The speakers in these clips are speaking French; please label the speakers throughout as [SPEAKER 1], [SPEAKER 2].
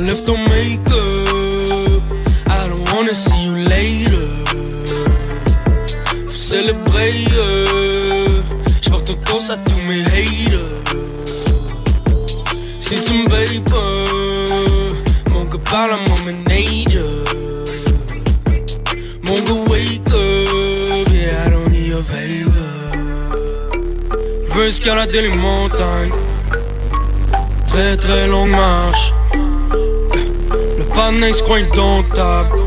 [SPEAKER 1] Enlève ton make-up. I don't wanna see you later. Faut célébrer. euh. J'porte toast à tous mes haters. Si tu me pas, mon gars parle à mon manager. Mon gars wake up, yeah, I don't need your favor. Je veux escalader les montagnes. Très très longue marche. Panneau se croit indomptable.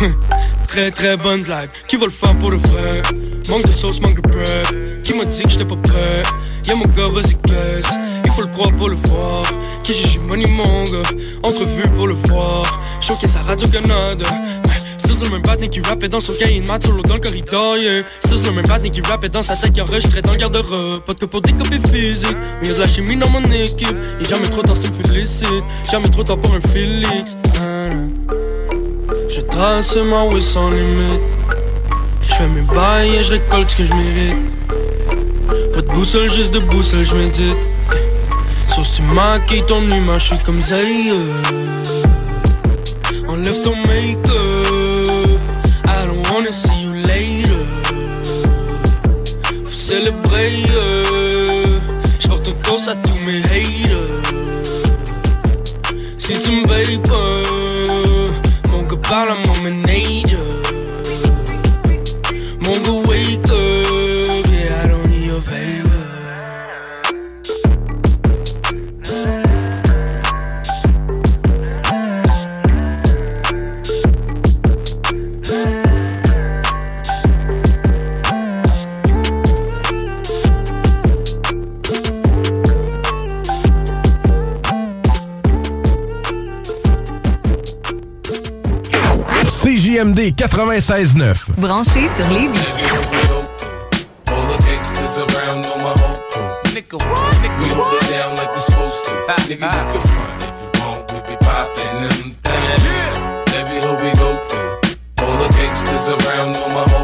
[SPEAKER 1] très très bonne blague. Qui va le faire pour le vrai? Manque de sauce, manque de bread. Qui m'a dit que j'étais pas prêt? Y'a mon gars, vas-y, caisse. Il faut le croire pour le voir. Qui j'ai money, mon? Entrevue pour le voir. Choqué sa Radio-Canada. C'est le même batnik qui rappait dans son cahier de maths solo dans le corridor, yeah. C'est le même batnik qui rappait dans sa tête qui enregistrait dans le garde-robe. Pas de pour des copies physiques, mais y'a de la chimie dans mon équipe. Y'a jamais trop temps, c'est me félicite. Jamais trop temps pour un Félix. Je trace ma way sans limite. Je fais mes bails et je récolte ce que je mérite. Pas de boussole, juste de boussole, je médite. Sauf si tu maquilles ton humain, je suis comme Zay. Enlève ton make-up. Toast à tous mes haters. Si tu me veilles pas, mon gars parle à
[SPEAKER 2] CJMD 96.9.
[SPEAKER 3] Branché sur les
[SPEAKER 4] All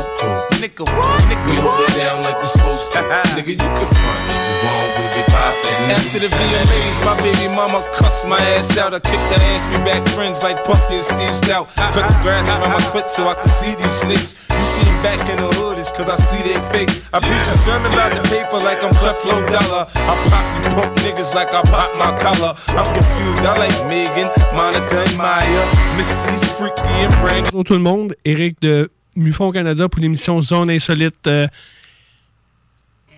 [SPEAKER 4] Nigga, what? Nigga, we hold it down like we supposed to. Nigga, you can front if you want. We be poppin'
[SPEAKER 5] After the VMAs, my baby mama cussed my ass out. I kicked that ass, we back friends like Puffy and Steve Stout. Cut the grass around my foot so I can see these snakes. You see them back in the hood, it's cause I see they fake. I preach a sermon about the paper like I'm Creflo Dollar. I pop you punk niggas like I pop my collar. I'm confused, I like Megan, Monica and Maya. Missy's freaky and Brand.
[SPEAKER 6] Bonjour tout le monde, Eric de Mufon Canada pour l'émission Zone Insolite euh,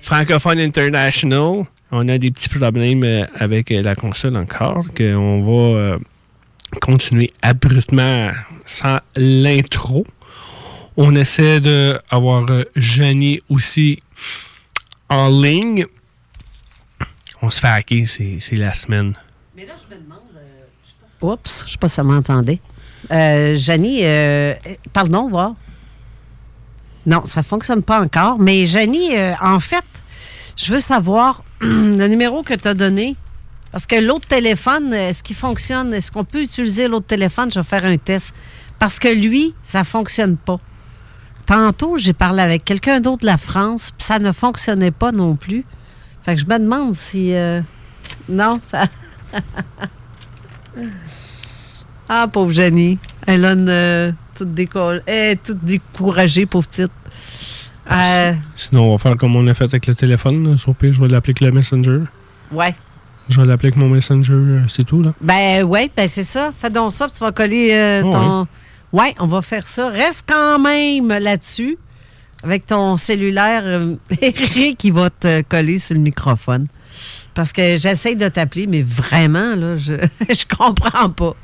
[SPEAKER 6] Francophone International. On a des petits problèmes euh, avec euh, la console encore, qu'on va euh, continuer abruptement sans l'intro. On essaie d'avoir euh, Jenny aussi en ligne. On se fait hacker, c'est la semaine.
[SPEAKER 7] Oups, je sais pas si ça m'entendait. Euh, Janie, euh, pardon, voir. Non, ça fonctionne pas encore. Mais Janie, euh, en fait, je veux savoir le numéro que tu as donné. Parce que l'autre téléphone, est-ce qu'il fonctionne? Est-ce qu'on peut utiliser l'autre téléphone? Je vais faire un test. Parce que lui, ça fonctionne pas. Tantôt, j'ai parlé avec quelqu'un d'autre de la France, puis ça ne fonctionnait pas non plus. Fait que je me demande si. euh, non, ça. Ah, pauvre Jenny. Elle a une, euh, toute décolle. Est toute découragée, pauvre petite. Euh,
[SPEAKER 6] Sinon, on va faire comme on a fait avec le téléphone. Sur je vais l'appeler avec le Messenger.
[SPEAKER 7] ouais.
[SPEAKER 6] Je vais l'appeler avec mon Messenger, euh, c'est tout, là.
[SPEAKER 7] Ben oui, ben c'est ça. Fais donc ça, puis tu vas coller euh,
[SPEAKER 6] Oh,
[SPEAKER 7] ton. Ouais. on va faire ça. Reste quand même là-dessus avec ton cellulaire, euh, Eric, qui va te coller sur le microphone. Parce que j'essaie de t'appeler, mais vraiment, là, je, je comprends pas.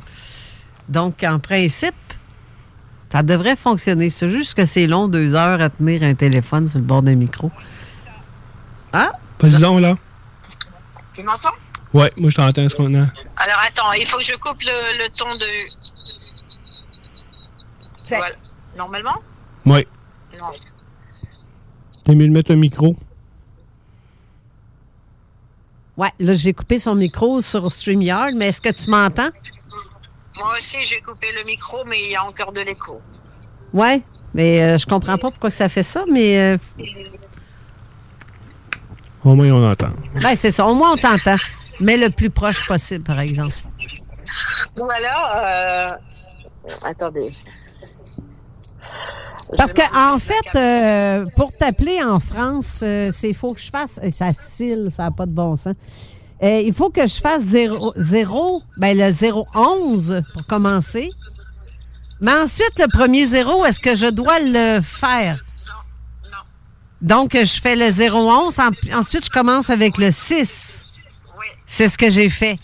[SPEAKER 7] Donc, en principe, ça devrait fonctionner. C'est juste que c'est long, deux heures à tenir un téléphone sur le bord d'un micro. Ah?
[SPEAKER 6] Vas-y donc, là.
[SPEAKER 3] Tu m'entends?
[SPEAKER 6] Ouais, moi, je t'entends ce qu'on a.
[SPEAKER 3] Alors attends, il faut que je coupe le, le ton de. Voilà. Normalement?
[SPEAKER 6] Ouais.
[SPEAKER 3] Non.
[SPEAKER 6] T'as mieux de mettre un micro.
[SPEAKER 7] Ouais, là, j'ai coupé son micro sur StreamYard, mais est-ce que tu m'entends?
[SPEAKER 3] Moi aussi, j'ai coupé le micro, mais il y a encore de l'écho.
[SPEAKER 7] Ouais, mais euh, je comprends pas pourquoi ça fait ça, mais euh,
[SPEAKER 6] Au moins, on entend.
[SPEAKER 7] ben, c'est ça. Au moins, on t'entend. Mais le plus proche possible, par exemple.
[SPEAKER 3] Ou alors, euh... attendez.
[SPEAKER 7] Parce que en fait, euh, pour t'appeler en France, euh, c'est faut que je fasse. Ça cille, ça n'a pas de bon sens. Euh, il faut que je fasse 0, 0 ben le 011 pour commencer. Mais ensuite, le premier zéro, est-ce que je dois le faire? Donc, je fais le 011. en- ensuite, je commence avec le 6. C'est ce que j'ai fait.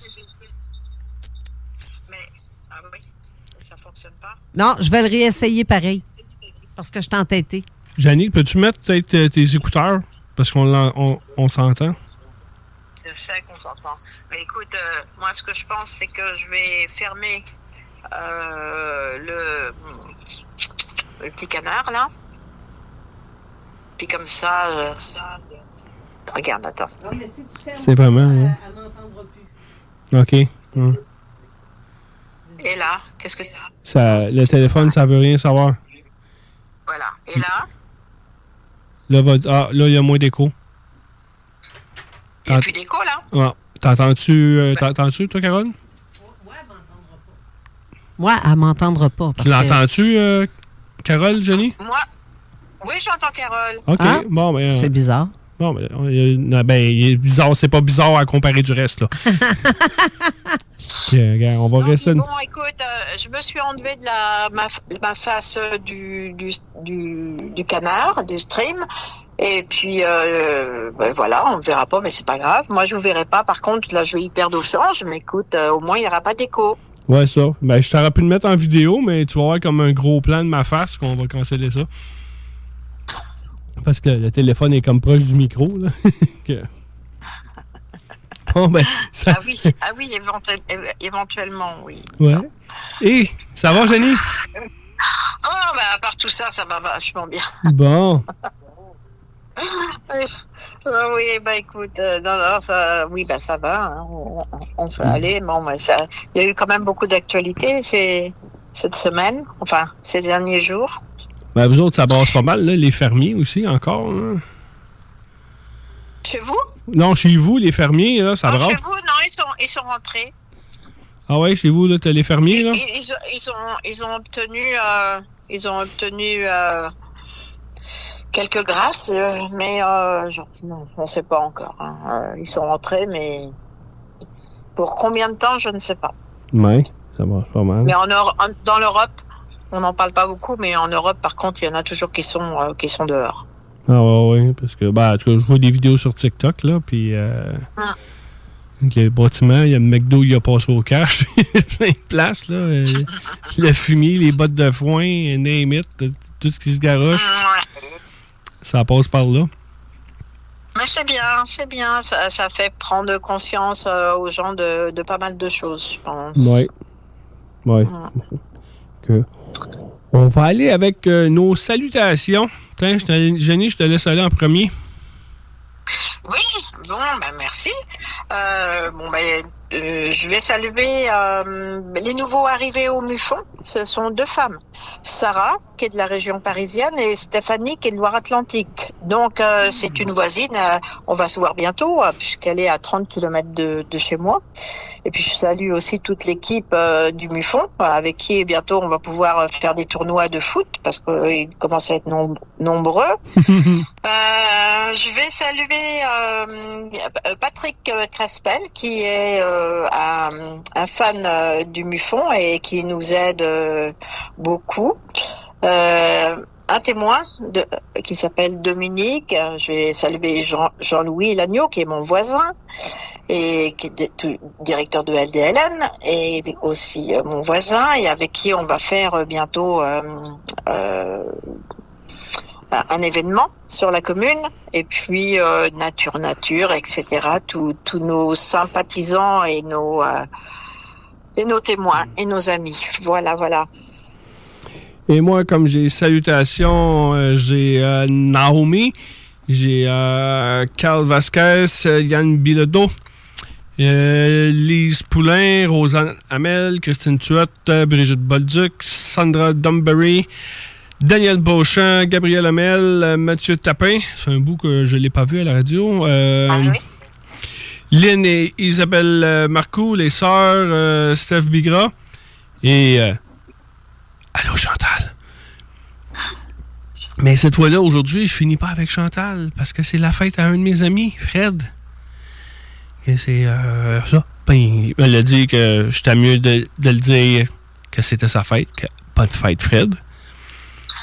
[SPEAKER 7] Non, je vais le réessayer pareil. Parce que je t'ai entêté.
[SPEAKER 6] Janine, peux-tu mettre peut-être euh, tes écouteurs? Parce qu'on on, on s'entend.
[SPEAKER 3] Je sais qu'on s'entend. Mais écoute, euh, moi, ce que je pense, c'est que je vais fermer euh, le, le petit canard, là. Puis comme ça, euh, regarde, attends.
[SPEAKER 6] C'est vraiment. hein? OK. Hum.
[SPEAKER 3] Et là, qu'est-ce que
[SPEAKER 6] Ça, le téléphone, ça veut rien savoir.
[SPEAKER 3] Voilà. Et là,
[SPEAKER 6] Là, va, ah, là, il y a moins d'écho.
[SPEAKER 3] Il n'y a plus d'écho, là.
[SPEAKER 6] Ah, T'entends-tu, euh, t'entends-tu, toi, Carole?
[SPEAKER 7] Moi, elle m'entendra pas.
[SPEAKER 6] Tu l'entends-tu, euh, Carole, Jenny?
[SPEAKER 3] Moi, oui, j'entends Carole.
[SPEAKER 6] OK.
[SPEAKER 7] Ah,
[SPEAKER 6] bon, ben, euh,
[SPEAKER 7] c'est bizarre.
[SPEAKER 6] Bon, ben, il y a- non, ben, il est bizarre. C'est pas bizarre à comparer du reste, là. Ok, regarde, on va rester.
[SPEAKER 3] Bon, écoute, euh, je me suis enlevé de la, ma, ma face du, du, du, du canard, du stream. Et puis, euh, ben voilà, on ne verra pas, mais c'est pas grave. Moi, je vous verrai pas. Par contre, là, je vais hyper d'eau change. Mais écoute, euh, au moins, il n'y aura pas d'écho.
[SPEAKER 6] Ouais, ça. Ben, je t'aurais pu le mettre en vidéo, mais tu vas voir comme un gros plan de ma face qu'on va canceller ça. Parce que le téléphone est comme proche du micro, là. Que- Bon, ben, ça.
[SPEAKER 3] Ah oui, ah oui éventuel- éve- éventuellement, oui.
[SPEAKER 6] Ouais. Et, ça va, Jenny?
[SPEAKER 3] Oh, bah, à part tout ça, ça va vachement bien.
[SPEAKER 6] Bon.
[SPEAKER 3] Oui, Euh, oui, bah écoute, euh, non, non, ça, oui, bah ça va, hein, on, on- on fait aller. Bon, ça, il y a eu quand même beaucoup d'actualités ces, cette semaine, enfin ces derniers jours.
[SPEAKER 6] Ben, vous autres, ça brasse pas mal, là. Les fermiers aussi, encore. hein.
[SPEAKER 3] Chez vous?
[SPEAKER 6] Non, chez vous, les fermiers, là, ça
[SPEAKER 3] Non,
[SPEAKER 6] brasse.
[SPEAKER 3] Chez vous, non, ils sont, ils sont rentrés.
[SPEAKER 6] Ah ouais, chez vous, là, t'as les fermiers, là?
[SPEAKER 3] Ils, ils ont, ils ont, ils ont obtenu, euh, ils ont obtenu euh, quelques grâces, euh, mais euh, non, on ne sait pas encore. hein. Euh, ils sont rentrés, mais pour combien de temps, je ne sais pas.
[SPEAKER 6] Ouais, ça brasse pas mal.
[SPEAKER 3] Mais en, en- dans l'Europe, on n'en parle pas beaucoup, mais en Europe, par contre, il y en a toujours qui sont, euh, qui sont dehors.
[SPEAKER 6] Ah ouais, ouais, parce que, ben, en tout cas, je vois des vidéos sur TikTok, là, puis... Euh,
[SPEAKER 3] Ah.
[SPEAKER 6] Il y a le bâtiment, il y a le McDo, il a passé au cash. Il y a plein de places, là. euh, le fumier, les bottes de foin, name it, tout ce qui se garoche, ça passe par là?
[SPEAKER 3] Mais c'est bien, c'est bien. Ça, ça fait prendre conscience euh, aux gens de, de pas mal de choses, je pense.
[SPEAKER 6] Ouais. Que- On va aller avec euh, nos salutations. Tiens, je te- Jenny, je te laisse aller en premier.
[SPEAKER 3] Oui, bon, ben merci. Euh, bon, ben, euh, je vais saluer euh, les nouveaux arrivés au MUFON. Ce sont deux femmes. Sarah, qui est de la région parisienne, et Stéphanie, qui est de Loire-Atlantique. Donc, euh, c'est une voisine. on va se voir bientôt, puisqu'elle est à 30 km de, de chez moi. Et puis je salue aussi toute l'équipe euh, du MUFON, avec qui bientôt on va pouvoir euh, faire des tournois de foot, parce qu'ils commencent à être nom- nombreux. Euh, je vais saluer euh, Patrick euh, Crespel, qui est euh, un, un fan euh, du MUFON et qui nous aide euh, beaucoup. Euh, un témoin de, qui s'appelle Dominique. Euh, Je vais saluer Jean- Jean-Louis Lagneau, qui est mon voisin et qui est directeur de LDLN, et aussi euh, mon voisin, et avec qui on va faire euh, bientôt euh, un événement sur la commune, et puis Nature Nature, etc. Tous nos sympathisants et nos et nos témoins et nos amis. Voilà, voilà.
[SPEAKER 6] Et moi, comme j'ai salutations, j'ai Naomi, j'ai Carl Vasquez, Yann Bilodeau, euh, Lise Poulain, Rosanne Hamel, Christine Tuotte, Brigitte Bolduc, Sandra Dumberry, Daniel Beauchamp, Gabriel Hamel, Mathieu Tapin. C'est un bout que je ne l'ai pas vu à la radio. Euh, Lynn et Isabelle euh, Marcoux, les sœurs, euh, Steph Bigra. Et Allô Chantal. Mais cette fois-là, aujourd'hui, je finis pas avec Chantal parce que c'est la fête à un de mes amis, Fred. Et c'est euh, ça. Ben, elle a dit que j'étais mieux de, de le dire que c'était sa fête, que pas de fête Fred.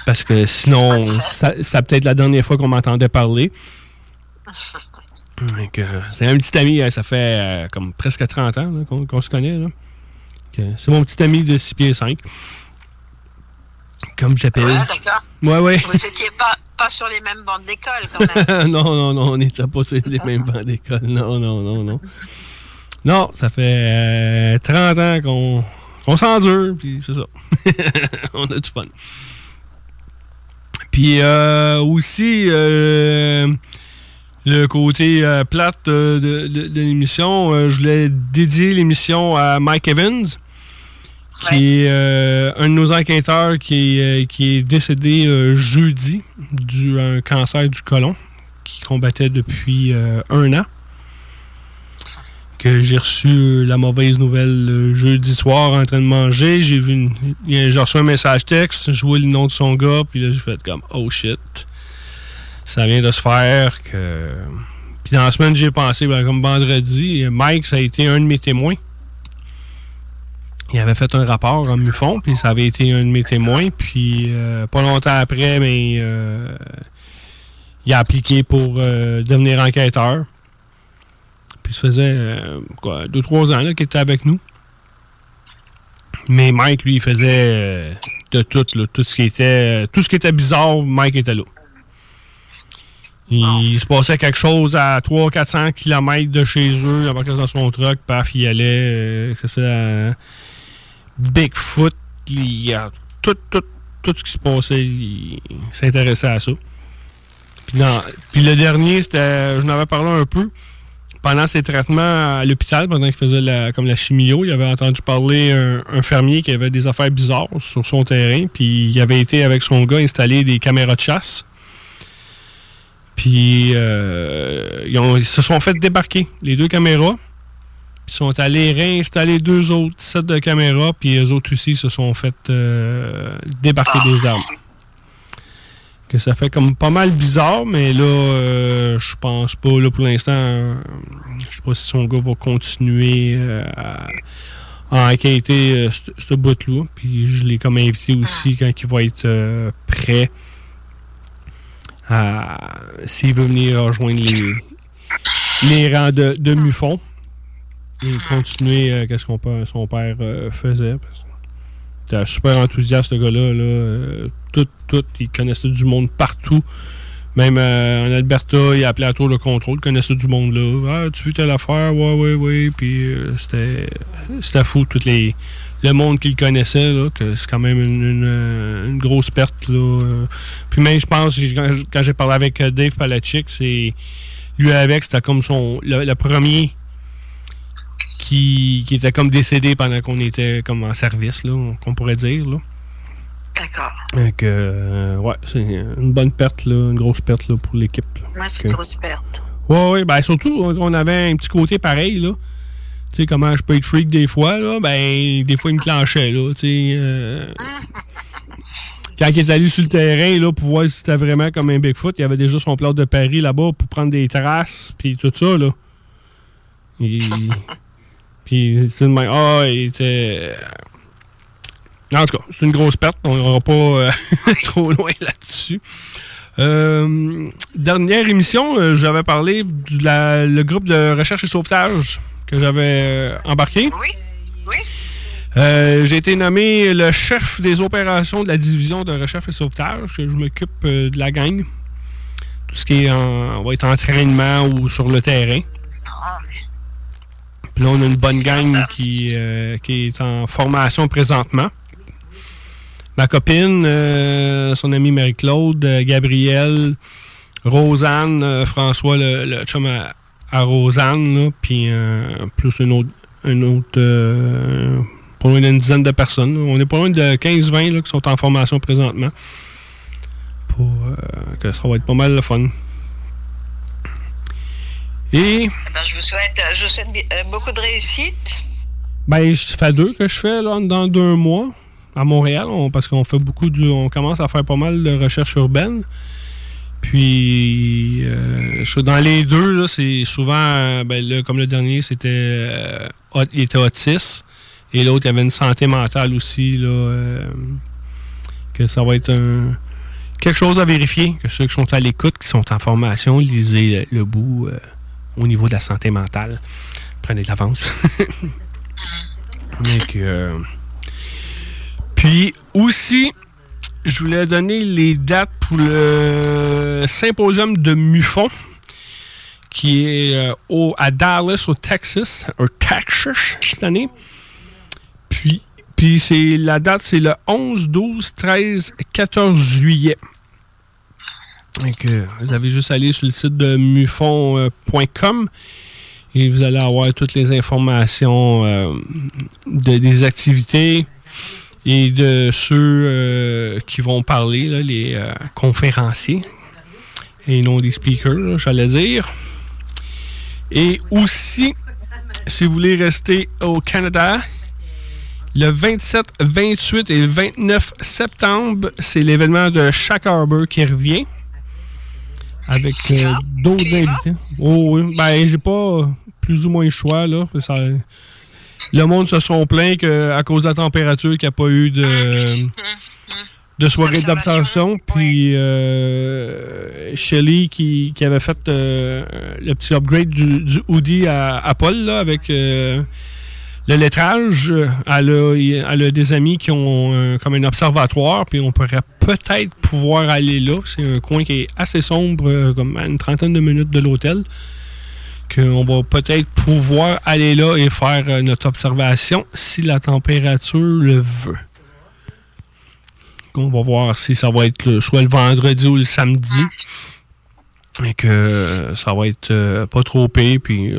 [SPEAKER 6] Parce que sinon, ça- c'était peut-être la dernière fois qu'on m'entendait parler. Euh, c'est un petit ami, hein, ça fait euh, comme presque 30 ans qu'on se connaît. Que C'est mon petit ami de 6 pieds 5. Comme j'appelle.
[SPEAKER 3] Ouais, d'accord.
[SPEAKER 6] Ouais, ouais.
[SPEAKER 3] Vous étiez pas, pas sur les mêmes bandes d'école quand même.
[SPEAKER 6] non, non, non, on n'était pas sur les mêmes bancs d'école. Non, non, non, non. Non, ça fait euh, 30 ans qu'on s'endure, puis c'est ça. on a du fun. Puis euh, aussi, euh, le côté euh, plate euh, de, de- l'émission, euh, je voulais dédier l'émission à Mike Evans, qui est euh, un de nos enquêteurs qui est, euh, qui est décédé euh, jeudi d'un cancer du côlon, qui combattait depuis euh, un an. Que j'ai reçu la mauvaise nouvelle jeudi soir en train de manger. J'ai vu une- j'ai reçu un message texte, je vois le nom de son gars, puis là j'ai fait comme oh shit. Ça vient de se faire que. Puis dans la semaine, j'ai pensé, ben, comme vendredi, Mike, ça a été un de mes témoins. Il avait fait un rapport en MUFON, puis ça avait été un de mes témoins. Puis euh, pas longtemps après, mais euh, il a appliqué pour euh, devenir enquêteur. Puis ça faisait euh, quoi, deux, trois ans qu'il était avec nous. Mais Mike, lui, il faisait de tout, là, tout ce qui était tout ce qui était bizarre, Mike était là. Il, se passait quelque chose à 300-400 km de chez eux, il embarquait dans son truck, paf, il allait. Bigfoot, il a tout, tout, tout ce qui se passait, il s'intéressait à ça. Puis, le dernier, c'était, je n'avais parlé un peu. Pendant ses traitements à l'hôpital, pendant qu'il faisait la, comme la chimio, il avait entendu parler un, fermier qui avait des affaires bizarres sur son terrain. Puis il avait été avec son gars installer des caméras de chasse. Puis euh, ils se sont fait débarquer, les deux caméras. Puis ils sont allés réinstaller deux autres sets de caméras. Puis eux autres aussi se sont fait euh, débarquer des armes. Que ça fait comme pas mal bizarre, mais là, euh, je pense pas, là, pour l'instant, euh, je sais pas si son gars va continuer à, à enquêter ce bout-là. Puis je l'ai comme invité aussi quand il va être prêt à s'il veut venir rejoindre les, les rangs de, de Mufon et continuer euh, qu'est-ce qu'on son père euh, faisait. C'était super enthousiaste, ce gars-là. Là. Euh, tout, tout, il connaissait du monde partout. Même en Alberta, il appelait à tour le contrôle, il connaissait du monde là. Ah, tu veux telle affaire? Ouais, ouais, ouais. Puis c'était, c'était fou, tout les, le monde qu'il connaissait, là, que c'est quand même une, grosse perte. Là. Puis même, je pense, quand, j'ai parlé avec Dave Palachik, c'est lui avec, c'était comme son le premier qui, qui était comme décédé pendant qu'on était comme en service, là, qu'on pourrait dire. Là.
[SPEAKER 3] D'accord.
[SPEAKER 6] Donc, euh, ouais, c'est une bonne perte, là, une grosse perte là, pour l'équipe.
[SPEAKER 3] Moi, c'est une grosse perte.
[SPEAKER 6] Ouais, ouais, ben surtout, on avait un petit côté pareil, là. Tu sais, comment je peux être freak des fois, là, ben, des fois, il me clenchait, là, tu sais. euh, quand il est allé sur le terrain, là, pour voir si c'était vraiment comme un Bigfoot, il avait déjà son plat de Paris là-bas pour prendre des traces, puis tout ça, là. Puis, c'est de même. Ah, il était. En tout cas, c'est une grosse perte. On n'ira pas euh, trop loin là-dessus. Euh, dernière émission, euh, j'avais parlé la- le groupe de recherche et sauvetage que j'avais euh, embarqué.
[SPEAKER 3] Oui, oui.
[SPEAKER 6] Euh, J'ai été nommé le chef des opérations de la division de recherche et sauvetage. Je m'occupe euh, de la gang. Tout ce qui est en, va être entraînement ou sur le terrain. Puis là, on a une bonne gang qui, euh, qui est en formation présentement. Ma copine, euh, son amie Marie-Claude, euh, Gabrielle, Rosanne, François, le, chum à, à Rosanne, puis plus une autre, une autre loin dizaine de personnes. On est pas loin de 15-20 là, qui sont en formation présentement. Pour que ça va être pas mal le fun. Et?
[SPEAKER 3] Eh ben, je vous souhaite, euh, je vous souhaite bi- euh, beaucoup de réussite.
[SPEAKER 6] Ben, ça fait deux que je fais là, dans deux mois à Montréal, on- parce qu'on fait beaucoup du. On commence à faire pas mal de recherche urbaine. Puis, euh, dans les deux, là, c'est souvent, ben, là, comme le dernier, c'était. euh, il était autiste. Et l'autre, il avait une santé mentale aussi, là. euh, que ça va être un. Quelque chose à vérifier. Que ceux qui sont à l'écoute, qui sont en formation, lisez le, le bout au niveau de la santé mentale. Prenez de l'avance. Donc, euh, Puis aussi, je voulais donner les dates pour le symposium de MUFON, qui est euh, au, à Dallas, au Texas, au Texas, cette année. Puis, puis c'est, la date, c'est le 11, 12, 13, 14 juillet. Euh, vous avez juste à aller sur le site de mufon.com et vous allez avoir toutes les informations euh, de- des activités et de ceux euh, qui vont parler, les euh, conférenciers et non les speakers, j'allais dire. Et aussi, si vous voulez rester au Canada, le 27, 28 et 29 septembre, c'est l'événement de Shack Harbor qui revient. Avec euh, d'autres invités. Oh oui. Ben, j'ai pas plus ou moins le choix, là. Ça- le monde se sont plaints qu'à cause de la température, qu'il n'y a pas eu de, de soirée d'observation. Puis euh, Shelly qui, qui avait fait euh, le petit upgrade du, du hoodie à, à Paul là, avec euh, le lettrage. euh, Elle a, a des amis qui ont euh, comme un observatoire, puis on pourrait peut-être pouvoir aller là. C'est un coin qui est assez sombre, euh, comme à une trentaine de minutes de l'hôtel qu'on va peut-être pouvoir aller là et faire notre observation si la température le veut. On va voir si ça va être le- soit le vendredi ou le samedi. Et que ça va être pas trop pire. Puis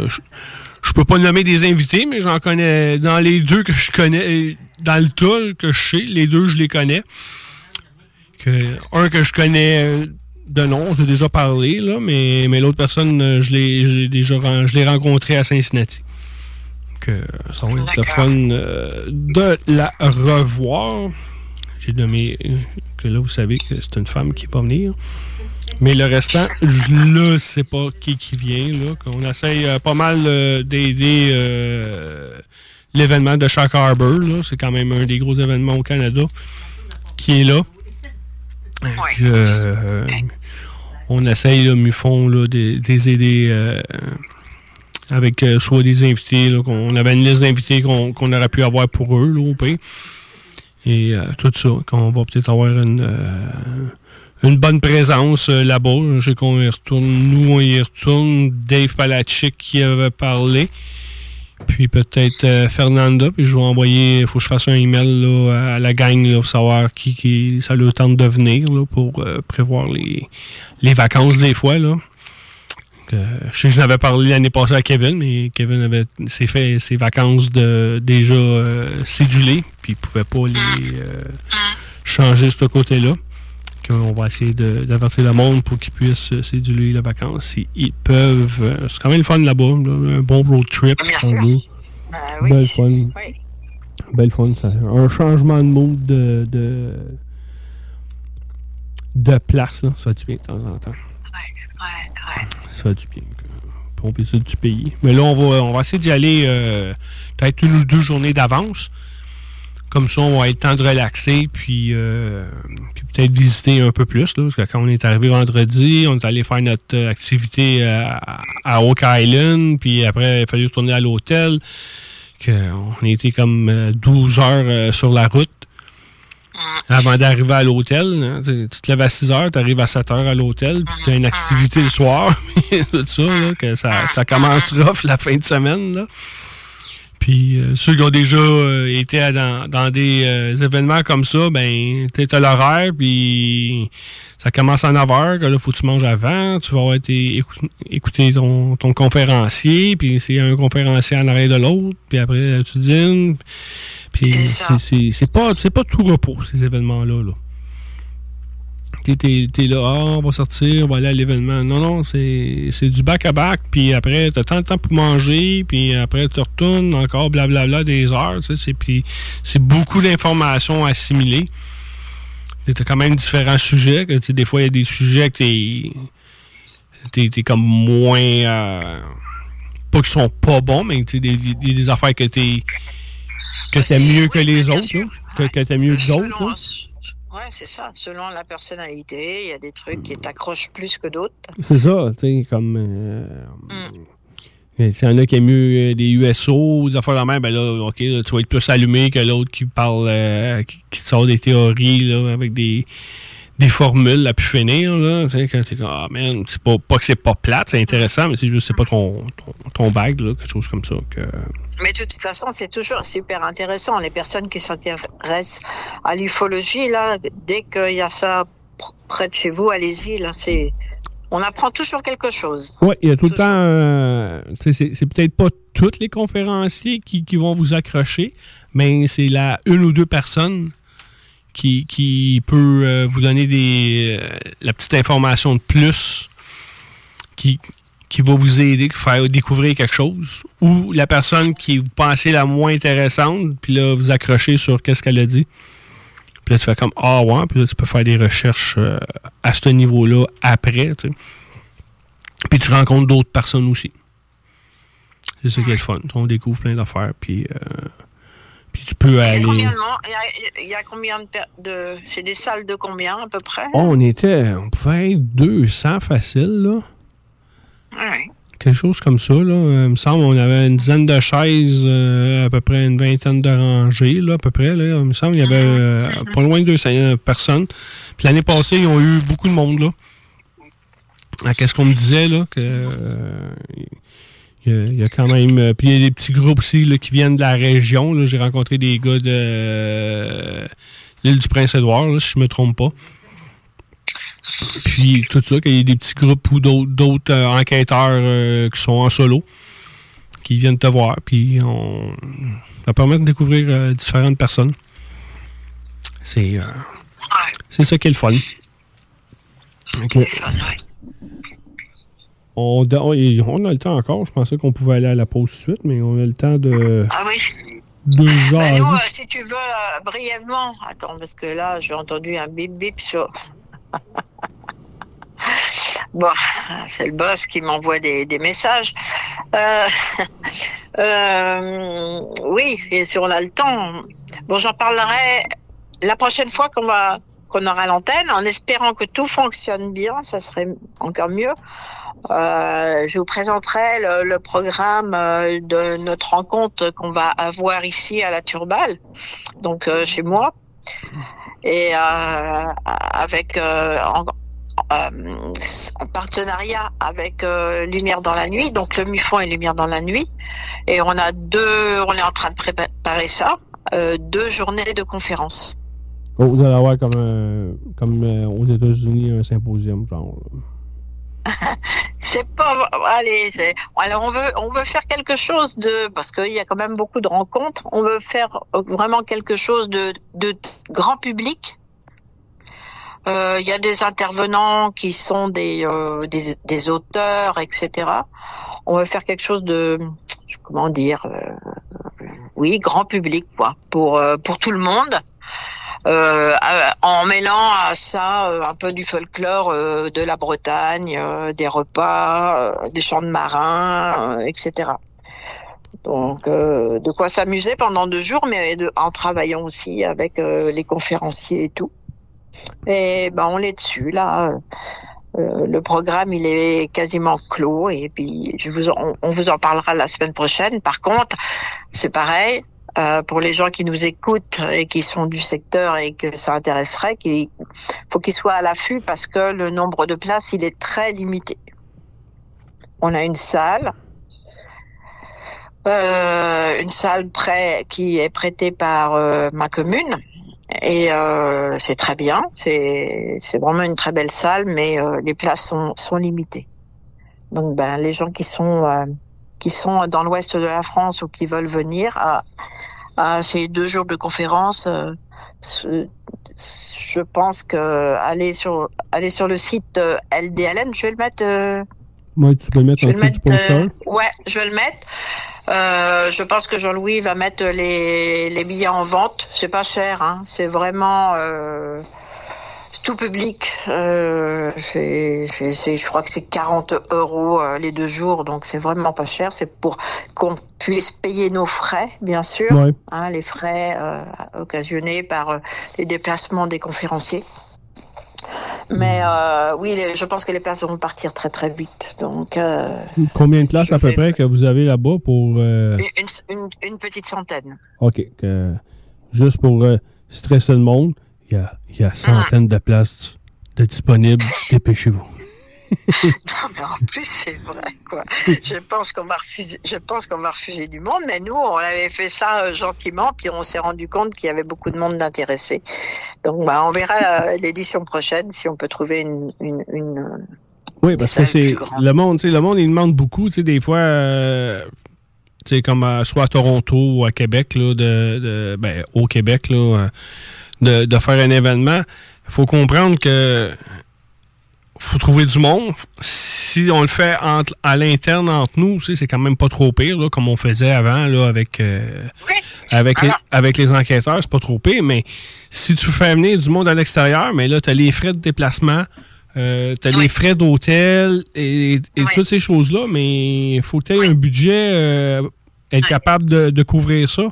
[SPEAKER 6] je peux pas nommer des invités, mais j'en connais dans les deux que je connais, euh, dans le tas que je sais, les deux je les connais. Que, un que je connais euh, de nom, j'ai déjà parlé, là, mais, mais l'autre personne, euh, je l'ai déjà je l'ai rencontré à Cincinnati. Que ça va être le fun de la revoir. J'ai nommé que là, vous savez que c'est une femme qui va venir. Mais le restant, je ne sais pas qui qui vient. Là, qu'on essaye euh, pas mal euh, d'aider euh, l'événement de Shark Harbor. là. C'est quand même un des gros événements au Canada qui est là. Donc, on essaye, Mufon, là, de, de les aider avec soit des invités. là, qu'on- on avait une liste d'invités qu'on qu'on aurait pu avoir pour eux, là, au pire. Et tout ça, qu'on va peut-être avoir une, une bonne présence euh, là-bas. Je sais qu'on y retourne, nous, on y retourne. Dave Palachik qui avait parlé. Puis peut-être euh, Fernanda. Puis je vais envoyer, il faut que je fasse un email là, à la gang là, pour savoir qui, qui ça leur tente de venir là, pour euh, prévoir les, les vacances des fois. Là. Je sais que je n'avais parlé l'année passée à Kevin, mais Kevin avait s'est fait ses vacances de déjà cédulées, puis il pouvait pas les changer de ce côté-là. On va essayer de- d'avertir le monde pour qu'ils puissent euh, céduler les vacances s'ils peuvent. Euh, C'est quand même le fun là-bas, là, un bon road trip.
[SPEAKER 3] Bien. Ah oui.
[SPEAKER 6] Belle fun.
[SPEAKER 3] Oui.
[SPEAKER 6] Belle fun. Ça. Un changement de mood de, de, de place, là. Ça fait du bien de temps en temps.
[SPEAKER 3] Ouais, ouais.
[SPEAKER 6] Ça fait du bien. Peut essayer du pays. Mais là, on va, on va essayer d'y aller euh, peut-être une ou deux journées d'avance. Comme ça, on va le temps de relaxer, puis, euh, puis peut-être visiter un peu plus. Là, parce que quand on est arrivé vendredi, on est allé faire notre euh, activité à, à Oak Island, puis après, il a fallu retourner à l'hôtel. On été comme euh, 12 heures euh, sur la route avant d'arriver à l'hôtel. hein. Tu tu te lèves à 6 heures, tu arrives à 7 heures à l'hôtel, puis tu as une activité le soir, tout ça, là, que ça, ça commence rough la fin de semaine. Là. Puis euh, ceux qui ont déjà euh, été à- dans, dans des euh, événements comme ça, ben, tu as l'horaire, puis ça commence à 9 heures, que là, faut que tu manges avant, tu vas avoir été écou- écouter ton, ton conférencier, puis c'est un conférencier en arrière de l'autre, puis après, tu dînes. Puis c'est- pas, c'est pas tout repos, ces événements-là. Là. T'es- là, ah, on va sortir, on va aller à l'événement. Non, non, c'est c'est du back-à-back, puis après, t'as tant de temps pour manger, puis après, tu retournes encore blablabla des heures, tu sais, c'est- puis c'est beaucoup d'informations assimilées. T'as quand même différents sujets, que, des fois, il y a des sujets que t'es t'es t'es comme moins... euh, pas qu'ils sont pas bons, mais tu des, des, des affaires que t'es que t'aimes mieux que les autres, que, que t'aimes mieux que d'autres.
[SPEAKER 3] Ouais, c'est ça. Selon la personnalité, il y a des trucs qui t'accrochent plus que d'autres.
[SPEAKER 6] C'est ça, tu sais, comme. Euh,
[SPEAKER 3] Mm.
[SPEAKER 6] euh, S'il y en a qui aiment mieux euh, des USO, des affaires de la même, ben là, OK, là, tu vas être plus allumé que l'autre qui parle, euh, qui, qui te sort des théories, là, avec des, des formules à pu finir, là. Tu sais, quand t'es comme, ah, man, c'est pas, pas que c'est pas plate, c'est intéressant, mais c'est juste, c'est pas ton, ton, ton bag, là, quelque chose comme ça. Que...
[SPEAKER 3] Mais de toute façon, c'est toujours super intéressant. Les personnes qui s'intéressent à l'ufologie, là, dès qu'il y a ça pr- près de chez vous, allez-y. Là, c'est, on apprend toujours quelque chose.
[SPEAKER 6] Oui, il y a tout le temps. euh, c'est peut-être pas tous les conférenciers qui, qui vont vous accrocher, mais c'est la une ou deux personnes qui, qui peut euh, vous donner des, euh, la petite information de plus qui, qui va vous aider, faire découvrir quelque chose, ou la personne qui vous pensez la moins intéressante, puis là, vous accrochez sur qu'est-ce qu'elle a dit. Puis là, tu fais comme Ah ouais, puis là, tu peux faire des recherches euh, à ce niveau-là après, tu sais. Puis tu rencontres d'autres personnes aussi. C'est ça qui est le fun. On découvre plein d'affaires, puis, euh, puis tu peux aller.
[SPEAKER 3] il y a, il y a combien de, de, c'est des salles de combien à peu près?
[SPEAKER 6] Oh, on était, on pouvait être 200 facile, là.
[SPEAKER 3] Ouais.
[SPEAKER 6] Quelque chose comme ça, là. Euh, il me semble on avait une dizaine de chaises, euh, à peu près une vingtaine de rangées, là, à peu près. Là. Il me semble qu'il y avait euh, pas loin de 200 personnes. Puis l'année passée, ils ont eu beaucoup de monde, là. Ah, Qu'est-ce qu'on me disait, là, que... euh, il y, a, quand même... puis il y a des petits groupes aussi, là, qui viennent de la région. J'ai rencontré des gars de l'île du Prince-Édouard, si je me trompe pas. Puis tout ça, qu'il y ait des petits groupes ou d'autres euh, enquêteurs euh, qui sont en solo, qui viennent te voir. Puis on, ça permet de découvrir euh, différentes personnes. C'est euh, c'est ça qui est le fun. On, on- on a le temps encore. Je pensais qu'on pouvait aller à la pause tout de suite, mais on a le temps de,
[SPEAKER 3] Ah oui.
[SPEAKER 6] de
[SPEAKER 3] Ben, nous, si tu veux, brièvement. Attends, parce que là, j'ai entendu un bip bip sur. bon, c'est le boss qui m'envoie des, messages. Euh, euh, oui, et si on a le temps. Bon, j'en parlerai la prochaine fois qu'on va qu'on aura l'antenne, en espérant que tout fonctionne bien, ça serait encore mieux. Euh, je vous présenterai le, le programme de notre rencontre qu'on va avoir ici à la Turbale, donc chez moi, et euh, avec euh, en, euh, en partenariat avec euh, Lumière dans la nuit, donc le MUFON et Lumière dans la nuit, et on a deux, on est en train de préparer ça, deux journées de conférences.
[SPEAKER 6] Oh, vous allez avoir comme, comme aux États-Unis un symposium, genre.
[SPEAKER 3] C'est pas allez, alors on veut on veut faire quelque chose de parce qu'il y a quand même beaucoup de rencontres. On veut faire vraiment quelque chose de de grand public. Euh, Il y a des intervenants qui sont des, euh, des des auteurs, etc. On veut faire quelque chose de comment dire. euh, oui, grand public, quoi, pour euh, pour tout le monde. Euh, euh, en mêlant à ça euh, un peu du folklore euh, de la Bretagne, des repas, des chants de marins, etc. Donc, euh, de quoi s'amuser pendant deux jours, mais de- en travaillant aussi avec euh, les conférenciers et tout. Et ben, on est dessus là. Euh, le programme il est quasiment clos et puis je vous en- on, vous en parlera la semaine prochaine. Par contre, c'est pareil euh, pour les gens qui nous écoutent et qui sont du secteur et que ça intéresserait, qu'il faut qu'ils soient à l'affût parce que le nombre de places il est très limité. On a une salle, euh, une salle prêt qui est prêtée par euh, ma commune et euh, c'est très bien. C'est vraiment une très belle salle, mais euh, les places sont sont limitées. Donc ben les gens qui sont qui sont dans l'ouest de la France ou qui veulent venir à, à ces deux jours de conférence, euh, je pense que aller sur aller sur le site euh, LDLN, je vais le mettre. euh,
[SPEAKER 6] Moi, tu peux le mettre
[SPEAKER 3] je vais le
[SPEAKER 6] dessous du
[SPEAKER 3] mettre. euh, ouais, je vais le mettre. Euh, je pense que Jean-Louis va mettre les, les billets en vente. C'est pas cher, hein. C'est vraiment euh, c'est tout public. Euh, c'est, c'est- c'est- je crois que c'est 40 euros euh, les deux jours, donc c'est vraiment pas cher. C'est pour qu'on puisse payer nos frais, bien sûr,
[SPEAKER 6] Ouais.
[SPEAKER 3] hein, les frais euh, occasionnés par euh, les déplacements des conférenciers. Mais euh, oui, les- je pense que les places vont partir très très vite. Donc
[SPEAKER 6] Combien de places à peu près que vous avez là-bas pour.
[SPEAKER 3] une, une, une petite centaine.
[SPEAKER 6] OK. juste pour stresser le monde, il y a, il y a centaines de places de disponibles. Dépêchez-vous.
[SPEAKER 3] Non, mais en plus, c'est vrai, quoi. Je pense qu'on va refuser, je pense qu'on va refuser du monde, mais nous, on avait fait ça euh, gentiment, puis on s'est rendu compte qu'il y avait beaucoup de monde d'intéressés. Donc, bah, on verra euh, l'édition prochaine si on peut trouver une, une, une, euh,
[SPEAKER 6] Oui, parce que c'est. Le monde, tu sais, le monde, il demande beaucoup. Tu sais, des fois, euh, tu sais, comme à- soit à Toronto ou à Québec, là, de, de- ben, au Québec, là, de, de faire un événement. Il faut comprendre que faut trouver du monde. Si on le fait entre- à l'interne entre nous, c'est quand même pas trop pire, là, comme on faisait avant là, avec, euh, avec, les, avec les enquêteurs, c'est pas trop pire. Mais si tu fais venir du monde à l'extérieur, mais là, tu as les frais de déplacement, euh, tu as les frais d'hôtel et, et toutes ces choses-là, mais il faut que tu aies un budget, euh, être capable de, de couvrir ça.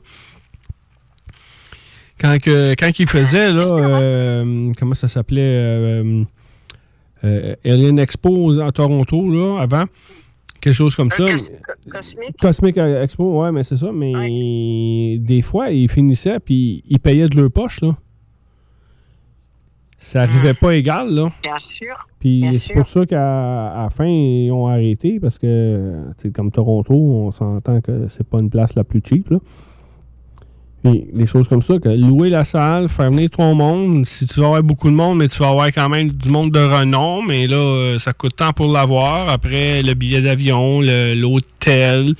[SPEAKER 6] Quand, que, quand il faisait, là, euh, comment ça s'appelait euh, euh, Alien Expo à Toronto, là, avant, quelque chose comme ça.
[SPEAKER 3] Cosmique.
[SPEAKER 6] Cosmic Expo, ouais, mais c'est ça. Mais des fois, ils finissaient puis ils payaient de leur poche, là. Ça arrivait pas égal, là.
[SPEAKER 3] Bien sûr.
[SPEAKER 6] Puis c'est pour ça qu'à la fin, ils ont arrêté parce que, comme Toronto, on s'entend que c'est pas une place la plus cheap, là. Puis des choses comme ça, que louer la salle, faire venir ton monde, si tu vas avoir beaucoup de monde, mais tu vas avoir quand même du monde de renom, mais là, euh, ça coûte tant pour l'avoir. Après, le billet d'avion, l'hôtel,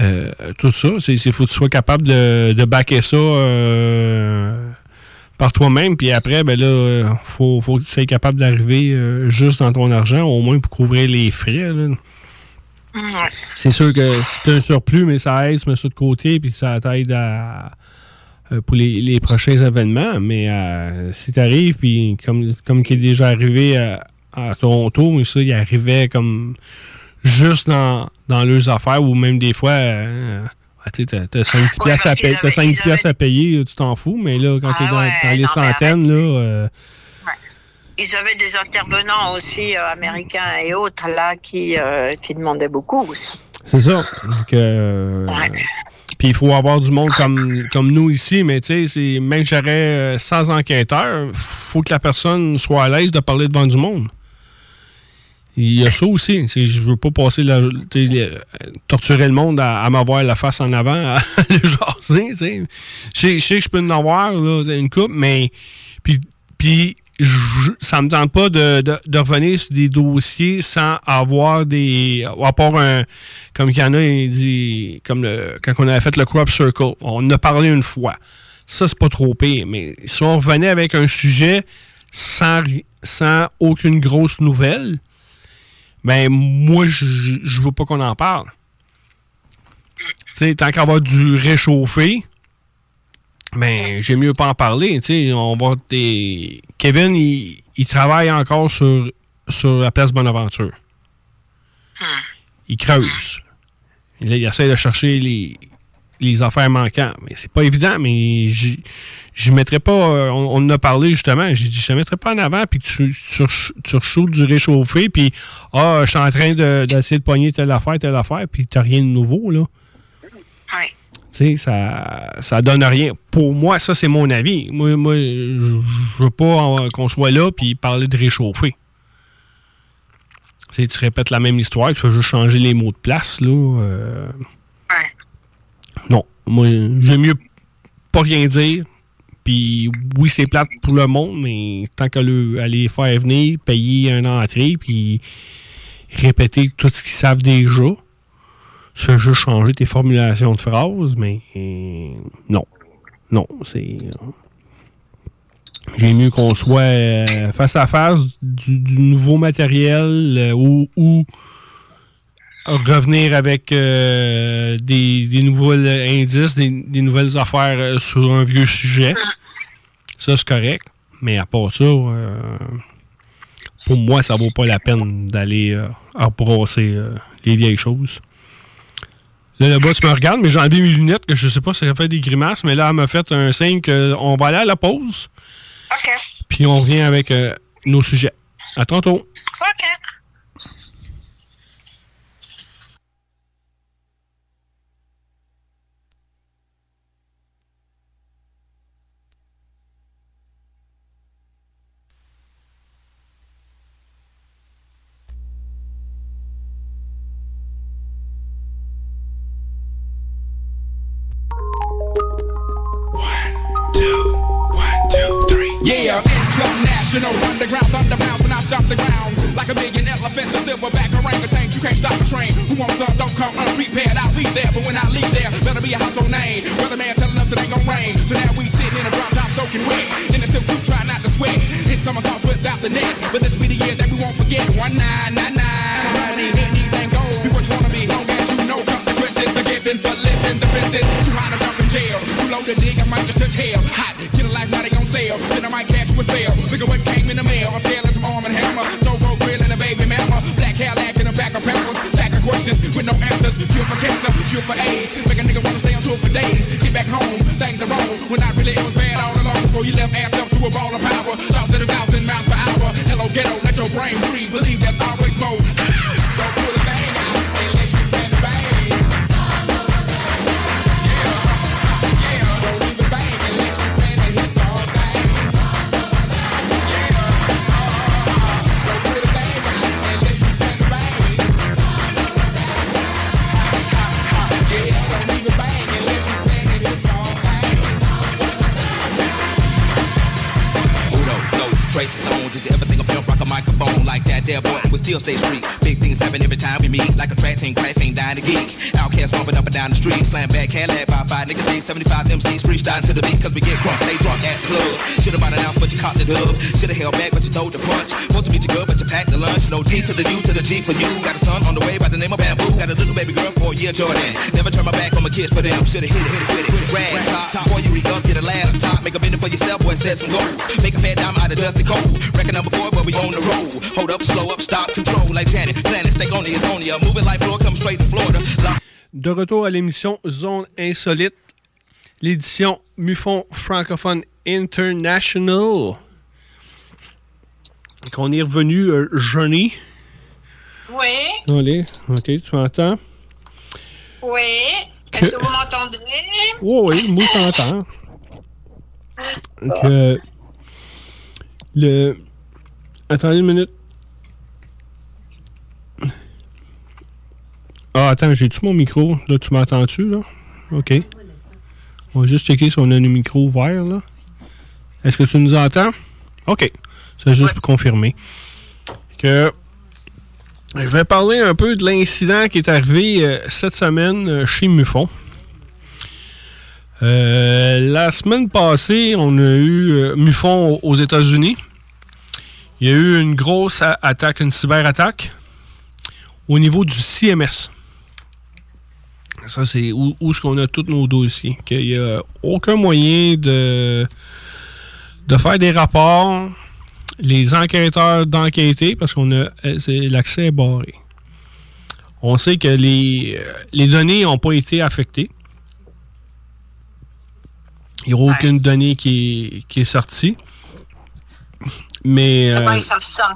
[SPEAKER 6] euh, tout ça, c'est il faut que tu sois capable de, de backer ça euh, par toi-même. Puis après, ben là, faut, faut que tu sois capable d'arriver euh, juste dans ton argent, au moins pour couvrir les frais. là. C'est sûr que c'est un surplus, mais ça aide, tu mets ça de côté, puis ça t'aide à, pour les, les prochains événements. Mais euh, si tu arrives, puis comme, comme qui est déjà arrivé à, à Toronto, mais ça, il arrivait comme juste dans, dans leurs affaires, ou même des fois, euh, ah, tu t'as 5-10 piastres à, payer- t'as 5-10 piastres à payer, tu t'en fous, mais là, quand t'es dans, dans les centaines, là, euh,
[SPEAKER 3] Ils avaient des intervenants aussi euh, américains et autres là qui, euh, qui demandaient beaucoup aussi.
[SPEAKER 6] C'est ça. Donc, euh, Il faut avoir du monde comme, comme nous ici, mais tu sais, même que j'aurais euh, 100 enquêteurs, faut que la personne soit à l'aise de parler devant du monde. Il y a ça aussi. Je veux pas passer la, torturer le monde à, m'avoir la face en avant, à le jaser. Je sais- que je peux en avoir une coupe, mais puis, puis ça me tente pas de, de- revenir sur des dossiers sans avoir des. à part un. Comme il y en a, il dit. Comme le, quand on avait fait le Crop Circle, on a parlé une fois. Ça, c'est pas trop pire. Mais si on revenait avec un sujet sans, sans aucune grosse nouvelle, ben moi, je, je veux pas qu'on en parle. Tu sais, tant du réchauffé, mais j'ai mieux pas en parler. Tu sais, on va des... Kevin, il, il travaille encore sur, sur la place Bonaventure. Il creuse. Il, il essaie de chercher les, les affaires manquantes. Mais c'est pas évident, mais je mettrais pas. euh, On, on en a parlé justement. J'ai dit, je te mettrais pas en avant, puis que tu, tu, tu du réchauffé, puis ah, je suis en train de- d'essayer de, pogner telle affaire, telle affaire, puis t'as rien de nouveau, là.
[SPEAKER 3] Ouais.
[SPEAKER 6] Ça, ça donne rien. Pour moi, ça, c'est mon avis. Moi, moi je je veux pas qu'on soit là puis parler de réchauffer. Tu sais, tu répètes la même histoire, tu fais juste changer les mots de place, là. euh, Non. Moi, j'aime mieux pas rien dire. Puis oui, c'est plate pour le monde, mais tant qu'à les faire venir, payer un entrée, puis répéter tout ce qu'ils savent déjà, fais juste changer tes formulations de phrases, mais euh, non. Non, c'est. euh, J'ai mieux qu'on soit euh, face à face du, nouveau matériel ou, ou revenir avec des, des nouveaux indices, des, nouvelles affaires sur un vieux sujet. Ça, c'est correct. Mais à part ça, pour moi, ça vaut pas la peine d'aller rebrasser euh, les vieilles choses. Là, là-bas, tu me regardes, mais j'ai enlevé mes lunettes, que je sais pas si ça fait des grimaces, mais là, elle m'a fait un signe qu'on va aller à la pause,
[SPEAKER 3] OK.
[SPEAKER 6] puis on revient avec euh, nos sujets. À tantôt.
[SPEAKER 3] OK.
[SPEAKER 8] National Underground Thunderbounds when I stop the ground. Like a million elephants, a silverback orangutan You can't stop the train. Who wants some, don't come unprepared I'll be there, but when I leave there Better be a household name. Weatherman telling us it ain't gon' rain. So now we sitting in a drop top soaking wet. In a silk suit trying not to sweat. Hit somersaults without the net. But this be the year that we won't forget. One nine nine nine. Don't anything gold Be what you wanna be Long as you know consequences are given for living defenses Too high to jump in jail. Too low to dig, I might just touch hell. Hot, now they on sale Then I might catch you a sale Look at what came in the mail. I'm scaling some arm and hammer. So road grill and a baby mama. Black Cadillac in a back of peppers Pack of questions with no answers. Cure for cancer, cure for AIDS. Make a nigga wanna stay on tour for days. Get back home, things are wrong. When I really it was bad all along. Before you left ass up to a ball of power. Thoughts at a thousand miles per hour. Hello ghetto, let your brain breathe. Believe that's always more
[SPEAKER 9] traces on. Did you ever think of pimp rock a microphone like that? There, boy, we still stay street. Big things happen every time we meet. Like a track team, crash ain't dying to geek. Outcast bumping up and down the street. Slam back, Cadillac, by five niggas, D, 75 MCs, freestyle to the beat. Cause we get drunk, stay drunk at the club. Should've bought an ounce, but you caught the dub. Should've held back, but you throwed the punch. Supposed to meet you good, but you packed the lunch. No D to the U to the G for you. Got a son on the way by the name of Bamboo. Got a little baby girl for a year, Jordan. Never turn my back on my kids for them. Should've hit it, hit it, hit it. Rag top, before you re up, get a lad up top. Make a minute for yourself, boy, set some goals. Make a fat dime out of dusty cold. Reckon number four, but we on the road. Hold up, slow up, stop, control like Janet. Planet, stay on the Azonia. Moving like floor, come straight to Florida. Lock
[SPEAKER 6] De retour à l'émission Zone Insolite, l'édition Mufon Francophone International. Qu'on est revenu euh, Johnny.
[SPEAKER 3] Oui,
[SPEAKER 6] Allez, ok, tu m'entends?
[SPEAKER 3] oui. Est-ce que vous m'entendez?
[SPEAKER 6] Oui, oui, moi je t'entends. Que le. Attendez une minute. Ah, attends, j'ai-tu mon micro? Là, tu m'entends-tu, là? OK. On va juste checker si on a le micro ouvert, là. Est-ce que tu nous entends? OK. C'est juste pour confirmer. Que. Je vais parler un peu de l'incident qui est arrivé euh, cette semaine euh, chez Mufon. Euh, la semaine passée, on a eu euh, Mufon aux États-Unis. Il y a eu une grosse attaque, une cyberattaque au niveau du CMS. Ça, c'est où, où est-ce qu'on a tous nos dossiers. Qu'il n'y a aucun moyen de, de faire des rapports, les enquêteurs d'enquêter, parce qu'on a euh, l'accès est barré. On sait que les, euh, les données n'ont pas été affectées. Il n'y aura aucune donnée qui est, qui est sortie. Mais.
[SPEAKER 3] Comment
[SPEAKER 6] euh,
[SPEAKER 3] ils savent ça?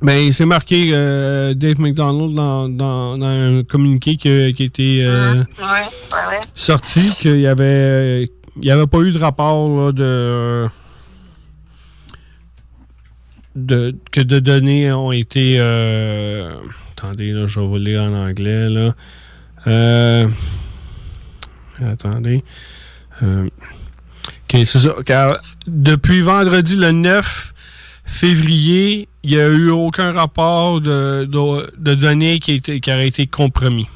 [SPEAKER 6] ben, c'est marqué euh, Dave McDonald dans, dans- dans un communiqué qui, qui a été euh,
[SPEAKER 3] Ouais, ouais, ouais.
[SPEAKER 6] sorti qu'il y avait il y avait pas eu de rapport là, de, de que de données ont été euh, attendez là, je vais vous lire en anglais là. Attendez. Euh, c'est ça. Car depuis vendredi le 9 février, il n'y a eu aucun rapport de, de, de données qui, été- qui aurait été compromis.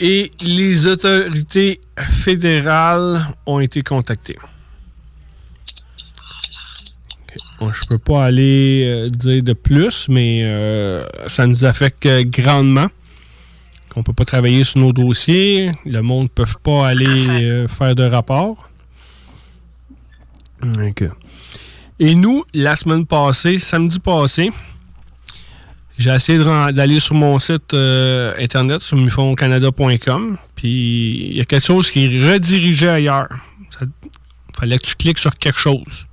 [SPEAKER 6] Et les autorités fédérales ont été contactées. Bon, je peux pas aller euh, dire de plus, mais euh, ça nous affecte grandement. Qu'on peut pas travailler sur nos dossiers. Le monde ne peut pas aller euh, faire de rapport. Et nous, la semaine passée, samedi passé, j'ai essayé d'aller sur mon site euh, internet, sur mifoncanada.com, puis il y a quelque chose qui est redirigé ailleurs. Il fallait que tu cliques sur quelque chose.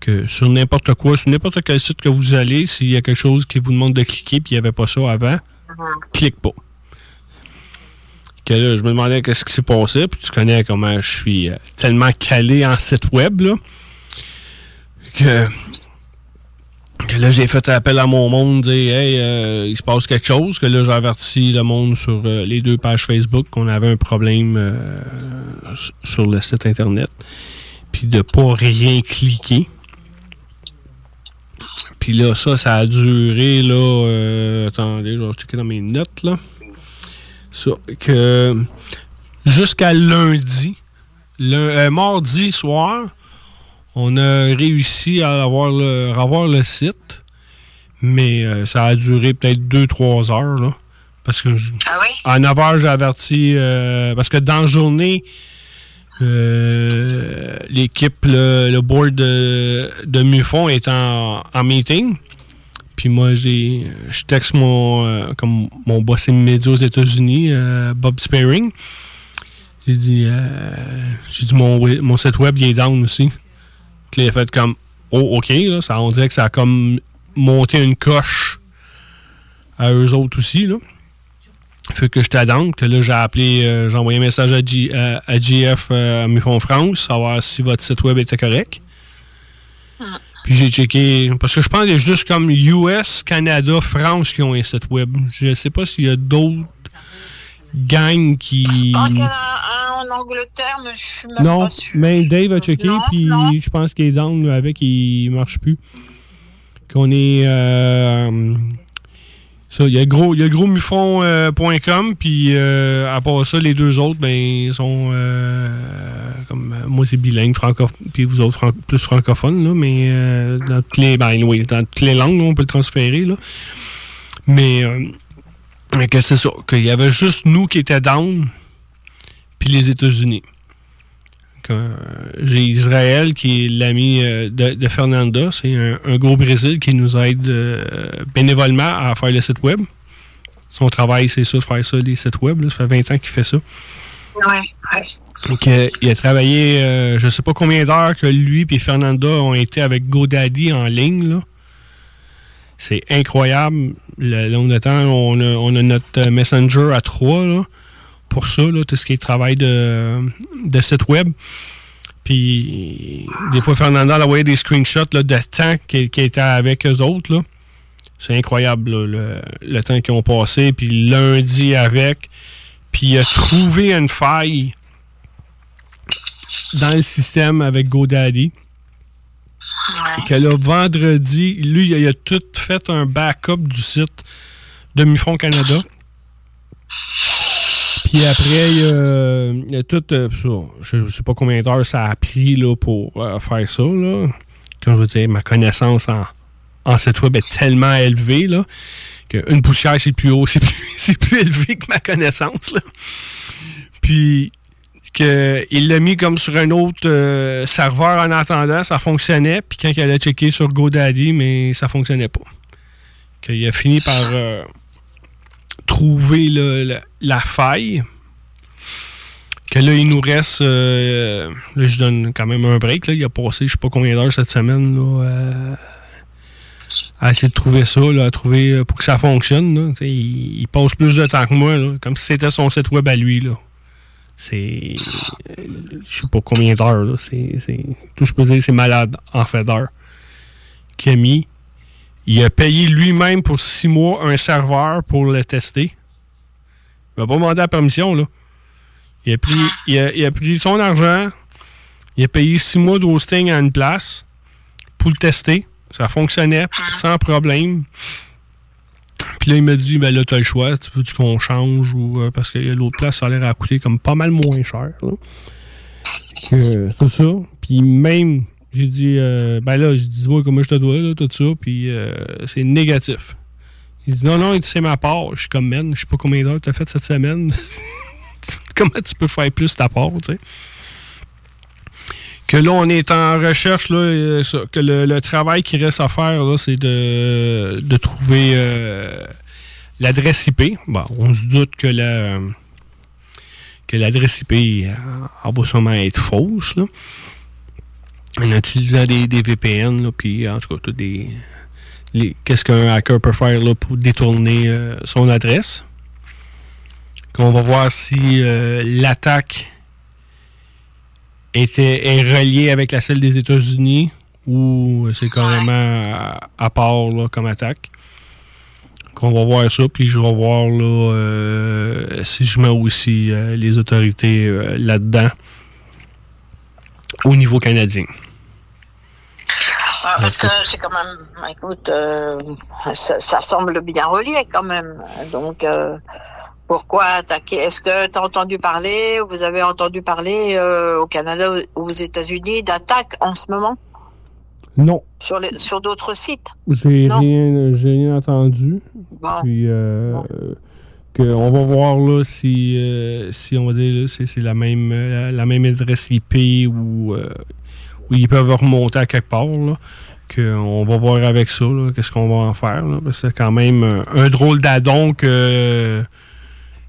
[SPEAKER 6] Que sur n'importe quoi, sur n'importe quel site que vous allez, s'il y a quelque chose qui vous demande de cliquer, puis il n'y avait pas ça avant, clique pas. Je me demandais qu'est-ce qui s'est passé, puis tu connais comment je suis euh, tellement calé en site web, là, que là, j'ai fait appel à mon monde, dire Hey, euh, il se passe quelque chose. Que là, j'ai averti le monde sur euh, les deux pages Facebook qu'on avait un problème sur le site Internet. Puis de pas rien cliquer. Puis là, ça, ça a duré, là. attendez, je vais checker dans mes notes, là. Que jusqu'à lundi, le, euh, mardi soir, on a réussi à avoir le, avoir le site, mais euh, ça a duré peut-être 2-3 heures. Là, parce que je- à 9 heures, j'ai averti. euh, parce que dans la journée, l'équipe, le, le board de, de Mufon est en, en meeting. Puis moi, j'ai, je texte mon, euh, comme mon boss immédiat aux États-Unis, euh, Bob Sparing. J'ai dit, euh, j'ai dit mon, mon site web il est down aussi. Puis il a fait comme, oh, ok, là, ça, on dirait que ça a comme monté une coche à eux autres aussi, là. Fait que j'étais down, que là, j'ai appelé, euh, j'ai envoyé un message à, G- à- à GF euh, à France, savoir si votre site web était correct. Puis j'ai checké, parce que je pense qu'il y a juste comme US, Canada, France qui ont un site web. Je sais pas s'il y a d'autres gangs qui...
[SPEAKER 3] En en Angleterre, mais je suis même
[SPEAKER 6] Non,
[SPEAKER 3] pas sûr.
[SPEAKER 6] mais Dave a checké, puis je pense qu'il est down avec, il marche plus. Qu'on est. euh, ça, il y a gros, y a grosmufon.com, puis euh, à part ça, les deux autres, ben, ils sont. euh, comme euh, moi, c'est bilingue, franco, puis vous autres, plus francophones, là, mais euh, dans toutes les. Ben, oui, dans toutes les langues, on peut le transférer, là. Mais. euh, mais que c'est ça, qu'il y avait juste nous qui étaient down, puis les États-Unis. Euh, J'ai Israël qui est l'ami euh, de, de Fernanda. C'est un, un gros Brésil qui nous aide euh, bénévolement à faire le site web. Son travail, c'est ça, de faire ça, des sites web. là. Ça fait 20 ans qu'il fait ça.
[SPEAKER 3] Ouais, ouais.
[SPEAKER 6] Donc, euh, il a travaillé, euh, je sais pas combien d'heures que lui et Fernanda ont été avec GoDaddy en ligne. là. C'est incroyable le temps. On a, on a notre Messenger à 3 là, pour ça, là, tout ce qui est travail de, de site web. Puis, des fois, Fernanda elle envoyé des screenshots là, de temps qui, qui était avec eux autres. C'est incroyable là, le, le temps qu'ils ont passé. Puis lundi avec. Puis il a trouvé une faille dans le système avec GoDaddy. Et que là, vendredi, lui, il a, il a tout fait un backup du site de Mufon Canada. Puis après, a tout. euh, je ne sais pas combien d'heures ça a pris là, pour euh, faire ça. Là. Comme je veux dire, ma connaissance en, en site web est tellement élevée là, Que une poussière, c'est plus haut, c'est plus, élevé que ma connaissance. Là. Puis que il l'a mis comme sur un autre euh, serveur en attendant, ça fonctionnait. Puis quand il allait checker sur GoDaddy, mais ça fonctionnait pas. Qu'il a fini par euh, trouver la, faille. Que là, il nous reste. euh, là, je donne quand même un break. Là. Il a passé je sais pas combien d'heures cette semaine là, euh, à essayer de trouver ça, là, à trouver euh, pour que ça fonctionne. Il, passe plus de temps que moi, comme si c'était son site web à lui. Là. C'est. Je sais pas combien d'heures. là. C'est, Tout je peux dire, c'est malade en fait d'heures. Qu'il a mis. Il a payé lui-même pour six mois un serveur pour le tester. Il m'a pas demandé la permission, là. Il a pris, il a, il a pris son argent. Il a payé six mois d'hosting à une place pour le tester. Ça fonctionnait sans problème. Puis là, il m'a dit, ben là, tu as le choix. Tu veux qu'on change ou euh, parce que l'autre place, ça a l'air à coûter comme pas mal moins cher. là. Que C'est ça. Puis même, j'ai dit, euh, ben là, j'ai dit, dis-moi comment je te dois, là, tout ça. Puis euh, c'est négatif. Il dit, non, non, c'est ma part. Je suis comme, man, je sais pas combien d'heures tu as fait cette semaine. comment tu peux faire plus ta part, tu sais? Que là, on est en recherche, là, euh, que le, travail qui reste à faire, là, c'est de, de trouver euh, l'adresse IP. Bon, on se doute que la que l'adresse IP elle va sûrement être fausse, là. En utilisant des, des VPN, puis en tout cas, tout des. Qu'est-ce qu'un hacker peut faire là, pour détourner euh, son adresse? Qu'on va voir si euh, l'attaque était, est reliée avec la celle des États-Unis ou c'est carrément à, part comme attaque. Qu'on va voir ça, puis je vais voir euh, si je mets aussi euh, les autorités euh, là-dedans au niveau canadien.
[SPEAKER 3] Ah, parce que c'est quand même, écoute, euh, ça, ça semble bien relié quand même. Donc, euh, pourquoi attaquer? Est-ce que tu as entendu parler, vous avez entendu parler euh, au Canada ou aux États-Unis d'attaques en ce moment?
[SPEAKER 6] Non,
[SPEAKER 3] sur, les, sur d'autres sites?
[SPEAKER 6] J'ai rien, j'ai rien entendu.
[SPEAKER 3] Bon.
[SPEAKER 6] Puis, que on va voir là si, si on va dire c'est, la même la même adresse IP ou ils peuvent remonter à quelque part. Que on va voir avec ça, qu'est-ce qu'on va en faire. C'est quand même un, un drôle d'addon que euh,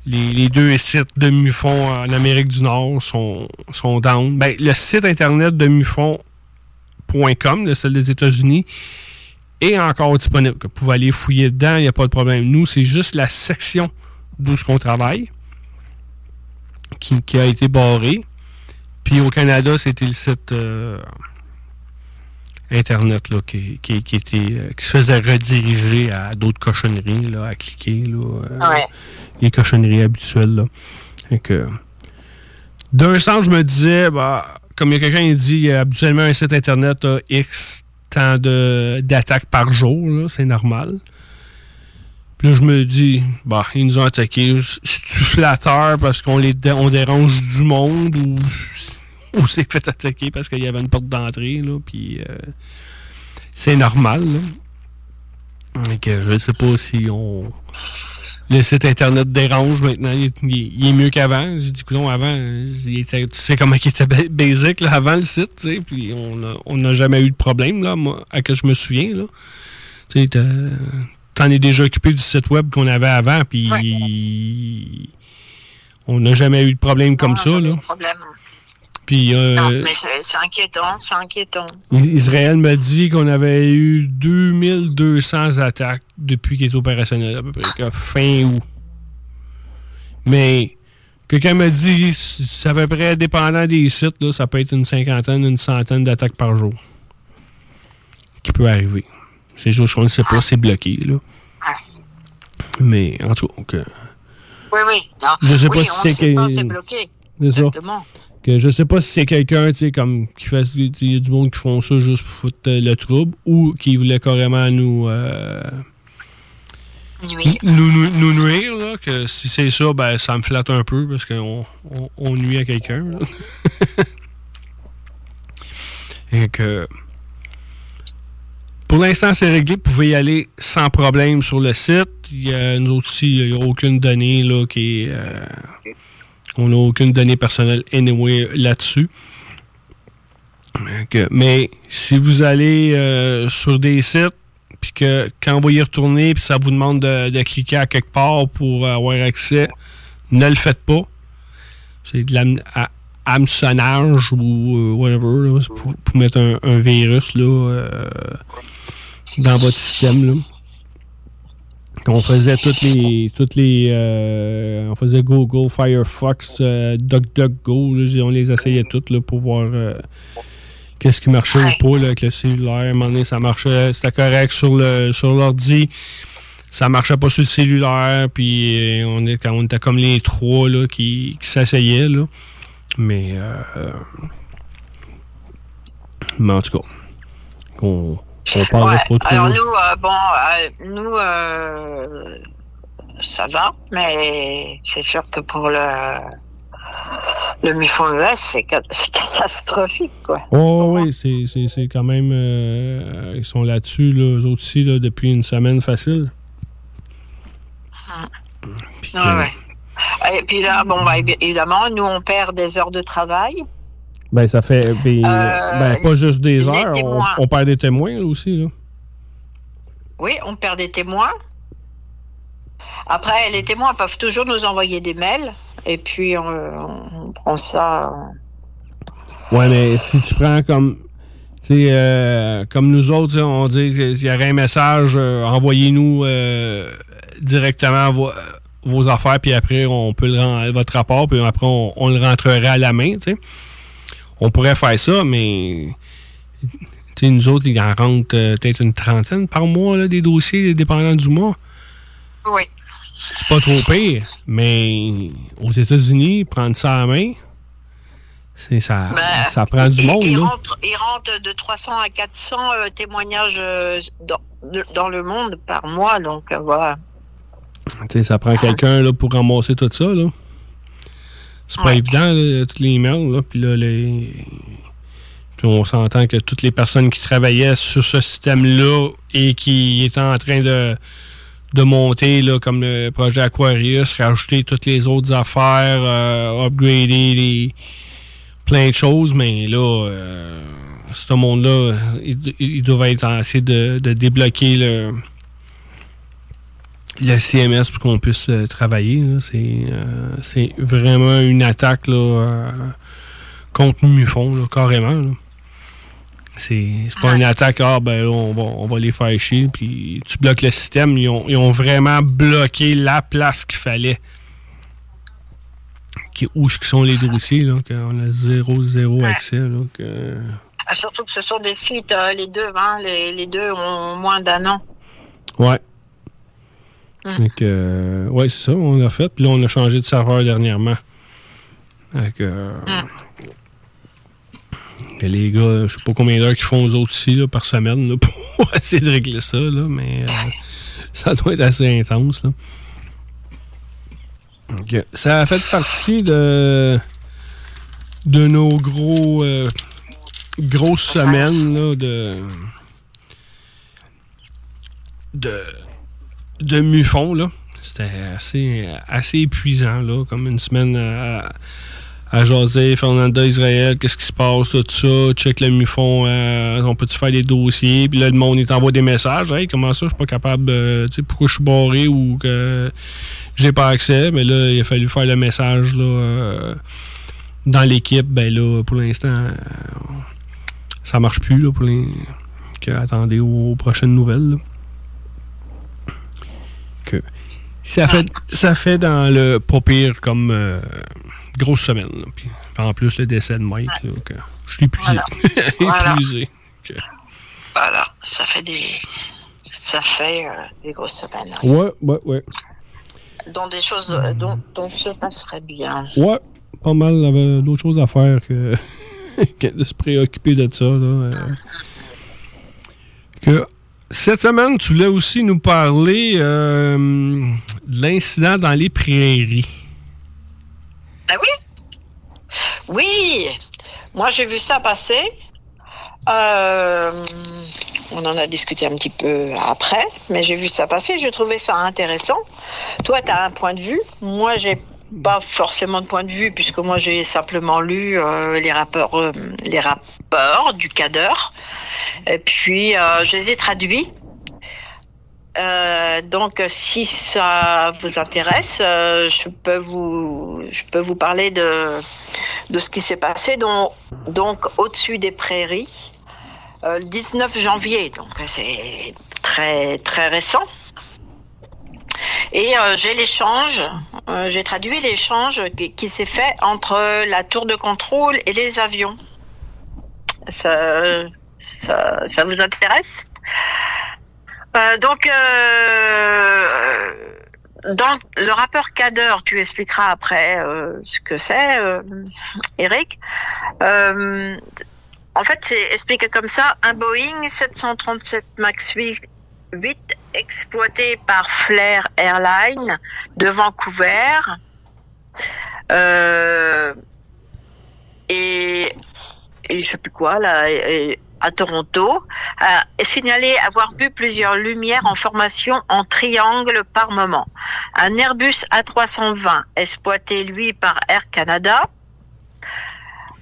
[SPEAKER 6] les, deux sites de Mufon en Amérique du Nord sont, sont down. Ben, le site internet de Mufon.com, le celle des États-Unis, est encore disponible. Vous pouvez aller fouiller dedans, il n'y a pas de problème. Nous, c'est juste la section d'où on travaille qui a été barrée. Puis au Canada, c'était le site euh, Internet là, qui, qui, qui était, euh, qui se faisait rediriger à d'autres cochonneries, là, à cliquer. Là, euh,
[SPEAKER 3] Ouais.
[SPEAKER 6] Les cochonneries habituelles. Là. Que, d'un sens, je me disais, bah, comme il y a quelqu'un qui dit, il y a habituellement un site Internet a X temps de- d'attaques par jour, là, c'est normal. Puis là, je me dis, bah, ils nous ont attaqués. C'est-tu flatteur parce qu'on les dé- on dérange du monde ou, ou c'est fait attaquer parce qu'il y avait une porte d'entrée, là, puis euh, c'est normal, là. Je sais pas si on... Le site Internet dérange maintenant. Il, est- il est- il est mieux qu'avant. J'ai dit, coudonc, avant, il était- tu sais comment il était ba- basic là, avant le site, tu sais, puis on n'a jamais eu de problème, là, moi, à que je me souviens, là. Tu sais, t'en es déjà occupé du site web qu'on avait avant, puis on n'a jamais eu de problème comme ça, là.
[SPEAKER 3] Problème.
[SPEAKER 6] Puis euh,
[SPEAKER 3] Non, mais c'est inquiétant, c'est inquiétant.
[SPEAKER 6] Is- Israël m'a dit qu'on avait eu 2200 attaques depuis qu'il est opérationnel, à peu près, fin août. Mais quelqu'un m'a dit, c'est à peu près dépendant des sites, là, ça peut être une cinquantaine, une centaine d'attaques par jour qui peut arriver. C'est juste qu'on ne sait pas, c'est bloqué. Là. Mais en tout cas,
[SPEAKER 3] Oui, oui. Non.
[SPEAKER 6] Je sais
[SPEAKER 3] oui,
[SPEAKER 6] pas si c'est
[SPEAKER 3] bloqué.
[SPEAKER 6] c'est ça. Que je sais pas si c'est quelqu'un, tu sais, comme qui fait, il y a du monde qui font ça juste pour foutre euh, le trouble ou qui voulait carrément nous, euh,
[SPEAKER 3] Nuire.
[SPEAKER 6] nous, nous, nous nuire, là, que si c'est ça, ben ça me flatte un peu parce qu'on on, on nuit à quelqu'un. Et que Pour l'instant, c'est réglé. Vous pouvez y aller sans problème sur le site. Il y a, nous aussi, il n'y a aucune donnée là, qui est. euh, on n'a aucune donnée personnelle anyway là-dessus. Euh, mais si vous allez euh, sur des sites, puis que quand vous y retournez, puis ça vous demande de, cliquer à quelque part pour avoir accès, ne le faites pas. C'est de l'am- à- hameçonnage ou euh, whatever, pour, mettre un, virus là, euh, dans votre système. Là. On faisait toutes les. Toutes les euh, on faisait Google, Firefox, euh, DuckDuckGo. on les essayait toutes pour voir euh, qu'est-ce qui marchait ou pas avec le cellulaire. À un moment donné, ça marchait, c'était correct sur le sur l'ordi. Ça marchait pas sur le cellulaire. Puis euh, on, est, on était comme les trois là, qui, qui s'essayaient. Là. Mais, mais en tout cas, on,
[SPEAKER 3] Ouais, alors nous, euh, bon, euh, nous, euh, ça va, mais c'est sûr que pour le, le Mufon US, c'est ca- c'est catastrophique, quoi.
[SPEAKER 6] Oh oui, c'est, quand même. ils sont là-dessus, là, eux autres aussi, là, depuis une semaine facile. Puis
[SPEAKER 3] Ouais. Et puis là, bon, bah, évi- évidemment, nous, on perd des heures de travail.
[SPEAKER 6] Ben, ça fait. ben,
[SPEAKER 3] Euh,
[SPEAKER 6] ben, pas juste des heures, on, perd des témoins là, aussi. Là.
[SPEAKER 3] Oui, on perd des témoins. Après, les témoins peuvent toujours nous envoyer des mails, et puis on, on prend ça.
[SPEAKER 6] Ouais, mais si tu prends comme. Tu euh, comme nous autres, on dit qu'il y aurait un message, euh, envoyez-nous euh, directement vos, vos affaires, puis après, on peut le rendre, votre rapport, puis après, on, on le rentrerait à la main, tu sais. On pourrait faire ça, mais. Nous autres, il en rentre euh, peut-être une trentaine par mois, là, des dossiers, dépendant du mois.
[SPEAKER 3] Oui.
[SPEAKER 6] C'est pas trop pire, mais aux États-Unis, prendre ça à main, c'est ça,
[SPEAKER 3] Ben,
[SPEAKER 6] ça prend du monde,
[SPEAKER 3] il rentre, il rentre de 300 à 400 euh, témoignages euh, dans, de- dans le monde par mois, donc voilà.
[SPEAKER 6] Tu sais, ça prend quelqu'un pour ramasser tout ça. Là. C'est pas évident, là, tous les emails. Là, puis là, les... puis on s'entend que toutes les personnes qui travaillaient sur ce système-là et qui étaient en train de, de monter, là, comme le projet Aquarius, rajouter toutes les autres affaires, euh, upgrader les, plein de choses, mais là, euh, ce monde-là, il, il doit être en essayer de, de débloquer le le CMS pour qu'on puisse euh, travailler. C'est euh, c'est vraiment une attaque là, euh, contre Mufon, là, carrément. là. C'est pas une attaque, ah ben là, on va, on va les faire chier, puis tu bloques le système. Ils ont, ils ont vraiment bloqué la place qu'il fallait. Qui, où sont les dossiers, là, qu'on a zéro, zéro accès. Là, que-
[SPEAKER 3] Ah, Surtout que ce sont des sites, euh, les deux, hein, les, les deux ont moins d'un an.
[SPEAKER 6] Ouais.
[SPEAKER 3] Mm.
[SPEAKER 6] Donc, euh, ouais, c'est ça, on l'a fait. Puis là, on a changé de serveur dernièrement. Avec, euh, les gars, je sais pas combien d'heures qu'ils font aux autres ici là, par semaine là, pour essayer de régler ça, là, mais euh, ça doit être assez intense. Là. Euh, ça a fait partie de, de nos gros euh, grosses semaines là, de de de Mufon, là. C'était assez, assez épuisant, là, comme une semaine à, à Fernanda Israël, qu'est-ce qui se passe, tout ça, check le Mufon, euh, on peut-tu faire des dossiers, puis là, le monde, il t'envoie des messages, comment ça, je suis pas capable, de- tu sais, pourquoi je suis barré ou que j'ai pas accès, mais là, il a fallu faire le message, là, euh, dans l'équipe, ben là, pour l'instant, euh, ça marche plus, là, pour les... attendez aux prochaines nouvelles, là que ça fait, ça fait dans le pas pire comme euh, grosse semaine. là. Puis, en plus, le décès de Mike, là, je suis épuisé.
[SPEAKER 3] Voilà.
[SPEAKER 6] épuisé.
[SPEAKER 3] Voilà, ça fait des, ça fait euh, des grosses semaines.
[SPEAKER 6] Ouais, ouais, ouais.
[SPEAKER 3] Dont des choses euh, dont, dont se passerait bien.
[SPEAKER 6] Ouais, pas mal. Il y avait d'autres choses à faire que, que de se préoccuper de ça. Là. euh. Que cette semaine, tu voulais aussi nous parler euh, de l'incident dans les prairies.
[SPEAKER 3] Ah oui? Oui Moi, j'ai vu ça passer. Euh, On en a discuté un petit peu après, mais j'ai vu ça passer, je trouvais ça intéressant. Toi, tu as un point de vue. Moi, j'ai pas forcément de point de vue, puisque moi, j'ai simplement lu euh, les, rapports, les rapports du cadre. Et puis, euh, je les ai traduits. Euh, donc, si ça vous intéresse, euh, je peux vous, je peux vous parler de de ce qui s'est passé donc, donc au-dessus des prairies le 19 janvier. Donc, c'est très très récent. Et j'ai l'échange, j'ai traduit l'échange qui, qui s'est fait entre la tour de contrôle et les avions. Ça, ça, vous intéresse euh, donc, euh, dans le rappeur Kader, tu expliqueras après euh, ce que c'est, Eric. En fait, c'est expliqué comme ça un Boeing 737 MAX 8, 8 exploité par Flair Airlines de Vancouver. Et, et je sais plus quoi là. à Toronto, a signalé avoir vu plusieurs lumières en formation en triangle par moment. Un Airbus A320, exploité lui par Air Canada,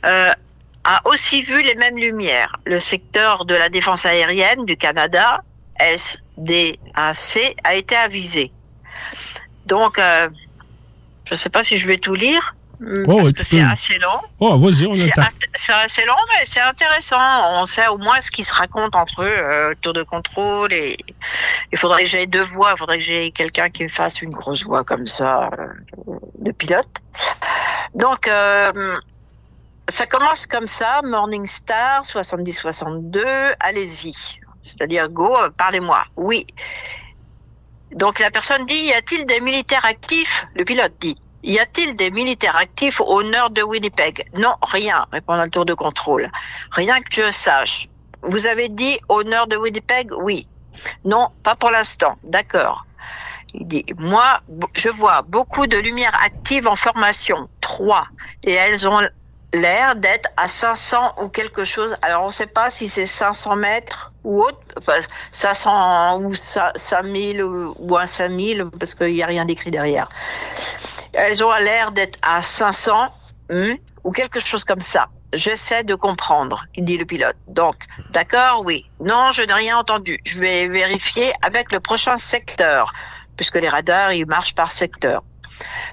[SPEAKER 3] euh, a aussi vu les mêmes lumières. Le secteur de la défense aérienne du Canada, SDAC, a été avisé. Donc, euh, je ne sais pas si je vais tout lire,
[SPEAKER 6] Oh,
[SPEAKER 3] parce que c'est assez long.
[SPEAKER 6] Oh, vas-y, on
[SPEAKER 3] C'est assez- C'est assez long, mais c'est intéressant. On sait au moins ce qui se raconte entre eux, euh, tour de contrôle. Et il faudrait que j'aie deux voix. Il faudrait que j'ai quelqu'un qui fasse une grosse voix comme ça euh, de pilote. Donc, euh, ça commence comme ça. Morning Star 70-62. Allez-y. C'est-à-dire, go, parlez-moi. Oui. Donc la personne dit, y a-t-il des militaires actifs? Le pilote dit, y a-t-il des militaires actifs au nord de Winnipeg? Non, rien, répond le tour de contrôle. Rien que je sache. Vous avez dit au nord de Winnipeg? Oui. Non, pas pour l'instant. D'accord. Il dit, moi, je vois beaucoup de lumières actives en formation. Trois. Et elles ont l'air d'être à 500 ou quelque chose. Alors, on ne sait pas si c'est 500 mètres ou autre, enfin, 500 ou 5000 ou un 5000, parce qu'il n'y a rien d'écrit derrière. Elles ont l'air d'être à 500 hmm, ou quelque chose comme ça. J'essaie de comprendre, dit le pilote. Donc, d'accord, oui. Non, je n'ai rien entendu. Je vais vérifier avec le prochain secteur, puisque les radars, ils marchent par secteur.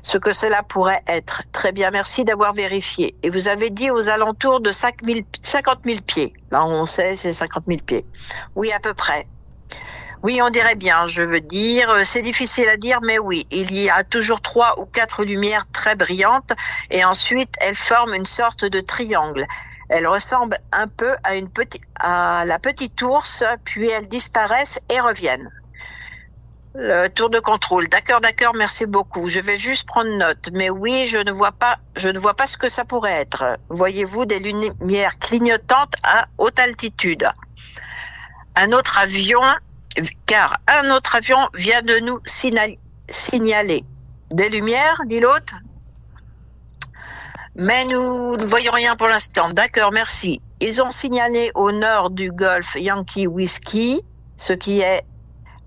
[SPEAKER 3] Ce que cela pourrait être. Très bien, merci d'avoir vérifié. Et vous avez dit aux alentours de 5 000 50 000 pieds. Là, on sait, c'est 50 000 pieds. Oui, à peu près. Oui, on dirait bien, je veux dire. Euh, C'est difficile à dire, mais oui, il y a toujours trois ou quatre lumières très brillantes et ensuite elles forment une sorte de triangle. Elles ressemblent un peu à, une petite, à la petite ours, puis elles disparaissent et reviennent. Le tour de contrôle. D'accord, d'accord, merci beaucoup. Je vais juste prendre note. Mais oui, je ne vois pas, ce que ça pourrait être. Voyez-vous des lumières clignotantes à haute altitude? Un autre avion, car un autre avion vient de nous signal- signaler. Des lumières, dit l'autre? Mais nous ne voyons rien pour l'instant. D'accord, merci. Ils ont signalé au nord du golfe Yankee Whiskey, ce qui est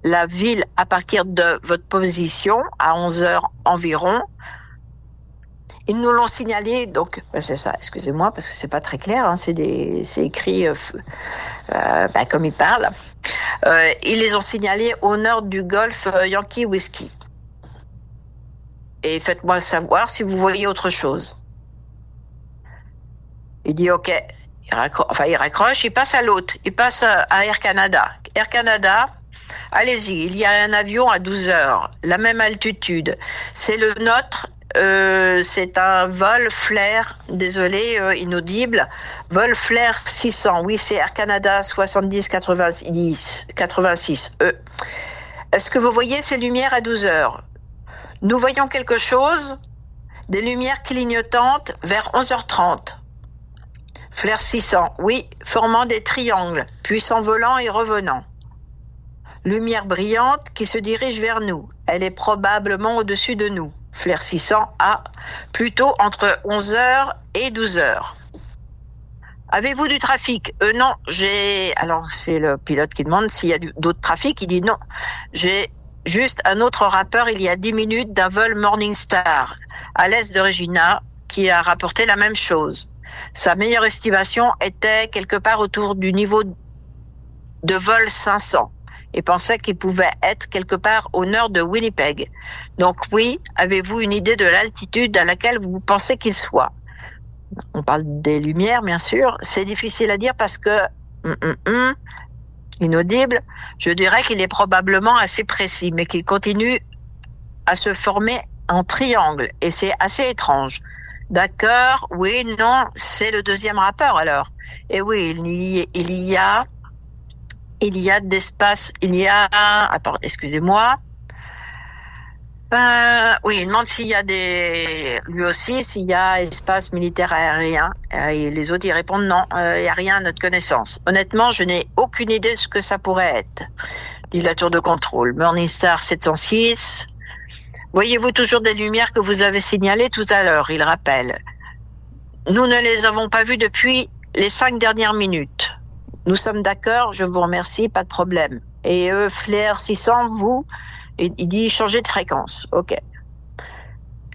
[SPEAKER 3] la ville à partir de votre position, à 11 heures environ. Ils nous l'ont signalé, donc ben, c'est ça. Excusez-moi parce que c'est pas très clair. Hein, c'est écrit euh, euh, ben, comme ils parlent. Euh, ils les ont signalés au nord du golfe euh, Yankee Whiskey. Et faites-moi savoir si vous voyez autre chose. Il dit OK. Il enfin, il raccroche, il passe à l'autre. Il passe à à Air Canada. Air Canada, allez-y, il y a un avion à 12 heures, la même altitude. C'est le nôtre. euh, c'est un vol Flair, désolé, euh, inaudible, vol Flair 600. Oui, c'est Air Canada 70 86. 86 E. Est-ce que vous voyez ces lumières à 12 heures? Nous voyons quelque chose, des lumières clignotantes vers 11h30. Flair 600, oui, formant des triangles, puis s'envolant et revenant. Lumière brillante qui se dirige vers nous. Elle est probablement au-dessus de nous. Flair 600 A, plutôt entre 11h et 12h. Avez-vous du trafic? Euh, Non, j'ai. Alors, c'est le pilote qui demande s'il y a d'autres trafics. Il dit non. J'ai juste un autre rappeur il y a 10 minutes d'un vol Morningstar à l'est de Regina qui a rapporté la même chose. Sa meilleure estimation était quelque part autour du niveau de vol 500 et pensait qu'il pouvait être quelque part au nord de Winnipeg. Donc oui, avez-vous une idée de l'altitude à laquelle vous pensez qu'il soit? On parle des lumières, bien sûr. C'est difficile à dire parce que hum, hum, hum, inaudible. Je dirais qu'il est probablement assez précis, mais qu'il continue à se former en triangle et c'est assez étrange. D'accord, oui, non, c'est le deuxième rappeur alors. Et oui, il y, il y a, il y a d'espace, il y a, excusez-moi. Euh, oui, il demande s'il y a des, lui aussi, s'il y a espace militaire aérien. Euh, et les autres, ils répondent non, euh, il n'y a rien à notre connaissance. Honnêtement, je n'ai aucune idée de ce que ça pourrait être. Dit la tour de contrôle. Morningstar 706. Voyez-vous toujours des lumières que vous avez signalées tout à l'heure, il rappelle. Nous ne les avons pas vues depuis les cinq dernières minutes. Nous sommes d'accord, je vous remercie, pas de problème. Et eux, Flair 600, vous, il, dit changer de fréquence. Ok.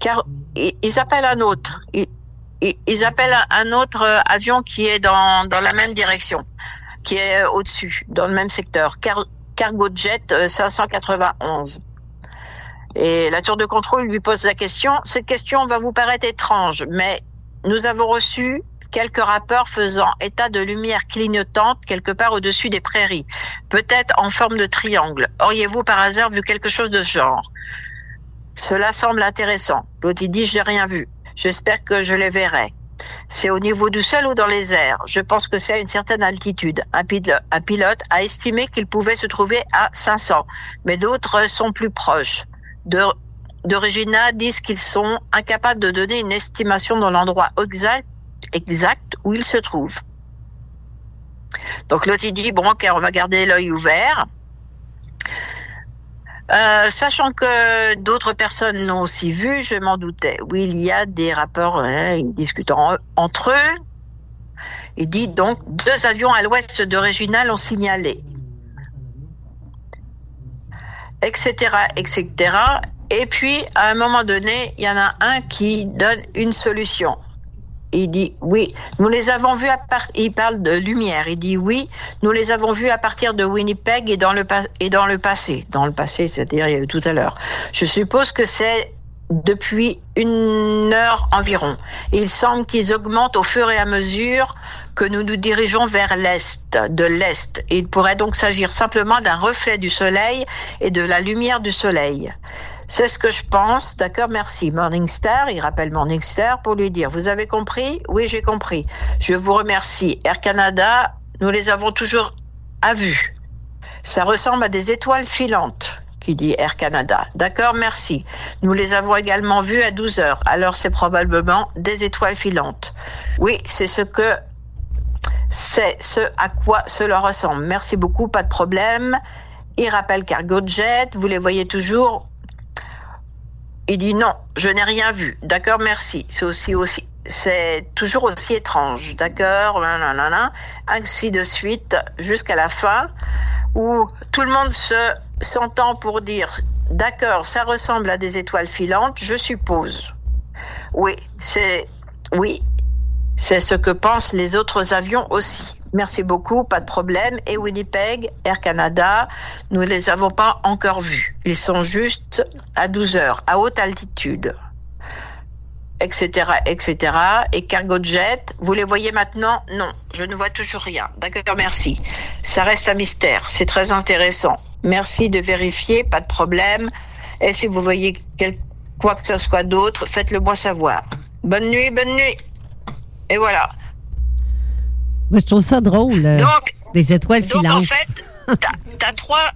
[SPEAKER 3] Car ils, appellent un autre. Ils, appellent un autre euh, avion qui est dans, dans la même direction, qui est euh, au-dessus, dans le même secteur. Car, Cargo Jet euh, 591. Et la tour de contrôle lui pose la question. Cette question va vous paraître étrange, mais nous avons reçu quelques rapports faisant état de lumière clignotante quelque part au-dessus des prairies, peut-être en forme de triangle. Auriez-vous par hasard vu quelque chose de ce genre? Cela semble intéressant. L'autre dit, j'ai rien vu. J'espère que je les verrai. C'est au niveau du sol ou dans les airs? Je pense que c'est à une certaine altitude. Un pilote a estimé qu'il pouvait se trouver à 500, mais d'autres sont plus proches. De, de Regina disent qu'ils sont incapables de donner une estimation dans l'endroit exact, exact où il se trouve. Donc l'autre il dit bon ok on va garder l'œil ouvert. Euh, sachant que d'autres personnes l'ont aussi vu, je m'en doutais. Oui, il y a des rapports, hein, ils discutent en- entre eux. Il dit donc deux avions à l'ouest de Regina l'ont signalé, etc., etc. Et puis à un moment donné, il y en a un qui donne une solution. Il dit oui, nous les avons vus à. Il parle de lumière. Il dit oui, nous les avons vus à partir de Winnipeg et dans le passé. Dans le passé, c'est-à-dire tout à l'heure. Je suppose que c'est depuis une heure environ. Il semble qu'ils augmentent au fur et à mesure que nous nous dirigeons vers l'est, de l'est. Il pourrait donc s'agir simplement d'un reflet du soleil et de la lumière du soleil. C'est ce que je pense. D'accord, merci. Morningstar, il rappelle Morningstar pour lui dire, vous avez compris? Oui, j'ai compris. Je vous remercie. Air Canada, nous les avons toujours à vue. Ça ressemble à des étoiles filantes, qui dit Air Canada. D'accord, merci. Nous les avons également vues à 12 heures. Alors c'est probablement des étoiles filantes. Oui, c'est ce que c'est ce à quoi cela ressemble. Merci beaucoup, pas de problème. Il rappelle Cargo Jet, vous les voyez toujours il dit non, je n'ai rien vu. D'accord, merci. C'est aussi aussi, c'est toujours aussi étrange. D'accord, ainsi de suite jusqu'à la fin où tout le monde se s'entend pour dire d'accord, ça ressemble à des étoiles filantes, je suppose. Oui, c'est oui, c'est ce que pensent les autres avions aussi. Merci beaucoup, pas de problème. Et Winnipeg, Air Canada, nous ne les avons pas encore vus. Ils sont juste à 12 heures, à haute altitude, etc., etc. Et Cargo Jet, vous les voyez maintenant? Non, je ne vois toujours rien. D'accord, merci. Ça reste un mystère. C'est très intéressant. Merci de vérifier, pas de problème. Et si vous voyez quoi que ce soit d'autre, faites-le moi savoir. Bonne nuit, bonne nuit. Et voilà.
[SPEAKER 7] Moi, je trouve ça drôle. euh,
[SPEAKER 3] Donc,
[SPEAKER 7] des étoiles
[SPEAKER 3] Donc,
[SPEAKER 7] filantes.
[SPEAKER 3] en fait, t'as as trois,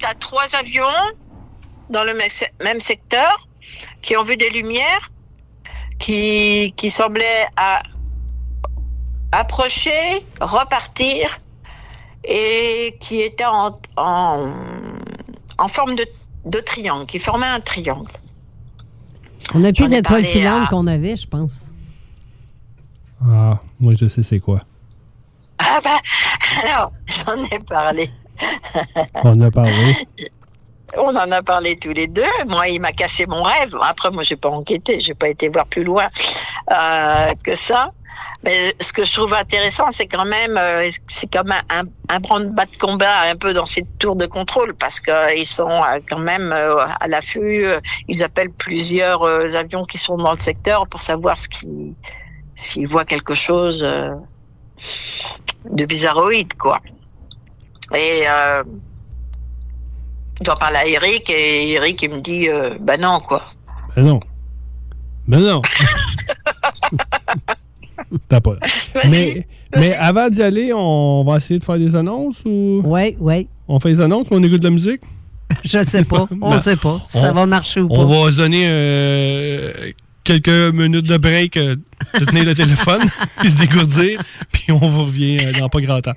[SPEAKER 3] t'as trois avions dans le même se- même secteur qui ont vu des lumières qui, qui semblaient à approcher, repartir et qui étaient en, en, en forme de, de triangle, qui formaient un triangle.
[SPEAKER 7] On a plus d'étoiles filantes
[SPEAKER 3] à-
[SPEAKER 7] qu'on avait, je pense.
[SPEAKER 10] Ah, moi, je sais c'est quoi.
[SPEAKER 3] Ah bah, alors, j'en ai parlé.
[SPEAKER 6] On a parlé.
[SPEAKER 3] On en a parlé tous les deux. Moi, il m'a cassé mon rêve. Après, moi, j'ai pas enquêté, j'ai pas été voir plus loin euh, que ça. Mais ce que je trouve intéressant, c'est quand même, euh, c'est comme un, un, un branle-bas de combat un peu dans ces tours de contrôle, parce qu'ils sont euh, quand même euh, à l'affût. euh, Ils appellent plusieurs euh, avions qui sont dans le secteur pour savoir ce qui, s'ils voient quelque chose euh, de bizarroïde, quoi. Et euh, j'en parle à Eric et Eric il me dit euh, bah non quoi.
[SPEAKER 6] Ben non. Ben non. T'as pas. Mais, mais avant d'y aller, on va essayer de faire des annonces ou?
[SPEAKER 7] Oui, oui.
[SPEAKER 6] On fait des annonces ou on écoute de la musique?
[SPEAKER 7] Je sais pas. On
[SPEAKER 6] Ben,
[SPEAKER 7] sait pas si ça
[SPEAKER 6] on-
[SPEAKER 7] va marcher ou pas.
[SPEAKER 6] On va se donner euh, quelques minutes de break, euh, de tenir le téléphone, puis se dégourdir, puis on vous revient euh, dans pas grand temps.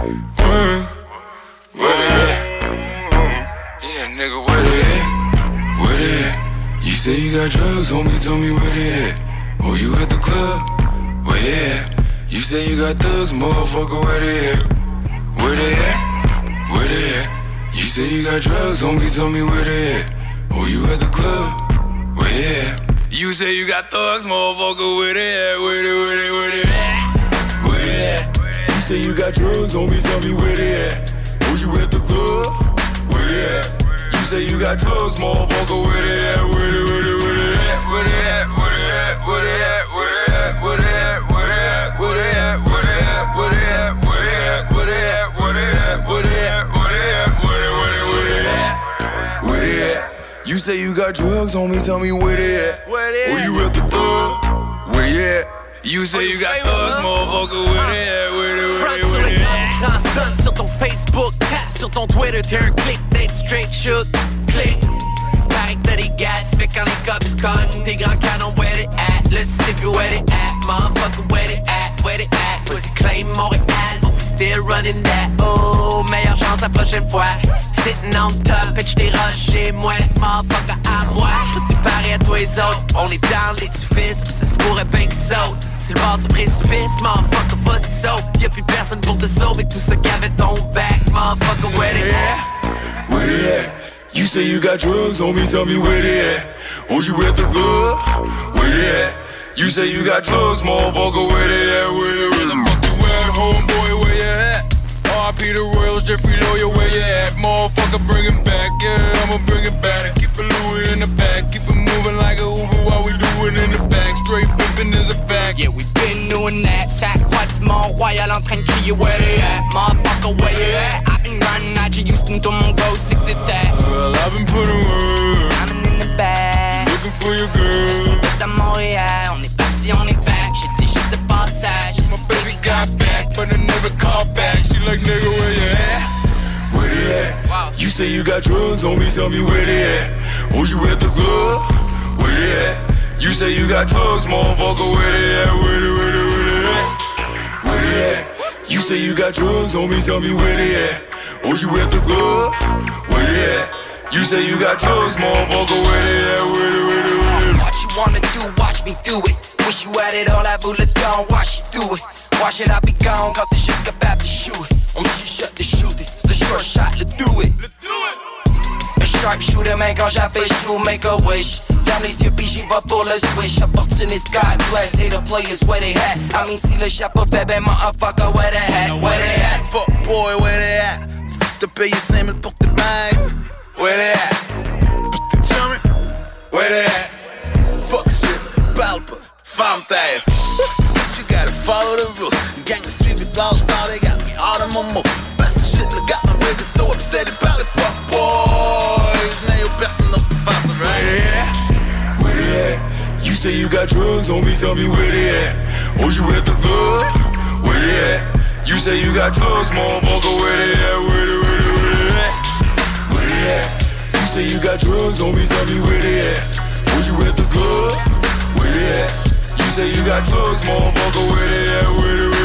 [SPEAKER 11] today.
[SPEAKER 4] Where they at? Yeah, nigga, where they at? Where they at? You say you got drugs, homie, tell me where they at. Oh, you at the club? They at? You say you got thugs, motherfucker, where they at? Where they at? Where they at? You say you got drugs, homie, tell me where they at. Oh, you at the club? They at? You say you got thugs, motherfucker, where they at? Where they, where they, where say you got drugs, homie, tell me where they at. Oh, you at the club? Where they at? You say you got drugs, motherfucker, where they at? Where they, where they, where they at? Where they at? Where they at? Where they at? Where they at? Where they at? Where they at? Where they at? Where they at? Where they at? Where they at? Where they at? Where they at? Where they at? Where they at? Where they, where they, where they at? Where they at? You say you got drugs, homie, tell me where they at. Where they at? Where you at the club? Where you at? You say you got thugs, motherfucker? Where they, where they, where they at?
[SPEAKER 12] Grand stun sur ton Facebook, tap sur ton Twitter, t'es un click, d'être straight shoot, click. Pareil que t'as des gats, fait quand les cops cognent, tes grands canons, where they at? Là tu sais plus where they at, motherfucker, where they at? Where they at? Pussy claim Montréal, still running that. Oh, meilleure chance la prochaine fois. Sitting on top, et j't'ai rushé, moi, motherfucker, à moi. Tout est pareil à toi les autres, on est dans l'édifice, pis ça se pourrait bien qu'ils sautent. C'est le bord du précipice, motherfucker, vas-y saute. Y'a plus personne pour te sauver, tout ça qu'avait ton back, motherfucker, where they at?
[SPEAKER 4] Where they at? You say you got drugs, homie, tell me where they at. Oh, you at the club? Where they at? You say you got drugs, motherfucker, where they at? Where they, where RP the Royals, Jeffrey Lawyer, where you at? Motherfucker, bring it back, yeah, I'ma bring it back. Keep it Louis in the back, keep it moving like a Uber while we do it in the back. Straight pimping is a fact.
[SPEAKER 12] Yeah, we been doing that. Croix du Mont-Royal en train de crier where they at? Motherfucker, where you at? I've been running at you, Houston, tout mon go, c'est que t'étais.
[SPEAKER 4] Well, I've been putting work.
[SPEAKER 12] I'm in the back.
[SPEAKER 4] Looking for your girl.
[SPEAKER 12] C'est à Montréal, on est parti, on est back.
[SPEAKER 4] Got back, but I never called back. She like, nigga, where you at? Where they at? You say you got drugs, homie, tell me where they at. Oh, you at the club? Where they at? You say you got drugs, motherfucker, where they at? Where they, where they, where they at? Where they at? You say you got drugs, homie, tell me where they at. Oh, you at the club? Where they at? You say you got drugs, motherfucker. Where they at? Where they, where they, where they?
[SPEAKER 13] What you wanna do, watch me do it. Wish you had it all, I voulais down, watch you do it. Watch should I be gone, quand t'es juste capable de shoot. On chuchote de shoot it, c'est the short shot, let's do it. Let's do A sharp shooter, man, quand j'avais chaud, make a wish. Ferme les yeux, puis j'y vais pour le switch. Opportunist, God bless, hate the players where they at. I mean, si le chapeau fait, ben, motherfucker, where they at, where they at.
[SPEAKER 14] Fuck boy, where they at? Te payer 5000 pour tes bags.
[SPEAKER 4] Where they at? Where they at?
[SPEAKER 14] The rules. Gang laws, now they got me my. Best shit, my so upset about it. Fuck boys, now you're best enough to find some
[SPEAKER 4] at? Where they at? You say you got drugs, homie, tell me where they at. Oh, you at the club? Where they at? You say you got drugs, motherfucker, where they at? Where they, where they, where they at? Where they at? You say you got drugs, homie, tell me where they at. Oh, you at the club? Where they at? You say you got drugs, motherfucker, where they at? Where they, where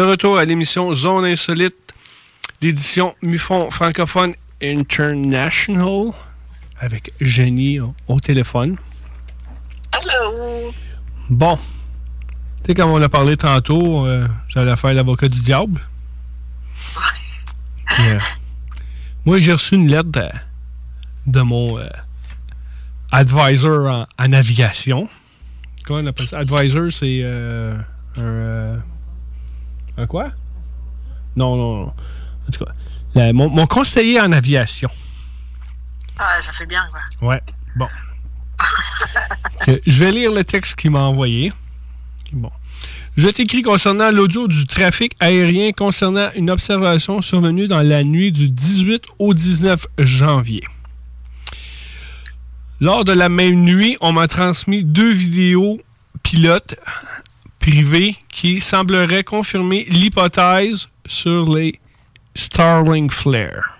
[SPEAKER 6] De retour à l'émission Zone Insolite, l'édition Mufon francophone International, avec Jenny au, au téléphone.
[SPEAKER 3] Hello.
[SPEAKER 6] Bon. Tu sais, comme on a parlé tantôt, euh, j'allais faire l'avocat du diable. Puis, euh, moi, j'ai reçu une lettre de, de mon euh, advisor en, en navigation. Comment on appelle ça? Advisor, c'est euh, un. Un quoi? Non, non, non. En tout cas, la- mon, mon conseiller en aviation.
[SPEAKER 3] Ah, ça fait bien, quoi.
[SPEAKER 6] Ouais, bon. Je vais lire le texte qu'il m'a envoyé. Bon. Je t'écris concernant l'audio du trafic aérien concernant une observation survenue dans la nuit du 18 au 19 janvier. Lors de la même nuit, on m'a transmis deux vidéos pilotes privées qui sembleraient confirmer l'hypothèse sur les Starlink Flare.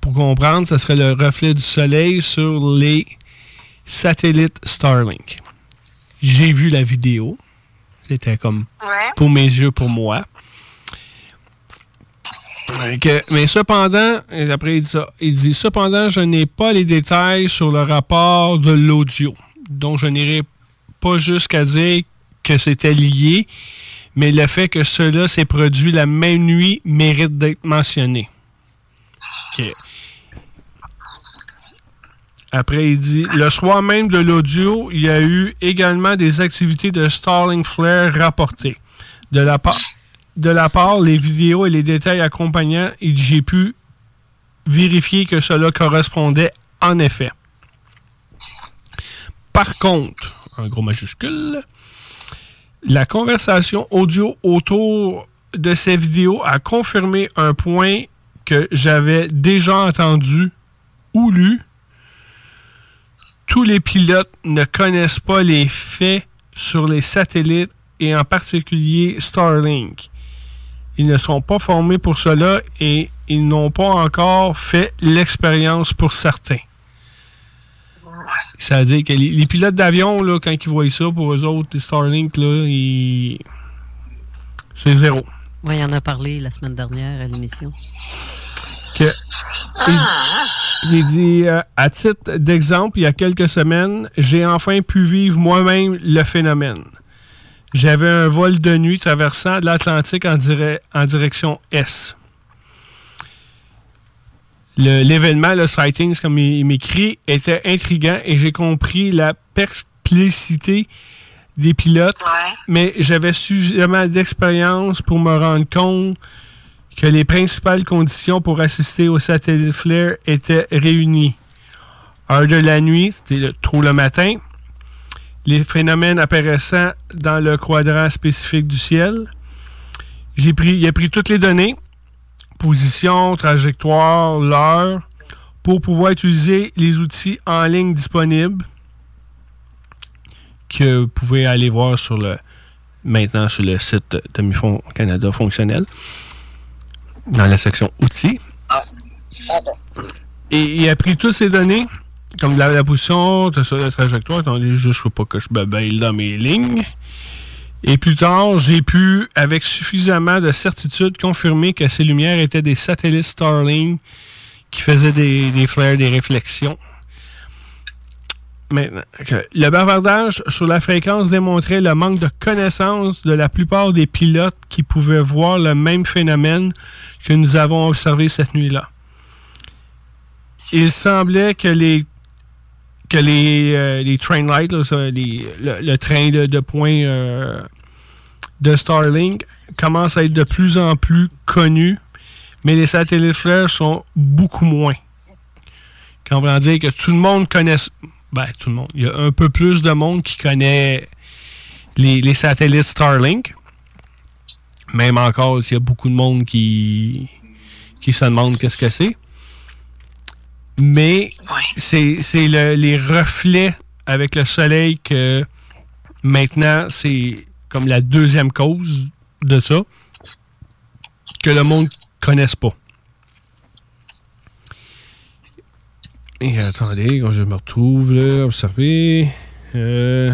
[SPEAKER 6] Pour comprendre, ce serait le reflet du soleil sur les satellites Starlink. J'ai vu la vidéo. C'était comme
[SPEAKER 3] Ouais.
[SPEAKER 6] pour mes yeux, pour moi. Mais cependant, après il dit ça, il dit cependant, je n'ai pas les détails sur le rapport de l'audio. Donc je n'irai pas jusqu'à dire que c'était lié, mais le fait que cela s'est produit la même nuit mérite d'être mentionné. Après, il dit Le soir même de l'audio, il y a eu également des activités de Starlink Flare rapportées. De la part, de la part, les vidéos et les détails accompagnants, j'ai pu vérifier que cela correspondait en effet. Par contre, un gros majuscule, la conversation audio autour de ces vidéos a confirmé un point que j'avais déjà entendu ou lu. Tous les pilotes ne connaissent pas les faits sur les satellites et en particulier Starlink. Ils ne sont pas formés pour cela et ils n'ont pas encore fait l'expérience pour certains. Ça veut dire que les, les pilotes d'avion, là, quand ils voient ça, pour eux autres, les Starlink, là, ils- c'est zéro.
[SPEAKER 7] Oui, il en a parlé la semaine dernière à l'émission.
[SPEAKER 6] Que- il, il dit, euh, à titre d'exemple, il y a quelques semaines, j'ai enfin pu vivre moi-même le phénomène. J'avais un vol de nuit traversant l'Atlantique en, dire- en direction Est. Le- L'événement, le sightings, comme il, il m'écrit, était intriguant et j'ai compris la persplicité des pilotes, mais j'avais suffisamment d'expérience pour me rendre compte que les principales conditions pour assister au satellite Flare étaient réunies. Heure de la nuit, c'était le- tôt le matin, les phénomènes apparaissant dans le quadrant spécifique du ciel. J'ai pris, il a pris toutes les données, position, trajectoire, l'heure, pour pouvoir utiliser les outils en ligne disponibles que vous pouvez aller voir sur le maintenant sur le site de Mifon Canada fonctionnel dans la section outils. Et il a pris toutes ces données, comme la, la position, la trajectoire. Attendez, juste pas que je me baille dans mes lignes. Et plus tard, j'ai pu, avec suffisamment de certitude, confirmer que ces lumières étaient des satellites Starlink qui faisaient des, des flares, des réflexions. Maintenant, le bavardage sur la fréquence démontrait le manque de connaissance de la plupart des pilotes qui pouvaient voir le même phénomène que nous avons observé cette nuit-là. Il semblait que les que les, euh, les train lights, le train de, de points euh, de Starlink commence à être de plus en plus connu, mais les satellites flèches sont beaucoup moins. Quand on va dire que tout le monde connaît, ben tout le monde, il y a un peu plus de monde qui connaît les, les satellites Starlink. Même encore, il y a beaucoup de monde qui, qui se demande qu'est-ce que c'est. Mais c'est c'est le- les reflets avec le soleil que maintenant, c'est comme la deuxième cause de ça que le monde connaisse pas. Et attendez, quand je me retrouve là, observez. Euh,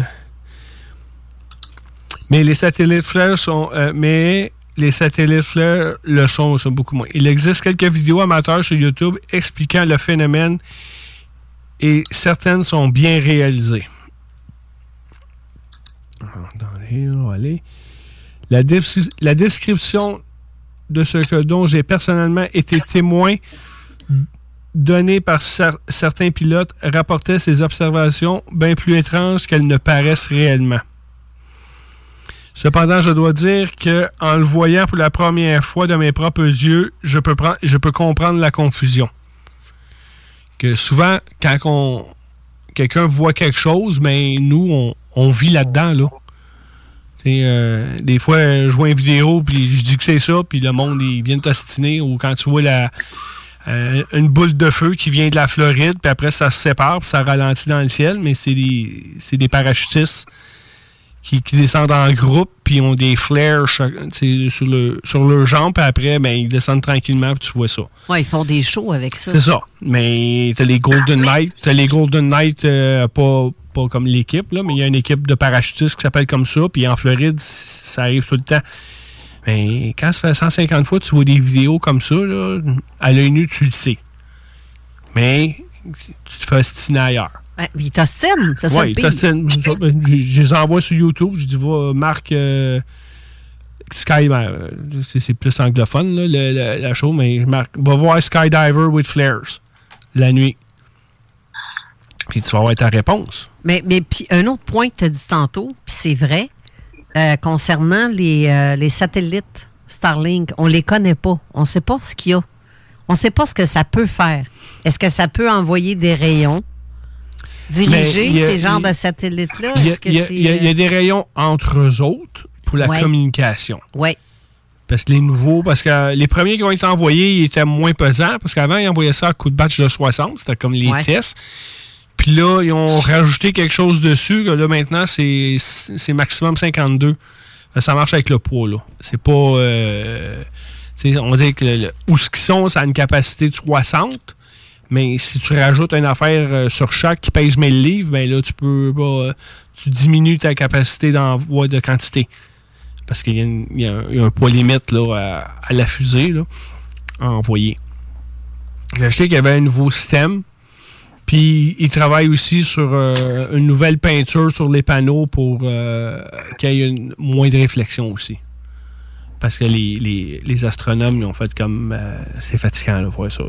[SPEAKER 6] mais les satellites fleurs sont. euh, mais les satellites fleurs le sont, sont beaucoup moins. Il existe quelques vidéos amateurs sur YouTube expliquant le phénomène et certaines sont bien réalisées. La, des- la description de ce que dont j'ai personnellement été témoin donnée par cer- certains pilotes rapportait ces observations bien plus étranges qu'elles ne paraissent réellement. Cependant, je dois dire que en le voyant pour la première fois de mes propres yeux, je peux, comprendre la confusion. Que souvent, quand quelqu'un voit quelque chose, mais nous, on, vit là-dedans. Là. Euh, des fois, je vois une vidéo, puis je dis que c'est ça, puis le monde, il vient de t'ostiner, ou quand tu vois la, euh, une boule de feu qui vient de la Floride, puis après, ça se sépare, puis ça ralentit dans le ciel, mais c'est des, c'est des parachutistes qui, qui descendent en groupe, puis ont des flares sur, le, sur leurs jambes, puis après, ben, ils descendent tranquillement, puis tu vois ça.
[SPEAKER 7] Ouais, ils font des shows avec ça.
[SPEAKER 6] C'est ça. Mais t'as les Golden Knights. T'as les Golden Knights, euh, pas, pas comme l'équipe, là, mais il y a une équipe de parachutistes qui s'appelle comme ça. Puis en Floride, ça arrive tout le temps. Mais quand ça fait 150 fois, tu vois des vidéos comme ça, là, à l'œil nu, tu le sais. Mais tu te fais ostiner ailleurs.
[SPEAKER 7] Mais ils t'ostinent, c'est ça
[SPEAKER 6] Oui,
[SPEAKER 7] pire.
[SPEAKER 6] je, je les envoie sur YouTube. Je dis, va, Marc euh, Sky, ben, c'est plus anglophone, là, le- le- la chose, mais je marque, va voir Skydiver with Flares la nuit. Puis tu vas avoir ta réponse.
[SPEAKER 7] Mais, mais puis un autre point que tu as dit tantôt, puis c'est vrai, euh, concernant les, euh, les satellites Starlink, on les connaît pas. On sait pas ce qu'il y a. On sait pas ce que ça peut faire. Est-ce que ça peut envoyer des rayons? Diriger
[SPEAKER 6] a-
[SPEAKER 7] ces genres de satellites-là?
[SPEAKER 6] Il y, a, y y des rayons entre eux autres pour la
[SPEAKER 7] Ouais.
[SPEAKER 6] communication.
[SPEAKER 7] Oui.
[SPEAKER 6] Parce que les nouveaux, parce que les premiers qui ont été envoyés, ils étaient moins pesants. Parce qu'avant, ils envoyaient ça à coup de batch de 60. C'était comme les
[SPEAKER 7] Ouais.
[SPEAKER 6] tests. Puis là, ils ont rajouté quelque chose dessus. là, maintenant, c'est maximum 52. Ça marche avec le poids, là. C'est pas... euh, on dit que le- où ce qu'ils sont, ça a une capacité de 60. Mais si tu rajoutes une affaire euh, sur chaque qui pèse 1000 livres, ben là, tu peux euh, tu diminues ta capacité d'envoi de quantité. Parce qu'il y, a un- poids limite là, à, la fusée là, à envoyer. Je sais qu'il y avait un nouveau système. Puis il travaille aussi sur euh, une nouvelle peinture sur les panneaux pour euh, qu'il y ait une, moins de réflexion aussi. Parce que les, les- les astronomes ils ont fait comme euh, c'est fatigant de voir ça.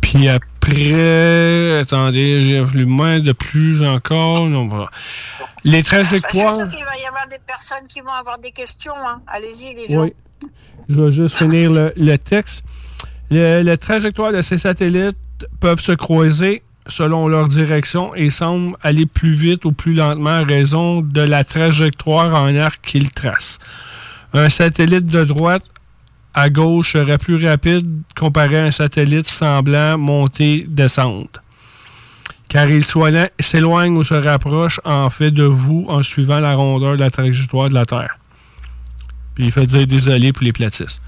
[SPEAKER 6] Puis après, attendez, j'ai voulu moins de plus encore. Non, voilà. Les
[SPEAKER 3] Bah, c'est sûr qu'il va y avoir des personnes qui vont avoir des questions. hein. Allez-y, les gens.
[SPEAKER 6] Oui. Je vais juste finir le, le texte. Le, la trajectoire de ces satellites peuvent se croiser selon leur direction et semblent aller plus vite ou plus lentement à raison de la trajectoire en arc qu'ils tracent. Un satellite de droite à gauche serait plus rapide comparé à un satellite semblant monter-descendre. Car il s'éloigne ou se rapproche en fait de vous en suivant la rondeur de la trajectoire de la Terre. Il fait dire désolé pour les platistes.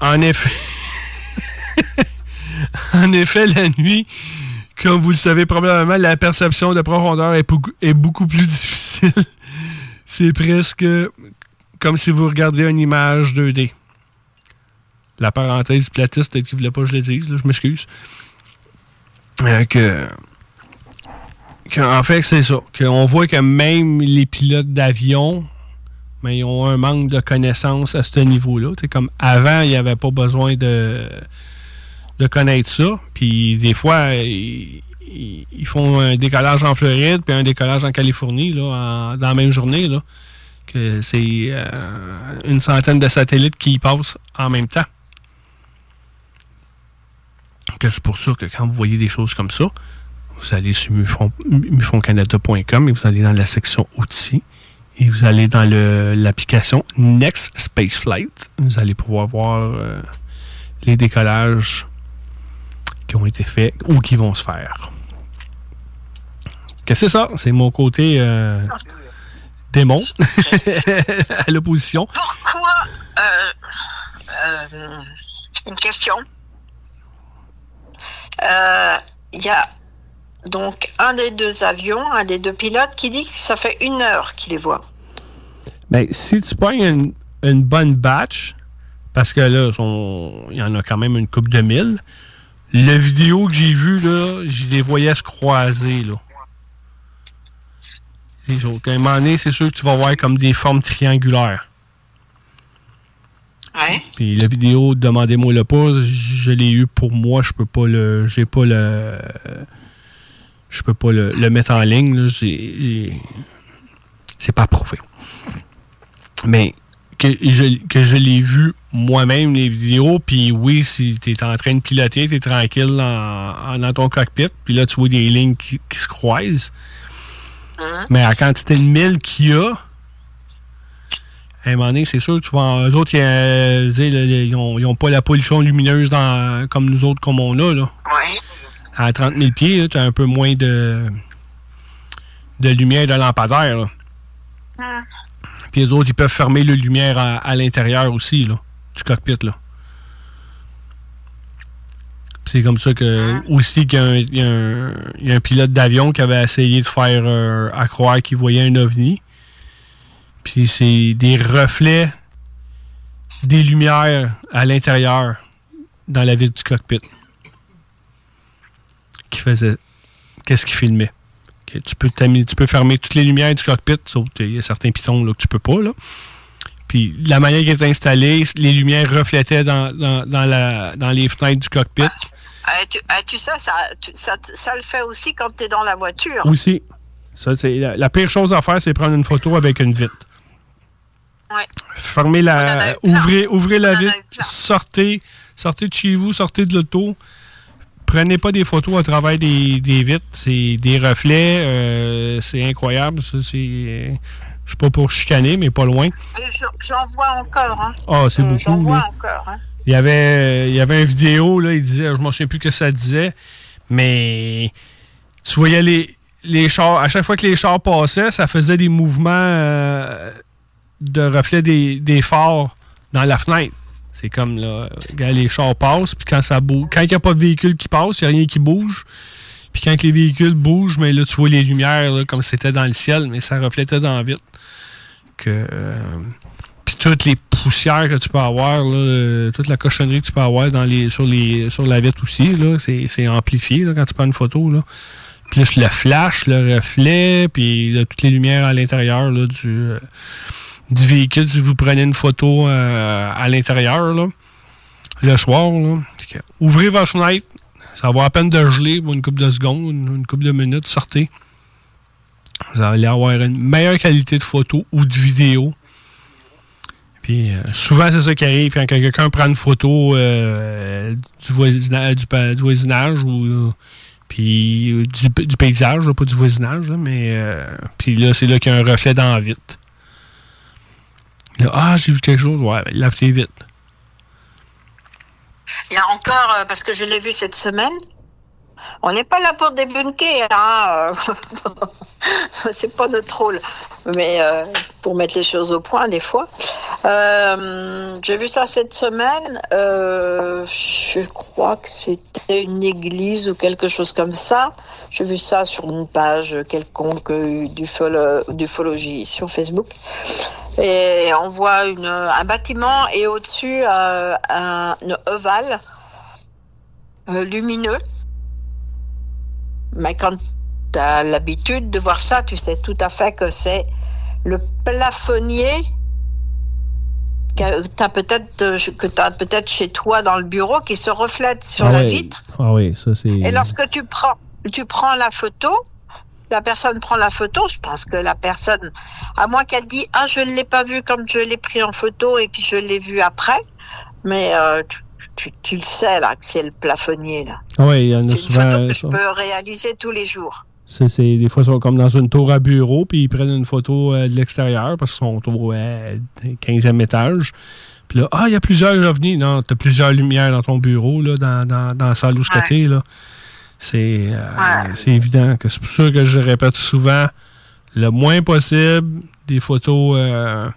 [SPEAKER 6] En effet, en effet, la nuit, comme vous le savez probablement, la perception de profondeur est beaucoup, plus difficile. C'est presque comme si vous regardiez une image 2D. La parenthèse platiste, peut-être qu'il ne voulait pas que je le dise, là, je m'excuse. Euh, que, en fait, c'est ça. Qu'on voit que même les pilotes d'avion, mais ils ont un manque de connaissances à ce niveau-là. Comme avant, il n'y avait pas besoin de, connaître ça. Puis des fois, ils, font un décollage en Floride puis un décollage en Californie là, dans la même journée. Là, que c'est euh, une centaine de satellites qui y passent en même temps. Que c'est pour ça que quand vous voyez des choses comme ça, vous allez sur mufon- mufoncanada.com et vous allez dans la section outils et vous allez dans l'application Next Space Flight. Vous allez pouvoir voir euh, les décollages qui ont été faits ou qui vont se faire. Que c'est ça? C'est mon côté euh, démon à l'opposition.
[SPEAKER 3] Pourquoi euh, Une question? Il y a donc un des deux avions, un des deux pilotes qui dit que ça fait une heure qu'il les voit.
[SPEAKER 6] Ben, si tu pognes une, une bonne batch, parce que là, il y en a quand même une coupe de mille, le vidéo que j'ai vu, là, je les voyais se croiser, là. Les autres. À un moment donné, c'est sûr que tu vas voir comme des formes triangulaires.
[SPEAKER 3] Ouais.
[SPEAKER 6] Puis la vidéo, demandez-moi le pas, je l'ai eu pour moi, je peux pas le. J'ai pas le. Je peux pas le, le mettre en ligne. C'est pas prouvé. Mais que je, que je l'ai vu moi-même, les vidéos, puis oui, si tu es en train de piloter, tu es tranquille en- en- dans ton cockpit, puis là, tu vois des lignes qui, qui se croisent. Mais à la quantité de mille qu'il y a, à un moment donné, c'est sûr, tu vois, eux autres, ils, euh, n'ont pas la pollution lumineuse dans- comme nous autres, comme on a. Là. À 30 000 pieds, tu as un peu moins de, de lumière de lampadaire. là. Puis les autres, ils peuvent fermer la lumière à, à l'intérieur aussi, là, du cockpit. Là. C'est comme ça que aussi qu'il y a un, y y a pilote d'avion qui avait essayé de faire euh, à croire qu'il voyait un ovni. Puis c'est des reflets des lumières à l'intérieur dans la vitre du cockpit faisait qu'est-ce qu'il filmait? Tu, peux t'ami- tu peux fermer toutes les lumières du cockpit, sauf qu'il y a certains pitons là, que tu peux pas. Là. Puis la manière qui est installée, les lumières reflétaient dans, dans, dans la, dans les fenêtres du cockpit.
[SPEAKER 3] Ah, tu, ah, tu sais, ça, tu- ça, ça le fait aussi quand tu es dans la voiture.
[SPEAKER 6] Aussi. Ça, la, la pire chose à faire, c'est prendre une photo avec une vitre.
[SPEAKER 3] Ouais.
[SPEAKER 6] Fermez la. Ouvrez, ouvrez la vitre, sortez, sortez de chez vous, sortez de l'auto. Prenez pas des photos à travers des, des vitres. C'est des reflets. euh, c'est incroyable. Ça, c'est. Je suis pas pour chicaner, mais pas loin.
[SPEAKER 3] J'en- vois encore. Hein.
[SPEAKER 6] Ah, c'est
[SPEAKER 3] Euh,
[SPEAKER 6] beaucoup,
[SPEAKER 3] J'en vois encore. Hein.
[SPEAKER 6] Il y avait, il y avait une vidéo, là, il disait, je m'en souviens plus que ça disait, mais tu voyais les, les chars, à chaque fois que les chars passaient, ça faisait des mouvements euh, de reflets des, des phares dans la fenêtre. C'est comme, là, les chars passent, puis quand ça quand il n'y a pas de véhicule qui passe, il n'y a rien qui bouge. Puis quand les véhicules bougent, mais là, tu vois les lumières, là, comme c'était dans le ciel, mais ça reflétait dans la vitre. Que, euh, puis toutes les poussières que tu peux avoir, euh, toute la cochonnerie que tu peux avoir dans les, sur, les, sur la vitre aussi, c'est, amplifié quand tu prends une photo. Là. Plus le flash, le reflet, puis toutes les lumières à l'intérieur du, euh, du véhicule. Si vous prenez une photo euh, à l'intérieur, le soir, ouvrez votre fenêtre, ça va à peine de geler pour une couple de secondes, une, couple de minutes, sortez. Vous allez avoir une meilleure qualité de photo ou de vidéo. Puis euh, souvent, c'est ça qui arrive quand quelqu'un prend une photo euh, du, voisinage ou, Puis du, paysage, pas du voisinage, mais puis là, c'est là qu'il y a un reflet dans. Ah, j'ai vu quelque chose, ouais, ben, lave-les vite.
[SPEAKER 3] Il y a encore, euh, parce que je l'ai vu cette semaine, on n'est pas là pour débunker, hein. c'est pas notre rôle, mais euh, pour mettre les choses au point des fois. Euh, J'ai vu ça cette semaine, euh, je crois que c'était une église ou quelque chose comme ça. J'ai vu ça sur une page quelconque d'ufolo- d'ufologie sur Facebook. Et on voit un bâtiment et au-dessus un, une ovale lumineux. Mais quand tu as l'habitude de voir ça, tu sais tout à fait que c'est le plafonnier que tu as peut-être euh, que peut-être chez toi dans le bureau qui se reflète sur
[SPEAKER 6] ah
[SPEAKER 3] la
[SPEAKER 6] ouais.
[SPEAKER 3] vitre.
[SPEAKER 6] Ah oui, ça c'est.
[SPEAKER 3] Et lorsque tu prends, tu prends la photo, la personne prend la photo, je pense que la personne, à moins qu'elle dise, ah, je ne l'ai pas vu comme je l'ai pris en photo et puis je l'ai vu après, mais euh, tu, tu, tu le sais là, que c'est le plafonnier là.
[SPEAKER 6] Ah oui, il y en a
[SPEAKER 3] une
[SPEAKER 6] souvent.
[SPEAKER 3] photo que je peux réaliser tous les jours.
[SPEAKER 6] C'est, c'est- des fois, ils sont comme dans une tour à bureau, puis ils prennent une photo euh, de l'extérieur parce qu'ils sont au euh, 15e étage. Puis là, ah, il y a plusieurs ovnis. Non, tu as plusieurs lumières dans ton bureau, là, dans, dans, dans la salle où je
[SPEAKER 3] Ouais.
[SPEAKER 6] t'étais, là. C'est, euh, c'est évident que c'est pour ça que je répète souvent le moins possible des photos euh,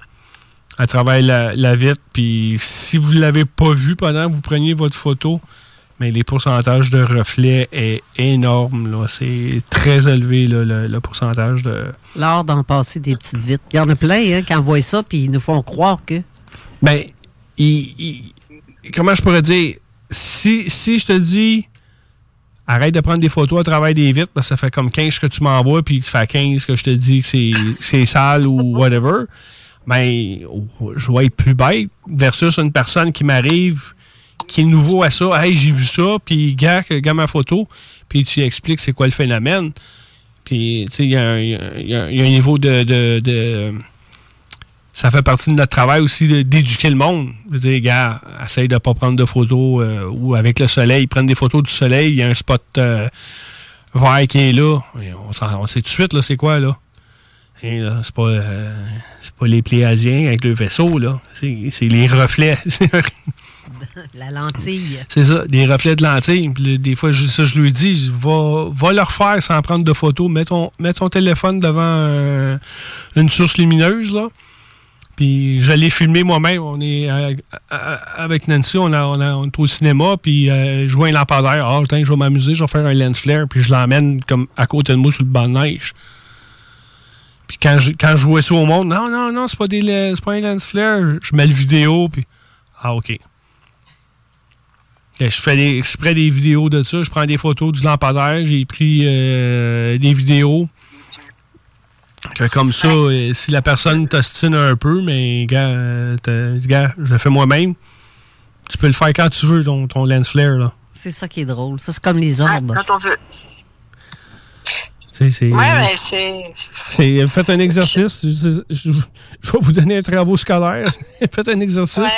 [SPEAKER 6] à travers la, la vitre. Puis si vous ne l'avez pas vu pendant que vous preniez votre photo, mais les pourcentages de reflets est énorme. Là. C'est très élevé là, le, le pourcentage de.
[SPEAKER 7] L'art d'en passer des petites vitres. Il y en a plein hein, qui envoient ça puis ils nous font croire que.
[SPEAKER 6] Ben, il- il- comment je pourrais dire? Si, si je te dis arrête de prendre des photos à travers des vitres parce que ça fait comme 15 que tu m'envoies puis ça fait 15 que je te dis que c'est, c'est sale ou whatever, ben je vais être plus bête versus une personne qui m'arrive qui est nouveau à ça. Hey, j'ai vu ça, puis gars, gars ma photo, puis tu expliques c'est quoi le phénomène. Puis, tu sais, il y, a un- niveau de- de- ça fait partie de notre travail aussi d'éduquer le monde. Je veux dire, gars, essaye de ne pas prendre de photos euh, ou avec le soleil, prendre des photos du soleil, il y a un spot euh, vert qui est là. On, on sait tout de suite, là, c'est quoi, là. C'est pas, euh, c'est pas les Pléasiens avec le vaisseau, là. C'est c'est les reflets.
[SPEAKER 7] La lentille.
[SPEAKER 6] C'est ça, des reflets de. Puis là, des fois, je, ça, je lui dis, je va, va le refaire sans prendre de photos. Mets ton, mets ton téléphone devant euh, une source lumineuse, là. Puis je l'ai filmé moi-même. On est euh, avec Nancy, on, a, on, a- on est au cinéma, puis euh, je vois un lampadaire. Ah, tiens, je vais m'amuser, je vais faire un lens flare, puis je l'emmène comme à côté de moi sur le banc de neige. Puis quand je, quand je vois ça au monde, non, non, non, c'est pas, des, pas un lens flare. Je mets le vidéo, puis ah, OK. Et Je fais des, exprès des vidéos de ça. Je prends des photos du lampadaire. J'ai pris euh, des vidéos. Que comme ça, euh, si la personne t'ostine un peu, mais gars, gars, je le fais moi-même. Tu peux le faire quand tu veux, ton, ton lens flare. Là.
[SPEAKER 7] C'est ça qui est drôle. Ça, c'est comme les orbes.
[SPEAKER 3] Quand on veut.
[SPEAKER 6] C'est, c'est,
[SPEAKER 3] Ouais, mais c'est.
[SPEAKER 6] c'est- faites un exercice. Je, je- je vais vous donner un travaux scolaire. faites un exercice.
[SPEAKER 3] Ouais,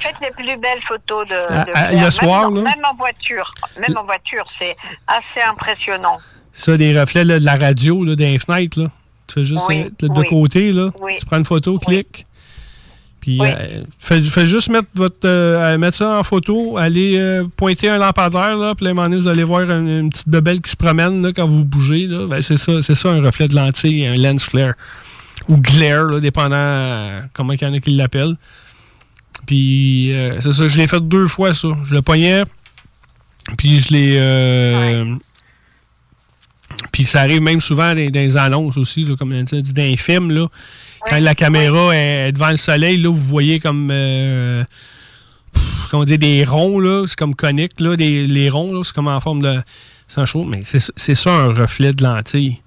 [SPEAKER 3] faites les plus belles photos de,
[SPEAKER 6] Ah,
[SPEAKER 3] de
[SPEAKER 6] ah, le
[SPEAKER 3] Même
[SPEAKER 6] soir,
[SPEAKER 3] dans-
[SPEAKER 6] là?
[SPEAKER 3] même en voiture. Même en voiture, c'est assez impressionnant.
[SPEAKER 6] Ça, des reflets là, de la radio, là, des fenêtres, là. Tu fais juste
[SPEAKER 3] Oui,
[SPEAKER 6] euh, de, de
[SPEAKER 3] oui.
[SPEAKER 6] côté, là.
[SPEAKER 3] Oui.
[SPEAKER 6] Tu prends une photo, clique. Puis,
[SPEAKER 3] Oui.
[SPEAKER 6] euh, fais juste mettre, votre, euh, mettre ça en photo, aller euh, pointer un lampadaire, là, puis à un moment donné, vous allez voir une, une petite bebelle qui se promène là, quand vous bougez. Là. Ben, c'est ça, c'est ça, un reflet de lentille, un lens flare. Ou glare, là, dépendant euh, comment il y en a qui l'appellent. Puis, euh, c'est ça, je l'ai fait deux fois, ça. Je le poignais, puis je l'ai... euh, puis ça arrive même souvent dans, dans les annonces aussi, là, comme on dit, dans les films, là. Quand la caméra est devant le soleil, là, vous voyez comme euh, comment dire, des ronds, là. C'est comme conique, là, des, les ronds, là, c'est comme en forme de. C'est un chaud, mais c'est ça un reflet de lentille.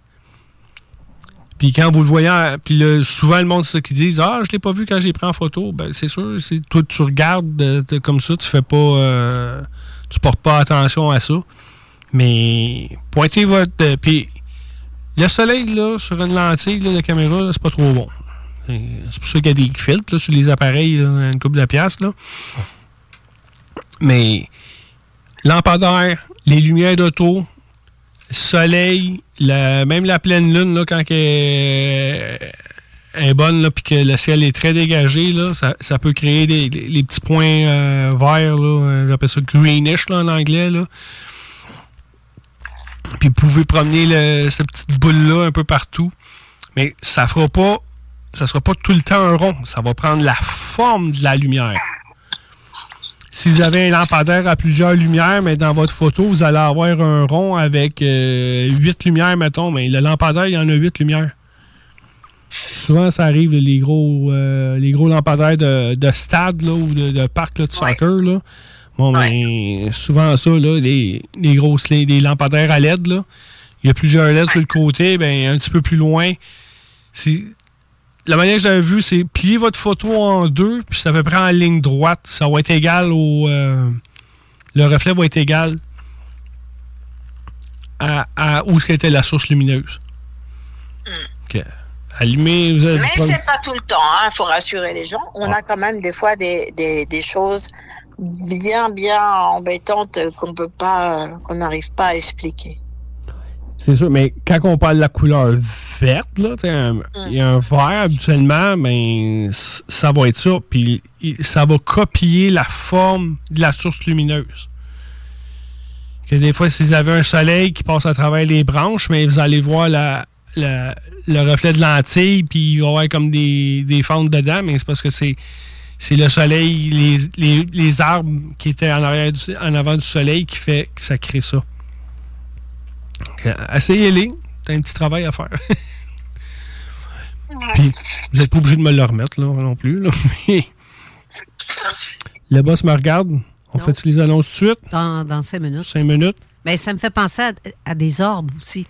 [SPEAKER 6] Puis quand vous le voyez, en- puis le- souvent le monde, c'est ça qui disent Ah, je l'ai pas vu quand j'ai pris en photo. Ben, c'est sûr, c'est toi, tu regardes euh, comme ça, tu fais pas. euh, tu portes pas attention à ça. Mais pointez votre. euh, puis le soleil, là, sur une lentille là, de caméra, c'est pas trop bon. C'est pour ça qu'il y a des filtres sur les appareils, une couple de piastres. Là. Mais lampadaire, les lumières d'auto, soleil, la- même la pleine lune, là, quand elle est, elle est bonne, puis que le ciel est très dégagé, là, ça, ça peut créer des, les petits points euh, verts, euh, j'appelle ça greenish là, en anglais. Là. Puis vous pouvez promener le- cette petite boule-là un peu partout. Mais ça fera pas. Ça sera pas tout le temps un rond. Ça va prendre la forme de la lumière. Si vous avez un lampadaire à plusieurs lumières, mais dans votre photo, vous allez avoir un rond avec euh, huit lumières, mettons. Mais le lampadaire, il y en a huit lumières. Souvent, ça arrive, les gros, euh, les gros lampadaires de, de stade là, ou de, de parc là, de soccer. Là. Bon, mais souvent, ça, là, les, les grosses les, les lampadaires à LED, là, il y a plusieurs LED sur le côté, ben, un petit peu plus loin. La manière que j'avais vu, c'est plier votre photo en deux, puis c'est à peu près en ligne droite. Ça va être égal au. euh, le reflet va être égal à, à où était la source lumineuse. Ok. Allumez, vous avez
[SPEAKER 3] Mais c'est pas tout le temps, il faut rassurer les gens. On a quand même des fois des, des, des choses bien, bien embêtantes qu'on peut pas, euh, qu'on n'arrive pas à expliquer.
[SPEAKER 6] C'est sûr, mais quand on parle de la couleur verte, un- il y a un vert habituellement, ben, c- ça va être ça. Puis ça va copier la forme de la source lumineuse. Que des fois, si vous avez un soleil qui passe à travers les branches, mais vous allez voir la, la- le reflet de lentille, puis il va y avoir comme des, des fentes dedans, mais c'est parce que c'est. C'est le soleil, les, les- les arbres qui étaient en, arrière du- en avant du soleil qui fait que ça crée ça. Euh, Essayez-les. T'as un petit travail à faire. Puis, vous n'êtes pas obligé de me le remettre, là, non plus. là. Le boss me regarde. On fait les annonces tout de suite?
[SPEAKER 7] Dans, dans cinq minutes.
[SPEAKER 6] Cinq minutes.
[SPEAKER 7] Mais ça me fait penser à, à des orbes aussi.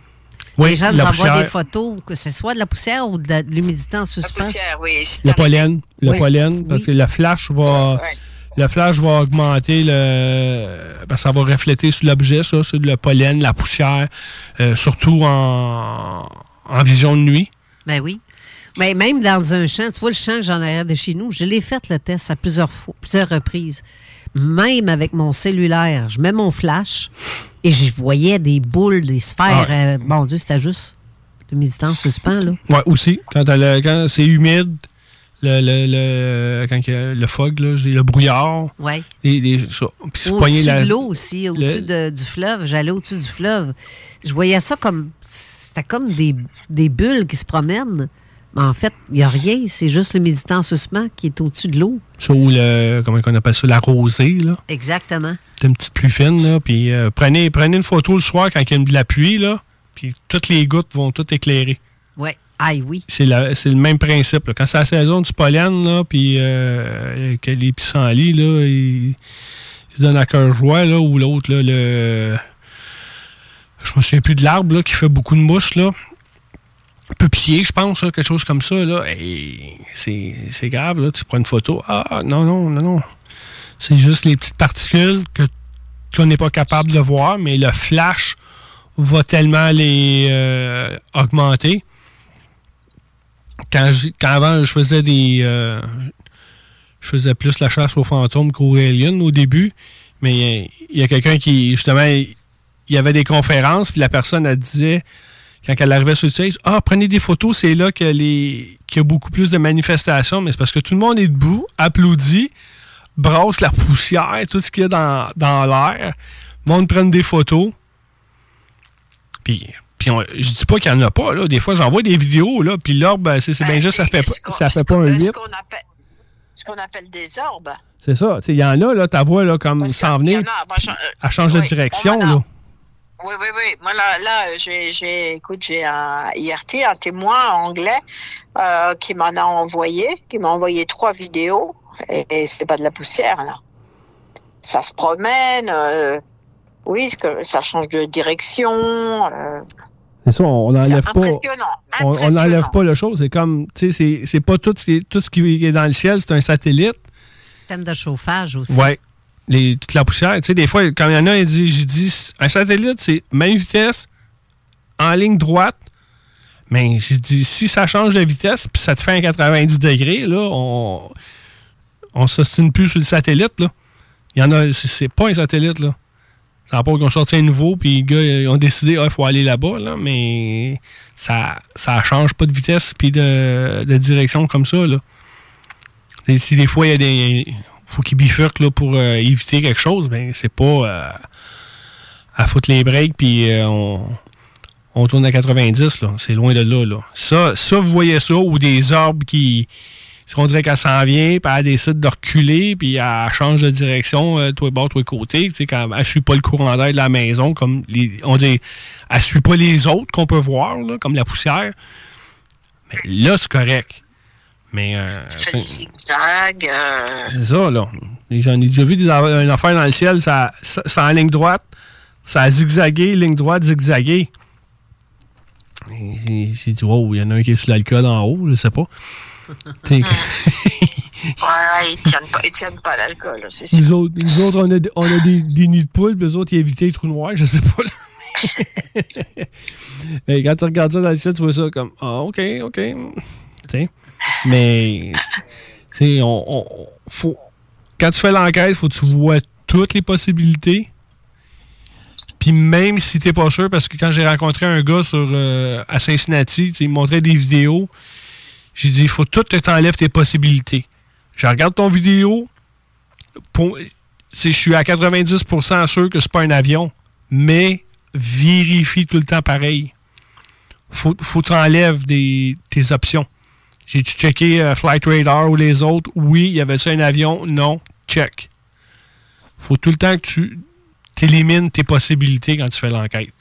[SPEAKER 6] Oui,
[SPEAKER 7] les gens nous
[SPEAKER 6] la
[SPEAKER 7] envoient
[SPEAKER 6] poussière.
[SPEAKER 7] des photos, que ce soit de la poussière ou de la- l'humidité en suspens.
[SPEAKER 3] oui.
[SPEAKER 6] Le pollen. Le
[SPEAKER 7] Oui.
[SPEAKER 6] pollen, parce que le flash va. Le flash va augmenter le. ben, ça va refléter sur l'objet, ça, sur le pollen, la poussière, euh, surtout en, en vision de nuit.
[SPEAKER 7] Ben oui. Mais même dans un champ, tu vois le champ que j'en arrière de chez nous, je l'ai fait le test à plusieurs fois, plusieurs reprises. Même avec mon cellulaire, je mets mon flash et je voyais des boules, des sphères.
[SPEAKER 6] Ah.
[SPEAKER 7] euh, bon Dieu, c'était juste l'humidité en suspens, là.
[SPEAKER 6] Ouais, aussi. Quand, quand c'est humide, le, le, le- quand il y a le fog, là, le brouillard. Se
[SPEAKER 7] Au-dessus
[SPEAKER 6] la-
[SPEAKER 7] de l'eau aussi, au-dessus
[SPEAKER 6] le-
[SPEAKER 7] de- du fleuve. J'allais au-dessus du fleuve. Je voyais ça comme. C'était comme des, des bulles qui se promènent. Mais en fait, il n'y a rien. C'est juste l'humidité en suspens qui est au-dessus de l'eau.
[SPEAKER 6] ça, ou le, comment on appelle ça, la rosée, là.
[SPEAKER 7] Exactement.
[SPEAKER 6] C'est une petite pluie fine, là. Puis euh, prenez, prenez une photo le soir quand il y a de la pluie, là. Puis toutes les gouttes vont tout éclairer.
[SPEAKER 7] Ouais.
[SPEAKER 6] C'est le même principe. Quand c'est la saison du pollen, là, puis euh, que les pissenlits, là, ils, donnent à cœur joie, là, ou l'autre, là, le. Je me souviens plus de l'arbre, là, qui fait beaucoup de mousse, là. Peuplier, je pense, quelque chose comme ça, là. C'est grave, là. Tu prends une photo. Ah, non, non, non, non. C'est juste les petites particules que qu'on n'est pas capable de voir, mais le flash va tellement les euh, augmenter quand, avant, je faisais des. euh, je faisais plus la chasse aux fantômes qu'aux aliens au début. Mais il y a quelqu'un qui, justement, il y avait des conférences, puis la personne, elle disait, quand elle arrivait sur le site, Ah, prenez des photos, c'est là qu'il y a beaucoup plus de manifestations. Mais c'est parce que tout le monde est debout, applaudit, brasse la poussière, tout ce qu'il y a dans, dans l'air. Le monde prenne des photos. Puis, puis on- je dis pas qu'il n'y en a pas, là. Des fois, j'envoie des vidéos, là, puis l'orbe, ben, c'est c'est bien juste, ça fait, ça fait pas un
[SPEAKER 3] Ce
[SPEAKER 6] 8.
[SPEAKER 3] qu'on appelle, ce qu'on appelle des orbes.
[SPEAKER 6] C'est ça. Il y en a, là, ta voix, là, comme s'en venir.
[SPEAKER 3] euh,
[SPEAKER 6] Elle change de direction, là.
[SPEAKER 3] Oui, oui, oui. Moi, là, là j'ai, écoute, j'ai un IRT, un témoin anglais, euh, qui m'en a envoyé, qui m'a envoyé trois vidéos, et, et c'est pas de la poussière, là. Ça se promène, euh, oui, ça change de direction, euh,
[SPEAKER 6] C'est ça, on n'enlève pas. On n'enlève pas la chose. C'est comme, tu sais, c'est- c'est pas tout, ce qui est- tout ce qui est dans le ciel, c'est un satellite.
[SPEAKER 7] Système de chauffage aussi.
[SPEAKER 6] Ouais. Les, toute la poussière. Tu sais, des fois, quand il y en a, il dit, j'ai dit, un satellite, c'est même vitesse, en ligne droite. Mais j'ai dit, si ça change de vitesse, puis ça te fait un 90 degrés, là, on, on s'ostine plus sur le satellite, là. Il y en a, c'est- c'est pas un satellite, là. Ça n'a pas qu'on sorti un nouveau, puis les gars ils ont décidé, il faut aller là-bas, là, mais ça ça change pas de vitesse puis de, direction comme ça. Là. Si des fois, il y a des. faut qu'ils bifurquent là, pour euh, éviter quelque chose, ben c'est pas euh, à foutre les breaks, puis euh, on, on tourne à 90, là. C'est loin de là, là. Ça, ça, vous voyez ça, ou des arbres qui. On dirait qu'elle s'en vient, puis elle décide de reculer, puis elle change de direction, euh, toi bord, toi côté. Tu sais, quand elle suit pas le courant d'air de la maison, comme les, on dit, elle suit pas les autres qu'on peut voir, là, comme la poussière. Mais là, c'est correct. Mais. Euh,
[SPEAKER 3] Fait zigzag. euh,
[SPEAKER 6] c'est ça, là. J'en ai déjà vu des une affaire dans le ciel, ça, ça, c'est en ligne droite. Ça a zigzagué, ligne droite, zigzagué. J'ai dit, wow, il y en a un qui est sur l'alcool en haut, je sais pas. T'sais,
[SPEAKER 3] Ouais, ils tiennent pas, ils tiennent pas l'alcool, là, c'est sûr.
[SPEAKER 6] nous autres, nous autres, on a, on a des, des nids de poules, puis eux autres, ils évitaient les trous noirs, je sais pas. Et quand tu regardes ça dans le ciel, tu vois ça comme, ah, ok, ok. T'sais. Mais, on, on- faut, quand tu fais l'enquête, faut que tu vois toutes les possibilités. Puis même si t'es pas sûr, parce que quand j'ai rencontré un gars sur, euh, à Cincinnati, il me montrait des vidéos, j'ai dit, il faut tout que t'enlèves tes possibilités. Je regarde ton vidéo, je suis à 90% sûr que c'est pas un avion, mais vérifie tout le temps pareil. Faut, faut que tu enlèves des, tes options. J'ai-tu checké euh, Flight Radar ou les autres? Oui, il y avait ça un avion? Non. Check. Faut tout le temps que tu élimines tes possibilités quand tu fais l'enquête.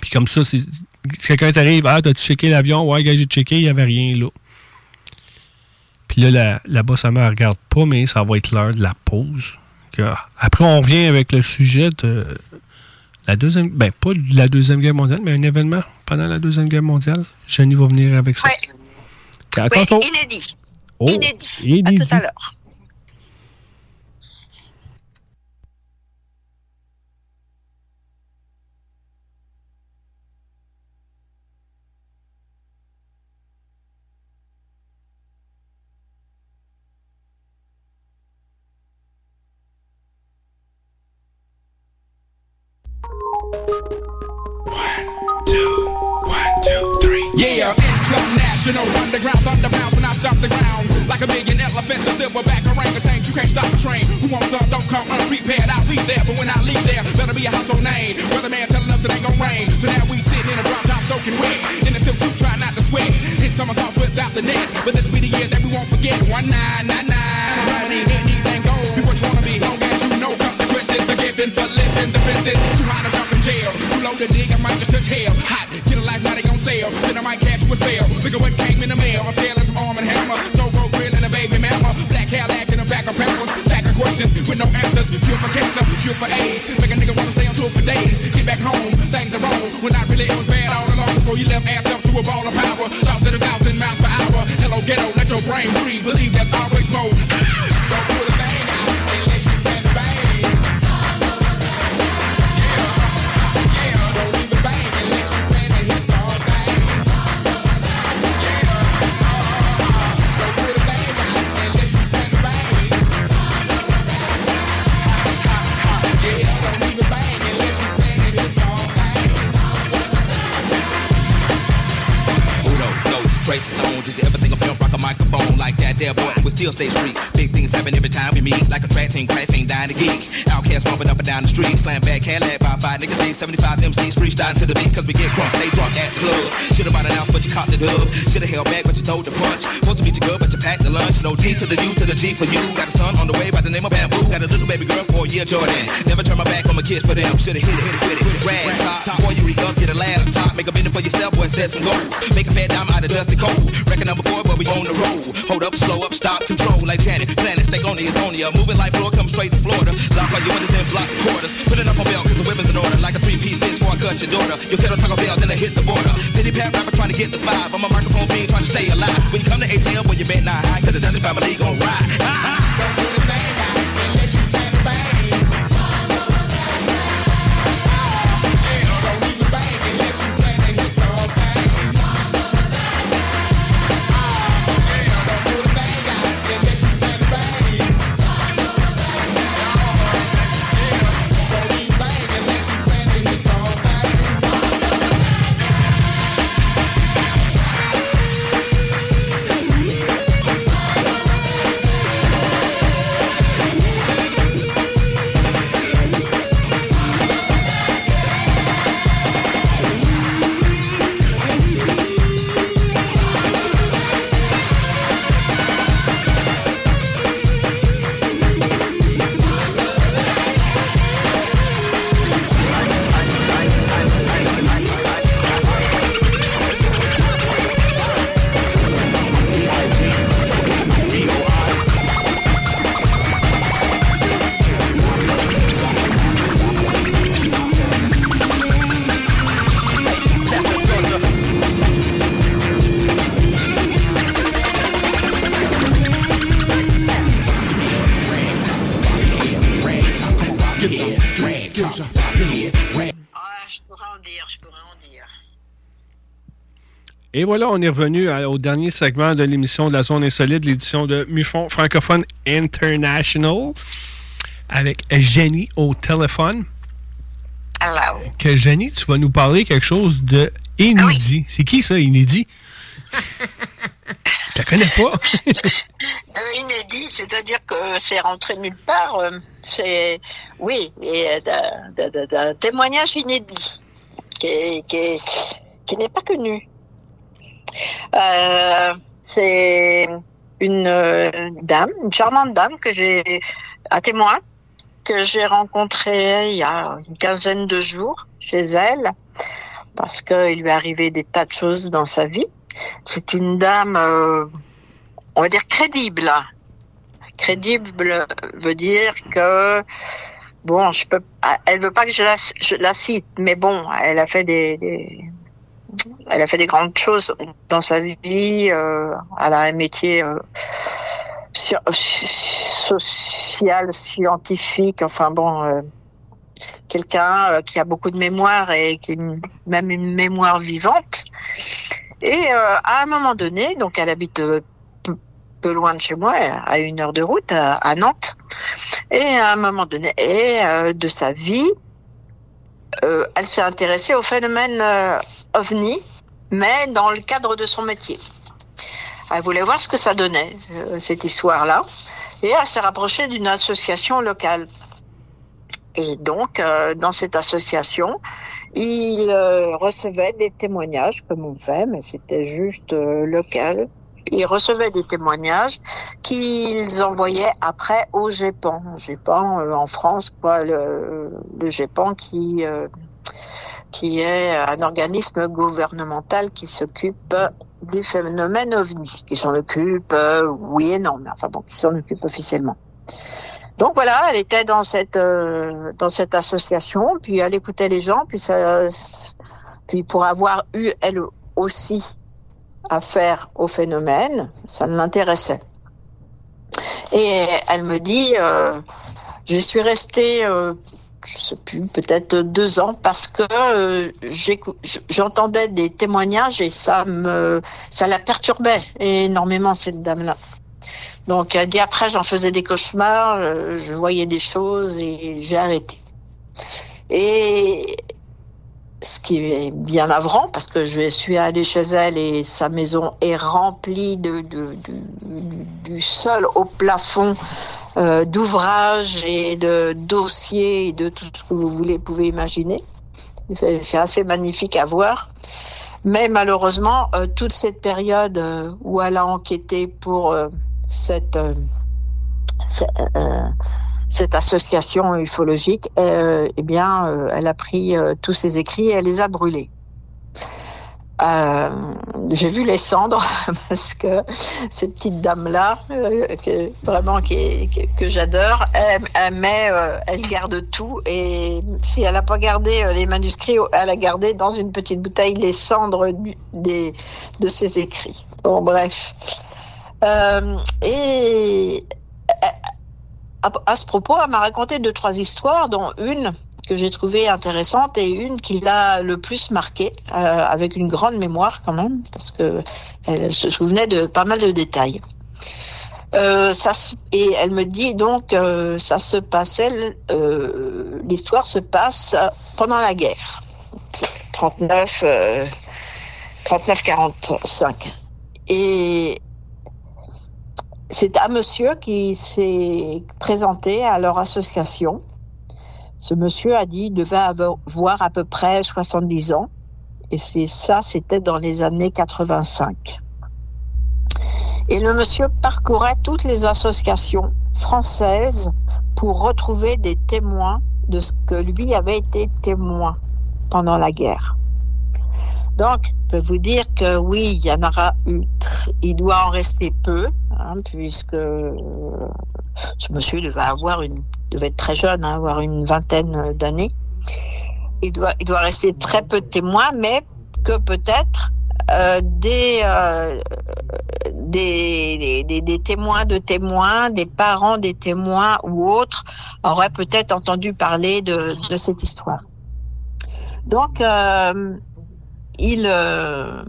[SPEAKER 6] Puis comme ça, c'est- quelqu'un t'arrive, ah, t'as-tu checké l'avion? Ouais, j'ai checké, il n'y avait rien là. Puis là, la- là-bas, ça me regarde pas, mais ça va être l'heure de la pause. Après, on revient avec le sujet de la deuxième, ben pas de la deuxième guerre mondiale, mais un événement pendant la deuxième guerre mondiale. Jenny va venir avec ça.
[SPEAKER 3] Ouais.
[SPEAKER 6] À
[SPEAKER 3] Oui, inédit.
[SPEAKER 6] Oh,
[SPEAKER 3] inédit. À
[SPEAKER 6] inédit.
[SPEAKER 3] tout à l'heure.
[SPEAKER 8] National underground thunder bounce when I stop the ground like a million elephants, a silverback orangutan. You can't stop the train. Who wants some? Don't come unprepared. I'll be there, but when I leave there, better be a household name. Weatherman telling us it ain't gonna rain, so now we sitting in a drop top soaking wet in a silk suit, trying not to sweat. Hit somersaults without the net, but this be the year that we won't forget. One nine nine nine. Anything goes. Be what you wanna be, as you know consequences given for living the fences. Too hot to jump in jail. Too low to dig, I might just touch hell. Hot, get a life, now they gon' sell. Then I might catch a spell. Look at what came in the mail. I'm scaling some arm and hammer. So road grill and a baby mama. Black Cadillac in the back of pampers. Back of questions with no answers. Cure for cancer, cure for AIDS. Make a nigga wanna stay on tour for days. Get back home, things are wrong. When I really it was bad all along. Before you left ass up to a ball of power. Thoughts at a thousand miles per hour. Hello ghetto, let your brain breathe. Believe there's always more.
[SPEAKER 9] Ah! Boy, we still stay street. Big happen every time we meet. Like a track team, crack ain't dying to geek. Outcast bumping up and down the street. Slam back, Cadillac by five niggas. These 75 MCs freestyle to the beat. Cause we get drunk, stay drunk at the club. Should've bought an ounce, but you caught the dub. Should've held back, but you throw the punch. Supposed to meet you good, but you packed the lunch. No D to the U to the G for you. Got a son on the way by the name of Bamboo. Got a little baby girl for a year, Jordan. Never turn my back on my kids for them. Should've hit it, hit it hit it. Rag top, top. Before you re up, get a laptop. Make a minute for yourself, boy, set some goals. Make a fat dime out of dusty cold. Reckon number four, but we on the road. Hold up, slow up, stop, control like Janet. Planet, stay on the it's on ya. Moving like floor, come straight to Florida. Lock your windows, then block quarters. Put it up on bail, cause the weapons in order. Like a three-piece bitch before I cut your daughter. Your kettle taco bell, then I hit the border. Pity pat rapper trying to get the five. I'm a microphone being trying to stay alive. When you come to ATL, boy, you bet not high, cause the Dudley family gon' ride.
[SPEAKER 8] head,
[SPEAKER 6] Et voilà, on est revenu à- au dernier segment de l'émission de la Zone Insolite, l'édition de Mufon Francophone International, avec Jenny au téléphone.
[SPEAKER 3] Alors,
[SPEAKER 6] Que Jenny, tu vas nous parler quelque chose de inédit. C'est qui ça, inédit? Je la connais pas.
[SPEAKER 3] Euh, inédit, c'est-à-dire que c'est rentré nulle part. euh, C'est, oui, et euh, d'un- témoignage inédit qui n'est pas connu. Euh, c'est une euh, dame, une charmante dame que j'ai, un témoin que j'ai rencontré il y a une quinzaine de jours chez elle parce qu'il lui arrivé des tas de choses dans sa vie. C'est une dame, euh, on va dire crédible. Crédible veut dire que bon, je peux, elle veut pas que je la, cite, mais bon, elle a fait des- elle a fait des grandes choses dans sa vie. euh, elle a un métier euh, social, scientifique. Enfin bon, euh, quelqu'un qui a beaucoup de mémoire et qui même une mémoire vivante. Et à un moment donné, donc elle habite peu, loin de chez moi, à une heure de route, à, Nantes. Et à un moment donné et, de sa vie, elle s'est intéressée au phénomène ovni, mais dans le cadre de son métier. Elle voulait voir ce que ça donnait, euh, cette histoire-là. Et elle s'est rapprochée d'une association locale. Et donc, euh, dans cette association, il euh, recevait des témoignages, comme on fait, mais c'était juste local. Ils recevaient des témoignages qu'ils envoyaient après au GEPAN. GEPAN en France, quoi, le, le GEPAN qui qui est un organisme gouvernemental qui s'occupe du phénomène OVNI, qui s'en occupe, oui et non, mais enfin bon, qui s'en occupe officiellement. Donc voilà, elle était dans cette euh, dans cette association, puis elle écoutait les gens, puis puis pour avoir eu elle aussi affaire au phénomène, ça l'intéressait. Et elle me dit, euh, je suis restée, euh, je sais plus, peut-être deux ans parce que euh, j'entendais des témoignages et ça me, ça la perturbait énormément cette dame-là. Donc elle dit après j'en faisais des cauchemars, euh, je voyais des choses et j'ai arrêté. Et ce qui est bien navrant parce que je suis allée chez elle et sa maison est remplie de- du sol au plafond euh, d'ouvrages et de dossiers et de tout ce que vous voulez pouvez imaginer. C'est assez magnifique à voir. Mais malheureusement, euh, toute cette période euh, où elle a enquêté pour euh, cette, ce- euh, cette association ufologique, eh bien, elle a pris tous ses écrits et elle les a brûlés. Euh, J'ai vu les cendres parce que ces petites dames-là, euh, que, vraiment qui, qui- que j'adore, elle, met, euh, elle garde tout et si elle n'a pas gardé euh, les manuscrits, elle a gardé dans une petite bouteille les cendres des, de ses écrits. Bon, bref. Euh, et à ce propos, elle m'a raconté deux, trois histoires, dont une que j'ai trouvée intéressante et une qui l'a le plus marquée, euh, avec une grande mémoire quand même, parce que elle se souvenait de pas mal de détails. Euh, et elle me dit donc, euh, ça se passait, l'histoire se passe pendant la guerre, 39, euh, 39-45. Et c'est un monsieur qui s'est présenté à leur association. Ce monsieur a dit qu'il devait avoir à peu près 70 ans. Et c'est ça, c'était dans les années 85. Et le monsieur parcourait toutes les associations françaises pour retrouver des témoins de ce que lui avait été témoin pendant la guerre. Donc, je peux vous dire que oui, il y en aura eu, il doit en rester peu, hein, puisque euh, ce monsieur devait avoir une, devait être très jeune, hein, avoir une vingtaine d'années. Il doit, il doit rester très peu de témoins, mais que peut-être euh, des, euh, des, des- des témoins de témoins, des parents des témoins ou autres auraient peut-être entendu parler de, de cette histoire. Donc, euh, il, euh,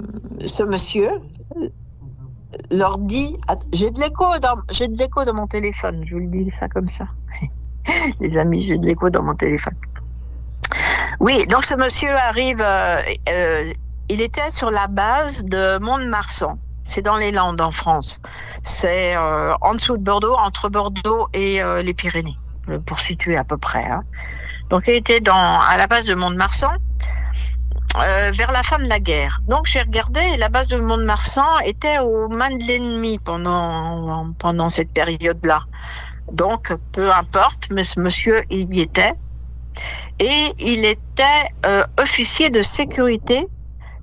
[SPEAKER 3] ce monsieur leur dit, j'ai de l'écho dans, de l'écho dans mon téléphone, je vous le dis ça comme ça. Les amis, j'ai de l'écho dans mon téléphone. Oui, donc ce monsieur arrive, euh, euh, il était sur la base de Mont-de-Marsan. C'est dans les Landes en France. C'est en dessous de Bordeaux, entre Bordeaux et les Pyrénées, pour situer à peu près. hein. Donc il était dans, à la base de Mont-de-Marsan, euh, vers la fin de la guerre. Donc j'ai regardé, la base de Mont-de-Marsan était aux mains de l'ennemi pendant, cette période-là. Donc peu importe, mais ce monsieur, il y était et il était euh, officier de sécurité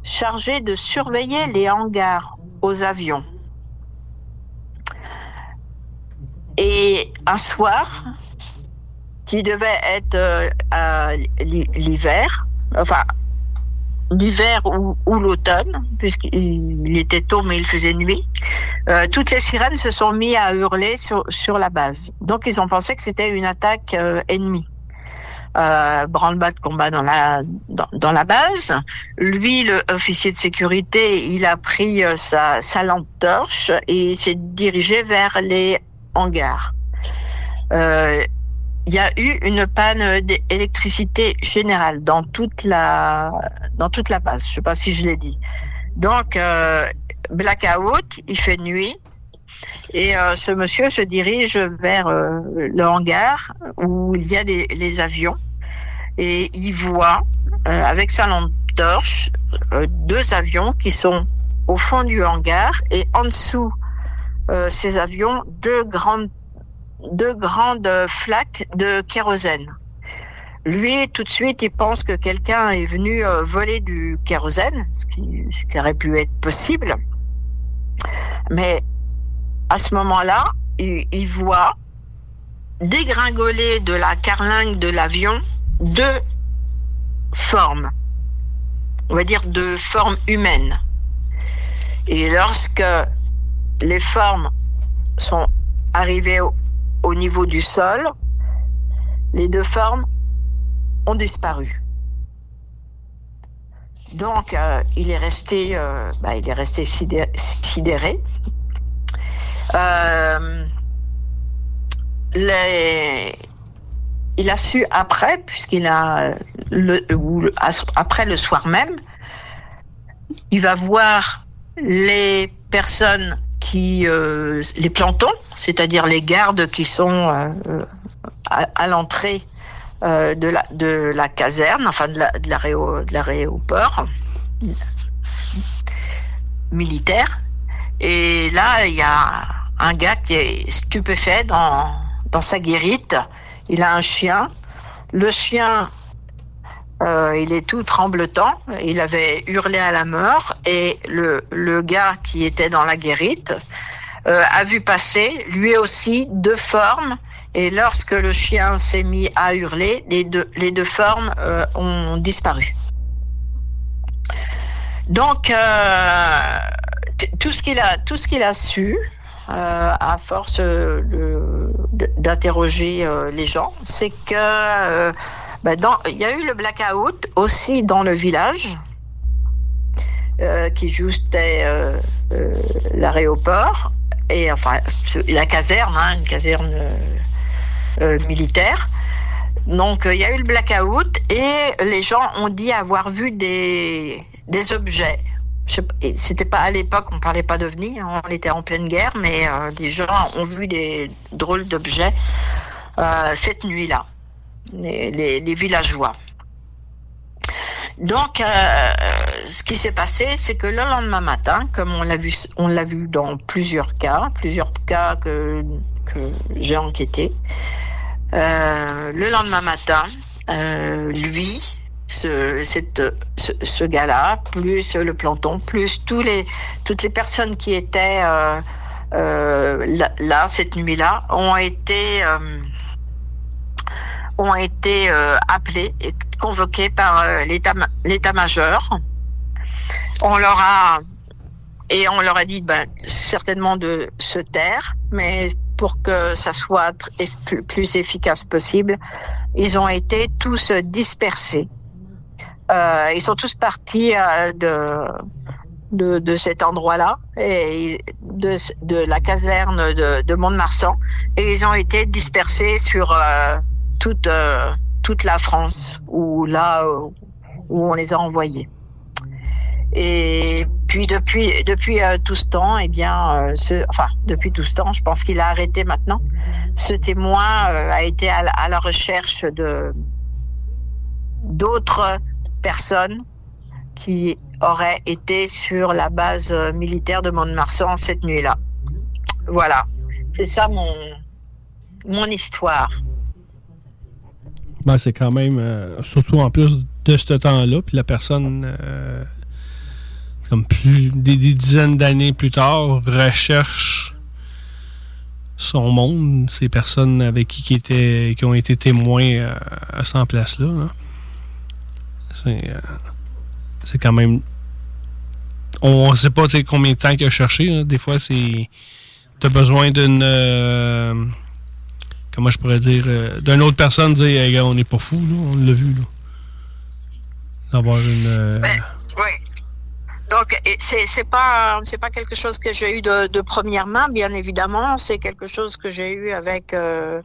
[SPEAKER 3] chargé de surveiller les hangars aux avions. Et un soir, qui devait être euh, l'hiver, enfin l'hiver ou, l'automne, puisqu'il il était tôt mais il faisait nuit, euh, toutes les sirènes se sont mis à hurler sur, la base. Donc ils ont pensé que c'était une attaque euh, ennemie euh, branle-bas combat dans la base. Lui, le officier de sécurité, il a pris euh, sa, sa lampe torche et s'est dirigé vers les hangars. Il y a eu une panne d'électricité générale dans toute la dans toute la base. Je sais pas si je l'ai dit. Donc euh, blackout, il fait nuit. Et euh, ce monsieur se dirige vers euh, le hangar où il y a des, les avions et il voit euh, avec sa lampe torche euh, deux avions qui sont au fond du hangar et en dessous euh, ces avions deux grandes deux grandes flaques de kérosène. Lui, tout de suite, il pense que quelqu'un est venu euh, voler du kérosène, ce qui, aurait pu être possible. Mais à ce moment-là, il, il voit dégringoler de la carlingue de l'avion deux formes, on va dire de formes humaines. Et lorsque les formes sont arrivées au, au niveau du sol, les deux formes ont disparu. Donc, euh, il est resté, euh, bah, il est resté sidé- sidéré. Euh, il a su après, puisqu'il a ou après le soir même, il va voir les personnes qui, euh, les plantons, c'est-à-dire les gardes qui sont euh, euh, à, l'entrée de, la, de la caserne, enfin de la- de l'aéroport militaire. Et là, il y a un gars qui est stupéfait dans, dans sa guérite. Il a un chien. Le chien, euh, il est tout tremblotant. Il avait hurlé à la mort. Et le, le gars qui était dans la guérite euh, a vu passer, lui aussi, deux formes. Et lorsque le chien s'est mis à hurler, les deux, les deux formes euh, ont disparu. Donc, tout ce qu'il a, tout ce qu'il a su, à force d'interroger les gens, c'est que ben, dans- il y a eu le blackout aussi dans le village, euh, qui justait euh, euh, l'aéroport et enfin la caserne, hein, une caserne euh, euh, militaire. Donc euh, il y a eu le blackout et les gens ont dit avoir vu des, des objets. C'était pas à l'époque, on parlait pas d'ovnis, hein, on était en pleine guerre, mais des gens ont vu des drôles d'objets cette nuit-là, les, villageois. Donc, euh, ce qui s'est passé, c'est que le lendemain matin, comme on l'a vu, dans plusieurs cas, plusieurs cas que, j'ai enquêté, euh, le lendemain matin, euh, lui, ce, ce, gars-là, plus le planton, plus toutes les personnes qui étaient là, cette nuit-là, ont été ont été euh, appelés et convoqués par euh, l'état- l'état-major on leur a et on leur a dit ben, certainement de se taire, mais pour que ça soit eff- plus- efficace possible, ils ont été tous dispersés. Euh, ils sont tous partis de, de, de cet endroit-là, de, de la caserne de, de Mont-de-Marsan, et ils ont été dispersés sur toute, euh, toute la France, où là euh, où on les a envoyés. Et puis depuis depuis euh, tout ce temps, eh bien, enfin depuis tout ce temps, je pense qu'il a arrêté maintenant. Ce témoin a été à, la- recherche de d'autres personnes qui auraient été sur la base militaire de Mont-de-Marsan cette nuit-là. Voilà, c'est ça mon mon histoire.
[SPEAKER 6] Ben, c'est quand même, euh, surtout en plus de ce temps-là, puis la personne, euh, comme plus des, dizaines d'années plus tard, recherche son monde, ces personnes avec qui, qui, qui ont été témoins euh, à cette place-là. C'est, c'est quand même. On ne sait pas combien de temps qu'il a cherché. Des fois, c'est. Tu as besoin d'une. Comment je pourrais dire, euh, d'une autre personne dire, Hey, on n'est pas fou, on l'a vu, là. D'avoir une. euh,
[SPEAKER 3] Oui. Donc c'est c'est pas c'est pas quelque chose que j'ai eu de, de première main, bien évidemment. C'est quelque chose que j'ai eu avec euh,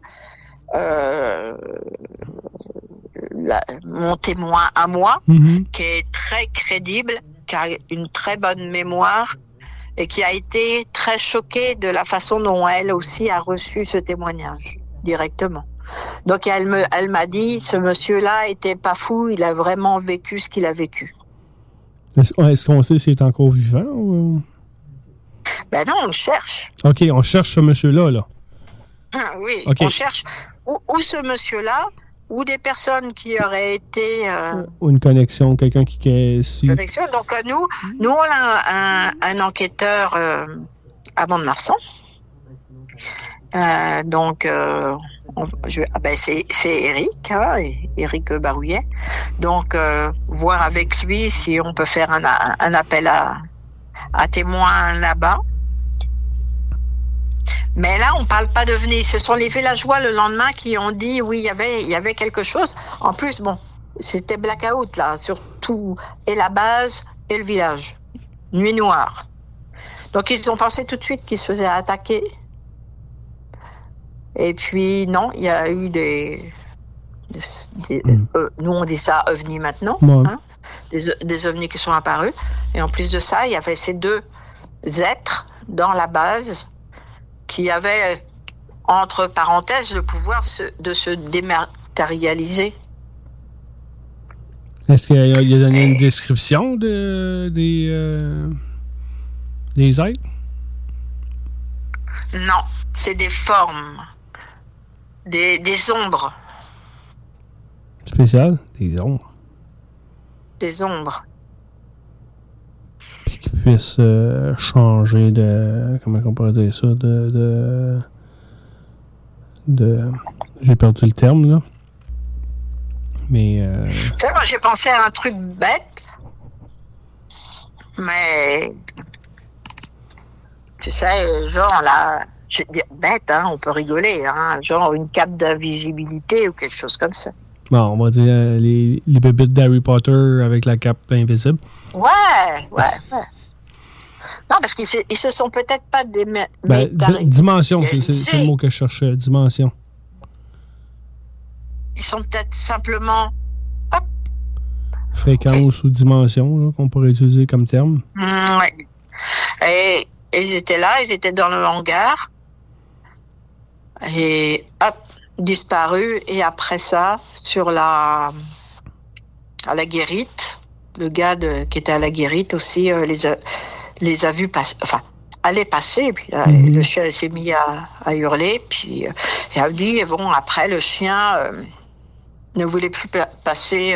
[SPEAKER 3] la- mon témoin à moi,
[SPEAKER 6] Mhm.
[SPEAKER 3] qui est très crédible, qui a une très bonne mémoire et qui a été très choquée de la façon dont elle aussi a reçu ce témoignage directement. Donc elle me, elle m'a dit, ce monsieur-là était pas fou, il a vraiment vécu ce qu'il a vécu.
[SPEAKER 6] Est-ce qu'on sait s'il est encore vivant ou...
[SPEAKER 3] Ben non, on le cherche.
[SPEAKER 6] Ok, on cherche ce monsieur-là, là.
[SPEAKER 3] Ah, Oui,
[SPEAKER 6] Ok.
[SPEAKER 3] on cherche ou, ou ce monsieur-là, ou des personnes qui auraient été euh,
[SPEAKER 6] Ou une connexion, quelqu'un qui. si-
[SPEAKER 3] connexion. Donc euh, nous, nous on a un, un enquêteur euh, à Mont-de-Marsan. Euh, donc, euh, ah ben c'est Eric, hein, Eric Barouillet. Donc, euh, voir avec lui si on peut faire un, appel à, à témoins là-bas. Mais là, on parle pas de venir. Ce sont les villageois le lendemain qui ont dit oui, il y avait, il y avait quelque chose. En plus, bon, c'était blackout là, surtout et la base et le village, nuit noire. Donc ils ont pensé tout de suite qu'ils se faisaient attaquer. Et puis non, il y a eu des, des- des- euh, nous on dit ça ovnis maintenant,
[SPEAKER 6] Ouais.
[SPEAKER 3] hein, des, des ovnis qui sont apparus. Et en plus de ça, il y avait ces deux êtres dans la base qui avaient entre parenthèses le pouvoir se- de se dématérialiser.
[SPEAKER 6] Est-ce qu'il a, a donné une description de, des. euh, des êtres?
[SPEAKER 3] Non, c'est des formes, des, des ombres,
[SPEAKER 6] spéciales Des ombres.
[SPEAKER 3] des ombres.
[SPEAKER 6] Puis qui puissent euh, changer de. Comment on pourrait dire ça De. de, de- J'ai perdu le terme, là. Mais. euh,
[SPEAKER 3] Tu sais, moi j'ai pensé à un truc bête, mais tu sais, genre là, je veux dire, bête, hein, on peut rigoler, hein, genre une cape d'invisibilité ou quelque chose comme ça.
[SPEAKER 6] bon, on va dire euh, les, les d'Harry Potter avec la cape invisible.
[SPEAKER 3] Ouais, ouais, ouais. Non, parce qu'ils se, ils se sont peut-être pas des
[SPEAKER 6] Ben, di- dimension, c'est le mot que je cherchais. Dimension.
[SPEAKER 3] Ils sont peut-être simplement.
[SPEAKER 6] Fréquence ou dimension, qu'on pourrait utiliser comme terme.
[SPEAKER 3] Mm, ouais. Et ils étaient là, ils étaient dans le hangar. Et hop, disparu. Et après ça, sur la, à la guérite, le gars de- qui était à la guérite aussi euh, les, a, les a vus passer, enfin, aller passer. Et puis euh,
[SPEAKER 6] Mhm.
[SPEAKER 3] le chien s'est mis à, à hurler. Puis euh, il a dit, bon, après, le chien euh, ne voulait plus pa- passer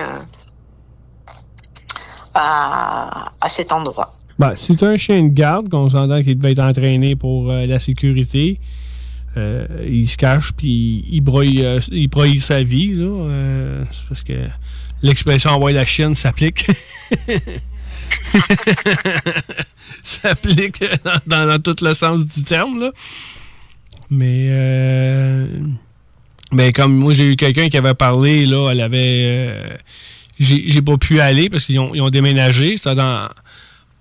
[SPEAKER 3] à, à cet endroit.
[SPEAKER 6] Ben, c'est un chien de garde qu'on s'entend qu'il devait être entraîné pour la sécurité. Euh, il se cache puis il broye, euh, broye sa vie. Là, euh, c'est parce que l'expression envoyer la chienne s'applique. s'applique dans, dans, tout le sens du terme, là. Mais, mais comme moi, j'ai eu quelqu'un qui avait parlé, là, elle avait. j'ai pas pu aller parce qu'ils ont, ont déménagé. C'était dans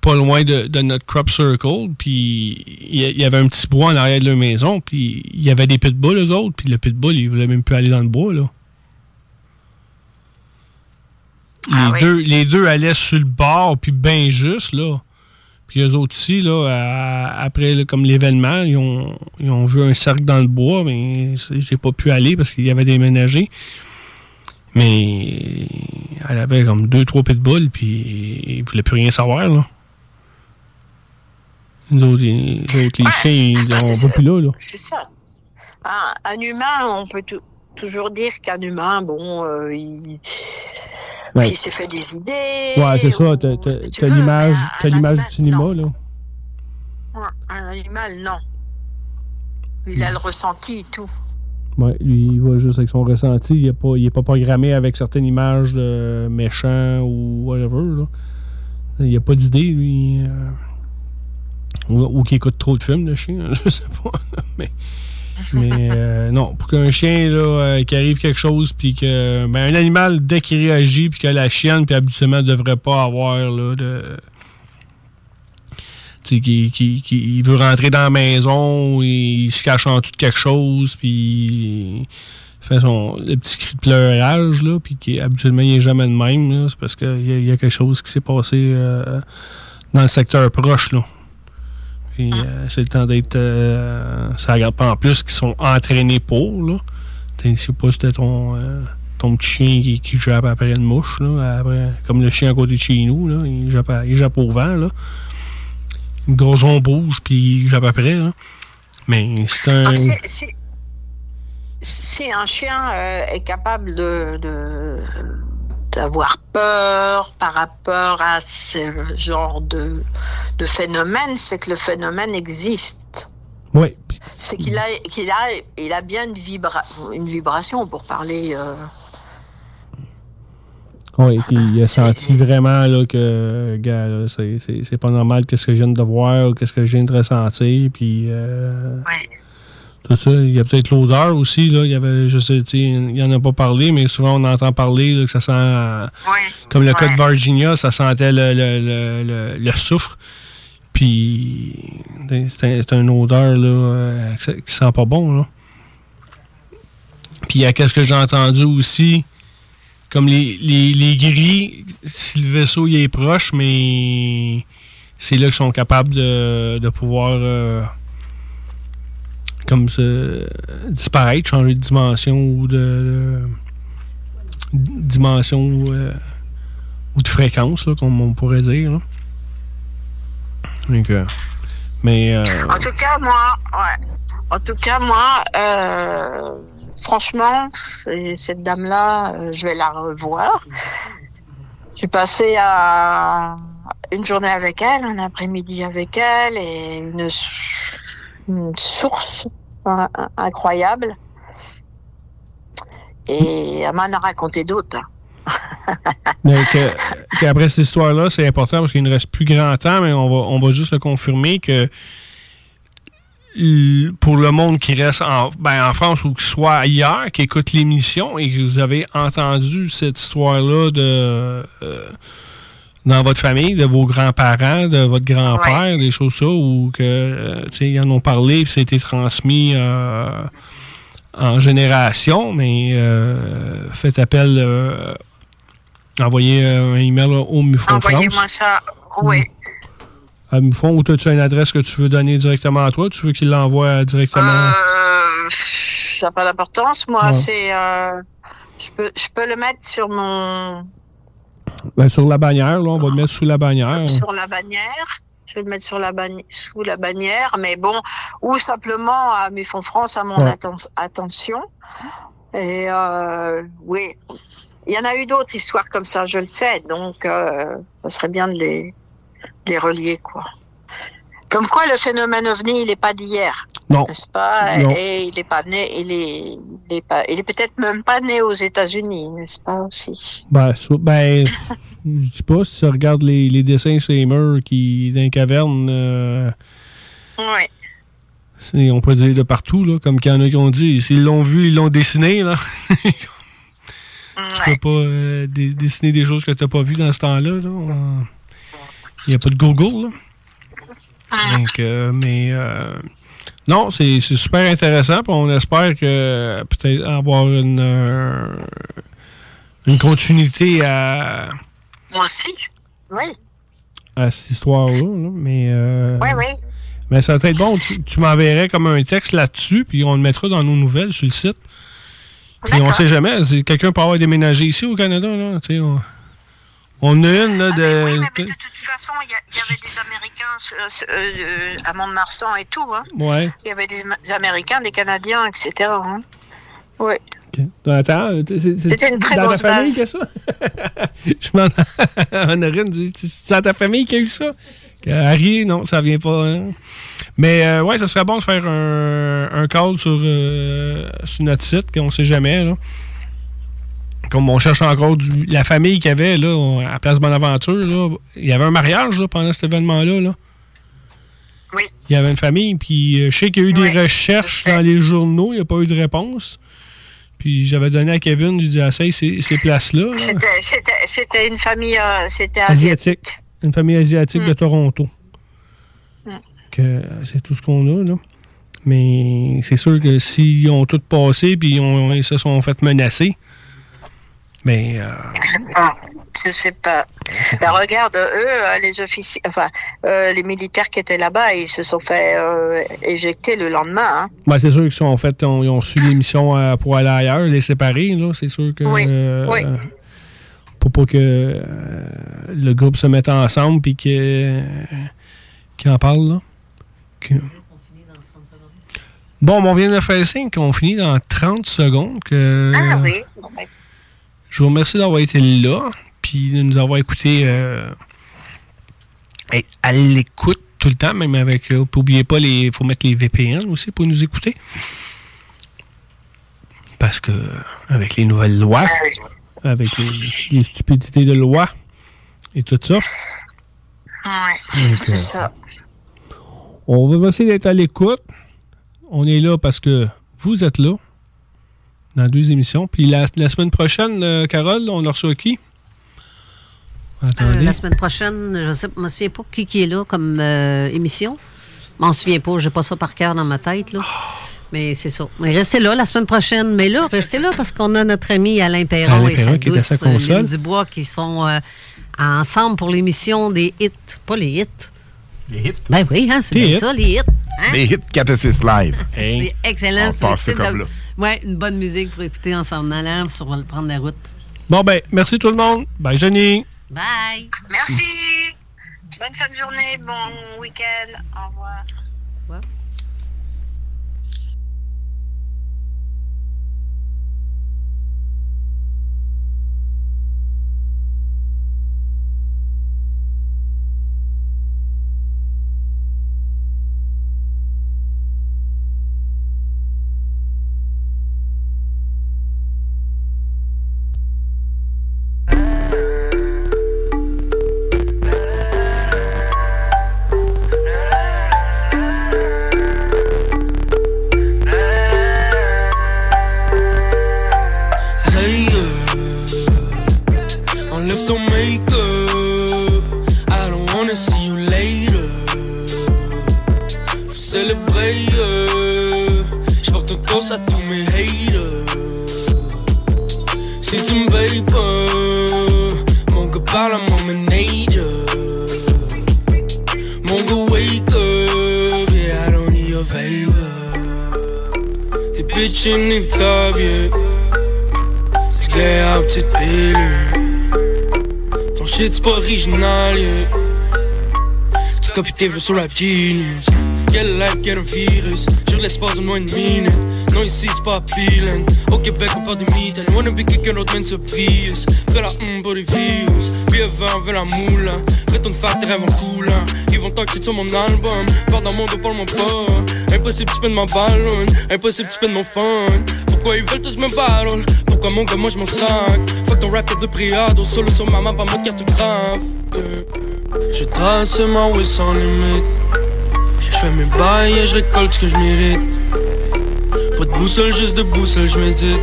[SPEAKER 6] pas loin de, de notre crop circle. Puis il y, avait un petit bois en arrière de leur maison. Puis il y avait des pitbulls, eux autres. Puis le pitbull, il voulait même plus aller dans le bois, là. les, deux, les deux allaient sur le bord, puis bien juste, là. Puis eux autres ici, là, à- après, là, comme l'événement, ils ont, ils ont vu un cercle dans le bois, mais j'ai pas pu aller parce qu'il y avait déménagé. Mais elle avait comme deux, trois pitbulls, puis ils voulaient plus rien savoir, là. Les autres, les, les autres, les chiens, ils on va plus là, là.
[SPEAKER 3] C'est ça. Un, un humain, on peut tou- toujours dire qu'un humain, bon, euh, il,
[SPEAKER 6] Ouais.
[SPEAKER 3] il s'est fait des idées.
[SPEAKER 6] Ouais, c'est ça, t'as- l'image t'as l'image du cinéma, là.
[SPEAKER 3] Ouais, Un animal, non. Il a le ressenti et tout.
[SPEAKER 6] Ouais, lui, il va juste avec son ressenti. Il n'est pas, il est pas programmé avec certaines images de méchants ou whatever. Là. Il n'y a pas d'idée, lui. euh, Ou, ou qu'il écoute trop de films, le chien, je sais pas. Mais, mais euh, non, pour qu'un chien, là, euh, qui arrive quelque chose, puis que. Ben, un animal, dès qu'il réagit, puis que la chienne, puis habituellement, ne devrait pas avoir, là, de. Tu sais, qui, qui, qui- il veut rentrer dans la maison, il se cache en dessous de quelque chose, puis il fait son le petit cri de pleurage, là, puis qui habituellement il est jamais de même, là, c'est parce qu'il y, y a quelque chose qui s'est passé euh, dans le secteur proche, là. Puis euh, c'est le temps d'être. Euh, ça regarde pas en plus qu'ils sont entraînés pour, là. Je sais pas si c'était ton, euh, ton petit chien qui, qui jappe après une mouche, là, après, comme le chien à côté de chez nous, là, il jappe, il jappe au vent, là. Une grosse on bouge, puis il jappe après, là. Mais c'est un.
[SPEAKER 3] Ah, si, si- si un chien est capable de de- d'avoir peur par rapport à ce genre de, de phénomène, c'est que le phénomène existe.
[SPEAKER 6] Oui.
[SPEAKER 3] C'est qu'il a, qu'il a, il a bien une, vibra une vibration pour parler. euh,
[SPEAKER 6] Oui, puis il a senti vraiment là, que, gars, c'est- pas normal qu'est-ce que je viens de voir ou qu'est-ce que je viens de ressentir, puis euh, tout ça. Il y a peut-être l'odeur aussi, là, il y avait, je sais, en a pas parlé, mais souvent on entend parler là, que ça sent, comme le cas de Virginia, ça sentait le, le, le, soufre, puis c'est c'est une odeur là, euh, qui sent pas bon, là. Puis il y a qu'est-ce que j'ai entendu aussi, comme les, les, les gris, si le vaisseau il est proche, mais c'est là qu'ils sont capables de, de pouvoir euh, comme se disparaître, changer de dimension ou de, de- dimension euh, ou de fréquence, là, comme on pourrait dire. là. Donc, euh, mais euh,
[SPEAKER 3] En tout cas, moi, ouais. En tout cas, moi, euh, franchement, cette dame-là, euh, je vais la revoir. J'ai passé à une journée avec elle, un après-midi avec elle et une, une source hein, incroyable. Et elle m'en a raconté d'autres.
[SPEAKER 6] que- qu'après cette histoire-là, c'est important parce qu'il ne reste plus grand temps, mais on va, on va juste le confirmer que pour le monde qui reste en, ben, en France ou qui soit ailleurs, qui écoute l'émission et que vous avez entendu cette histoire-là de euh, dans votre famille, de vos grands-parents, de votre grand-père, des choses ça, ou que euh, tu sais, ils en ont parlé puis ça a été transmis euh, en génération, mais euh, faites appel euh, envoyez un email au Mufon
[SPEAKER 3] Envoyez-moi ça. Oui.
[SPEAKER 6] À Mufon, ou as-tu une adresse que tu veux donner directement à toi? Tu veux qu'il l'envoie directement?
[SPEAKER 3] Ça n'a pas d'importance. Moi,
[SPEAKER 6] Ouais.
[SPEAKER 3] c'est. euh, je, peux, je peux le mettre sur mon.
[SPEAKER 6] Ben, sur la bannière, là, on va le mettre sous la bannière.
[SPEAKER 3] sur la bannière. Je vais le mettre sur la sous la bannière, mais bon, ou simplement à Mufon France, à mon
[SPEAKER 6] Ouais.
[SPEAKER 3] atten- attention. Et euh, oui, il y en a eu d'autres histoires comme ça, je le sais, donc euh, ça serait bien de les, de les relier, quoi. Comme quoi, le phénomène ovni, il n'est pas d'hier.
[SPEAKER 6] Non.
[SPEAKER 3] N'est-ce pas?
[SPEAKER 6] Non.
[SPEAKER 3] Et il n'est pas né, il est, il est pas, il est peut-être même pas né aux États-Unis, n'est-ce pas aussi?
[SPEAKER 6] Ben, so- ben je dis pas, si tu regardes les, les dessins murs qui, dans les cavernes, euh,
[SPEAKER 3] Oui.
[SPEAKER 6] c'est- on peut dire de partout, là, comme qu'il y en a qui ont dit. S'ils l'ont vu, ils l'ont dessiné, là. Tu peux pas euh, dessiner des choses que tu n'as pas vues dans ce temps-là. là. Il n'y a pas de Google, là. Donc, euh, mais euh, non, c'est super intéressant. on espère que peut-être avoir une, euh, une continuité à,
[SPEAKER 3] Moi aussi. Oui.
[SPEAKER 6] à cette histoire-là. là. Mais, euh,
[SPEAKER 3] Oui, oui.
[SPEAKER 6] mais ça va être bon. Tu, tu m'enverrais comme un texte là-dessus, puis on le mettra dans nos nouvelles sur le site. Puis on sait jamais, quelqu'un peut avoir déménagé ici au Canada. Là, on, on a une là, de.
[SPEAKER 3] Oui, mais de toute façon, il y, y avait des Américains euh, euh, à Mont-de-Marsan et tout. Hein.
[SPEAKER 6] Ouais.
[SPEAKER 3] Il y avait des, des Américains, des Canadiens, etc. Hein. Oui.
[SPEAKER 6] Attends,
[SPEAKER 3] C'était une très
[SPEAKER 6] dans ta famille qu'il y a ça? Je m'en Honorine c'est dans ta famille qui a eu ça? Harry, non, ça vient pas. hein. Mais euh, ouais, ça serait bon de faire un, un call sur, euh, sur notre site, qu'on sait jamais. Là. Comme on cherche encore du, la famille qu'il y avait là, à Place Bonaventure, là, il y avait un mariage là, pendant cet événement-là. Là.
[SPEAKER 3] Oui.
[SPEAKER 6] Il y avait une famille, puis euh, je sais qu'il y a eu des recherches dans les journaux, il n'y a pas eu de réponse. Puis j'avais donné à Kevin, j'ai dit, essaye ces, ces places-là. là.
[SPEAKER 3] C'était- une famille, euh, c'était asiatique.
[SPEAKER 6] asiatique. Une famille asiatique de
[SPEAKER 3] Mm.
[SPEAKER 6] Toronto. Que c'est tout ce qu'on a, là. Mais c'est sûr que s'ils ont tout passé puis ils, ont- ils se sont fait menacer, mais euh,
[SPEAKER 3] Ah, je sais pas. Ben, regarde, eux, euh, les officiers, enfin, euh, les militaires qui étaient là-bas, ils se sont fait euh, éjecter le lendemain. Hein.
[SPEAKER 6] ben, c'est sûr qu'ils sont en fait, on- ils ont su l'émission euh, pour aller ailleurs, les séparer, là. C'est sûr que
[SPEAKER 3] Oui, oui.
[SPEAKER 6] pour pas que le groupe se mette ensemble puis que qu'ils en parlent, là. Que- Bon, on vient de faire signe qu'on finit dans 30 secondes. Que...
[SPEAKER 3] Ah oui.
[SPEAKER 6] Je vous remercie d'avoir été là, puis de nous avoir écoutés euh, à l'écoute tout le temps, même avec. Euh, oubliez pas, il faut mettre les VPN aussi pour nous écouter. Parce que, avec les nouvelles lois, avec les, les stupidités de loi et tout ça,
[SPEAKER 3] ouais, c'est
[SPEAKER 6] euh,
[SPEAKER 3] ça.
[SPEAKER 6] on va essayer d'être à l'écoute. On est là parce que vous êtes là dans deux émissions. Puis la, la semaine prochaine, euh, Carole, on a reçu qui?
[SPEAKER 7] Euh, la semaine prochaine, je sais, je me souviens pas qui, qui est là comme euh, émission. Je m'en souviens pas, j'ai pas ça par cœur dans ma tête. Là. Mais c'est ça. Mais restez là la semaine prochaine. Mais là, restez là parce qu'on a notre ami Alain Perron
[SPEAKER 6] Alain
[SPEAKER 7] et sa
[SPEAKER 6] qui
[SPEAKER 7] douce
[SPEAKER 6] sa console.
[SPEAKER 7] Lynn Dubois qui sont euh, ensemble pour l'émission des hits. Pas les hits.
[SPEAKER 15] Les hits?
[SPEAKER 7] Ben oui, hein, c'est
[SPEAKER 15] Les
[SPEAKER 7] bien
[SPEAKER 15] hits.
[SPEAKER 7] ça, les hits. Hein?
[SPEAKER 15] Les hits 4 et 6 live.
[SPEAKER 7] C'est excellent.
[SPEAKER 15] On
[SPEAKER 7] sur
[SPEAKER 15] passe comme là.
[SPEAKER 7] Ouais, une bonne musique pour écouter en s'en allant sur le prendre la route.
[SPEAKER 6] Bon, ben, merci tout le monde. Bye, Jenny.
[SPEAKER 7] Bye.
[SPEAKER 3] Merci. Bonne fin de journée, bon week-end. Au revoir.
[SPEAKER 1] Vœux sur la genius. Quelle life, quel virus. De moins une minute. Non, ici c'est pas appealing. Au Québec, on parle de mitaines. Wanna be quelqu'un d'autre, man, c'est Prius. Fais la hum pour les views. Be a verre, veut la moule. Retourne faire tes rêves en coulant. Ils vont talker sur mon album. Part dans mon dos, parle-moi pas. Impossible, tu peux de ma ballon. Impossible, tu peux de mon fun. Pourquoi ils veulent tous me battle? Pourquoi mon gars, moi je m'en sac? Fuck ton rap de priado. Solo sur ma map, en mode carte grave. Euh. Je trace ma way sans limite. Je fais mes bails et je récolte ce que je mérite. Pas de boussole, juste de boussole, je médite.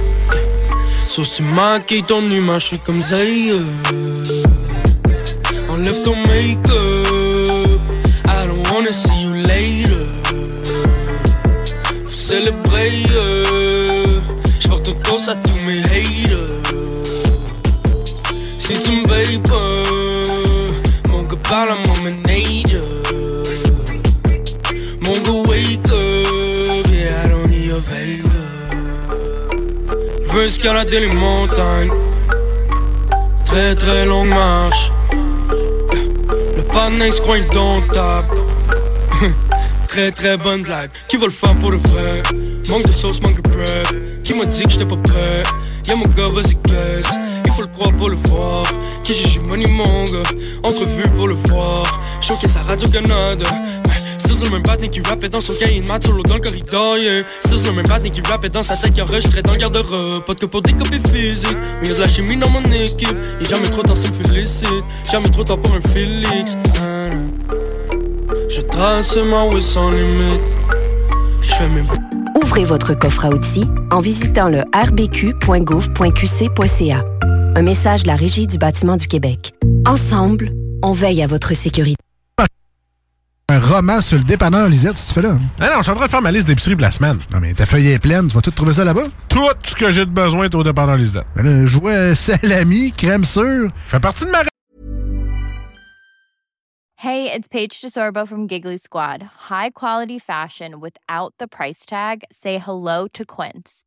[SPEAKER 1] Sauf si tu maquilles ton image, je suis comme Zay. Enlève ton make-up. I don't wanna see you later. Faut célébrer. Je porte cause à tous mes haters. Je veux escalader les montagnes. Très très longue marche. Le panneau se croit indomptable. très très bonne blague. Qui va le faire pour le vrai? Manque de sauce, manque de bread. Qui m'a dit que j'étais pas prêt? Y'a mon gars, vas-y, caisse. Il faut le croire pour le voir. Qui j'ai money, mon gars? Entrevue pour le voir. Showcase à Radio-Canada. C'est
[SPEAKER 16] Ouvrez votre coffre à outils en visitant le rbq.gouv.qc.ca. Un message de la Régie du bâtiment du Québec. Ensemble, on veille à votre sécurité.
[SPEAKER 17] Un roman sur le dépanneur Lisette, si tu fais là.
[SPEAKER 18] Ah non, je suis en train de faire ma liste d'épicerie pour la semaine.
[SPEAKER 17] Non, mais ta feuille est pleine, tu vas tout trouver ça là-bas?
[SPEAKER 18] Tout ce que j'ai de besoin est au dépanneur Lisette.
[SPEAKER 17] Ben là, je vois salami, crème sûre.
[SPEAKER 18] Fait partie de ma
[SPEAKER 19] Hey, it's Paige DeSorbo from Giggly Squad. High quality fashion without the price tag. Say hello to Quince.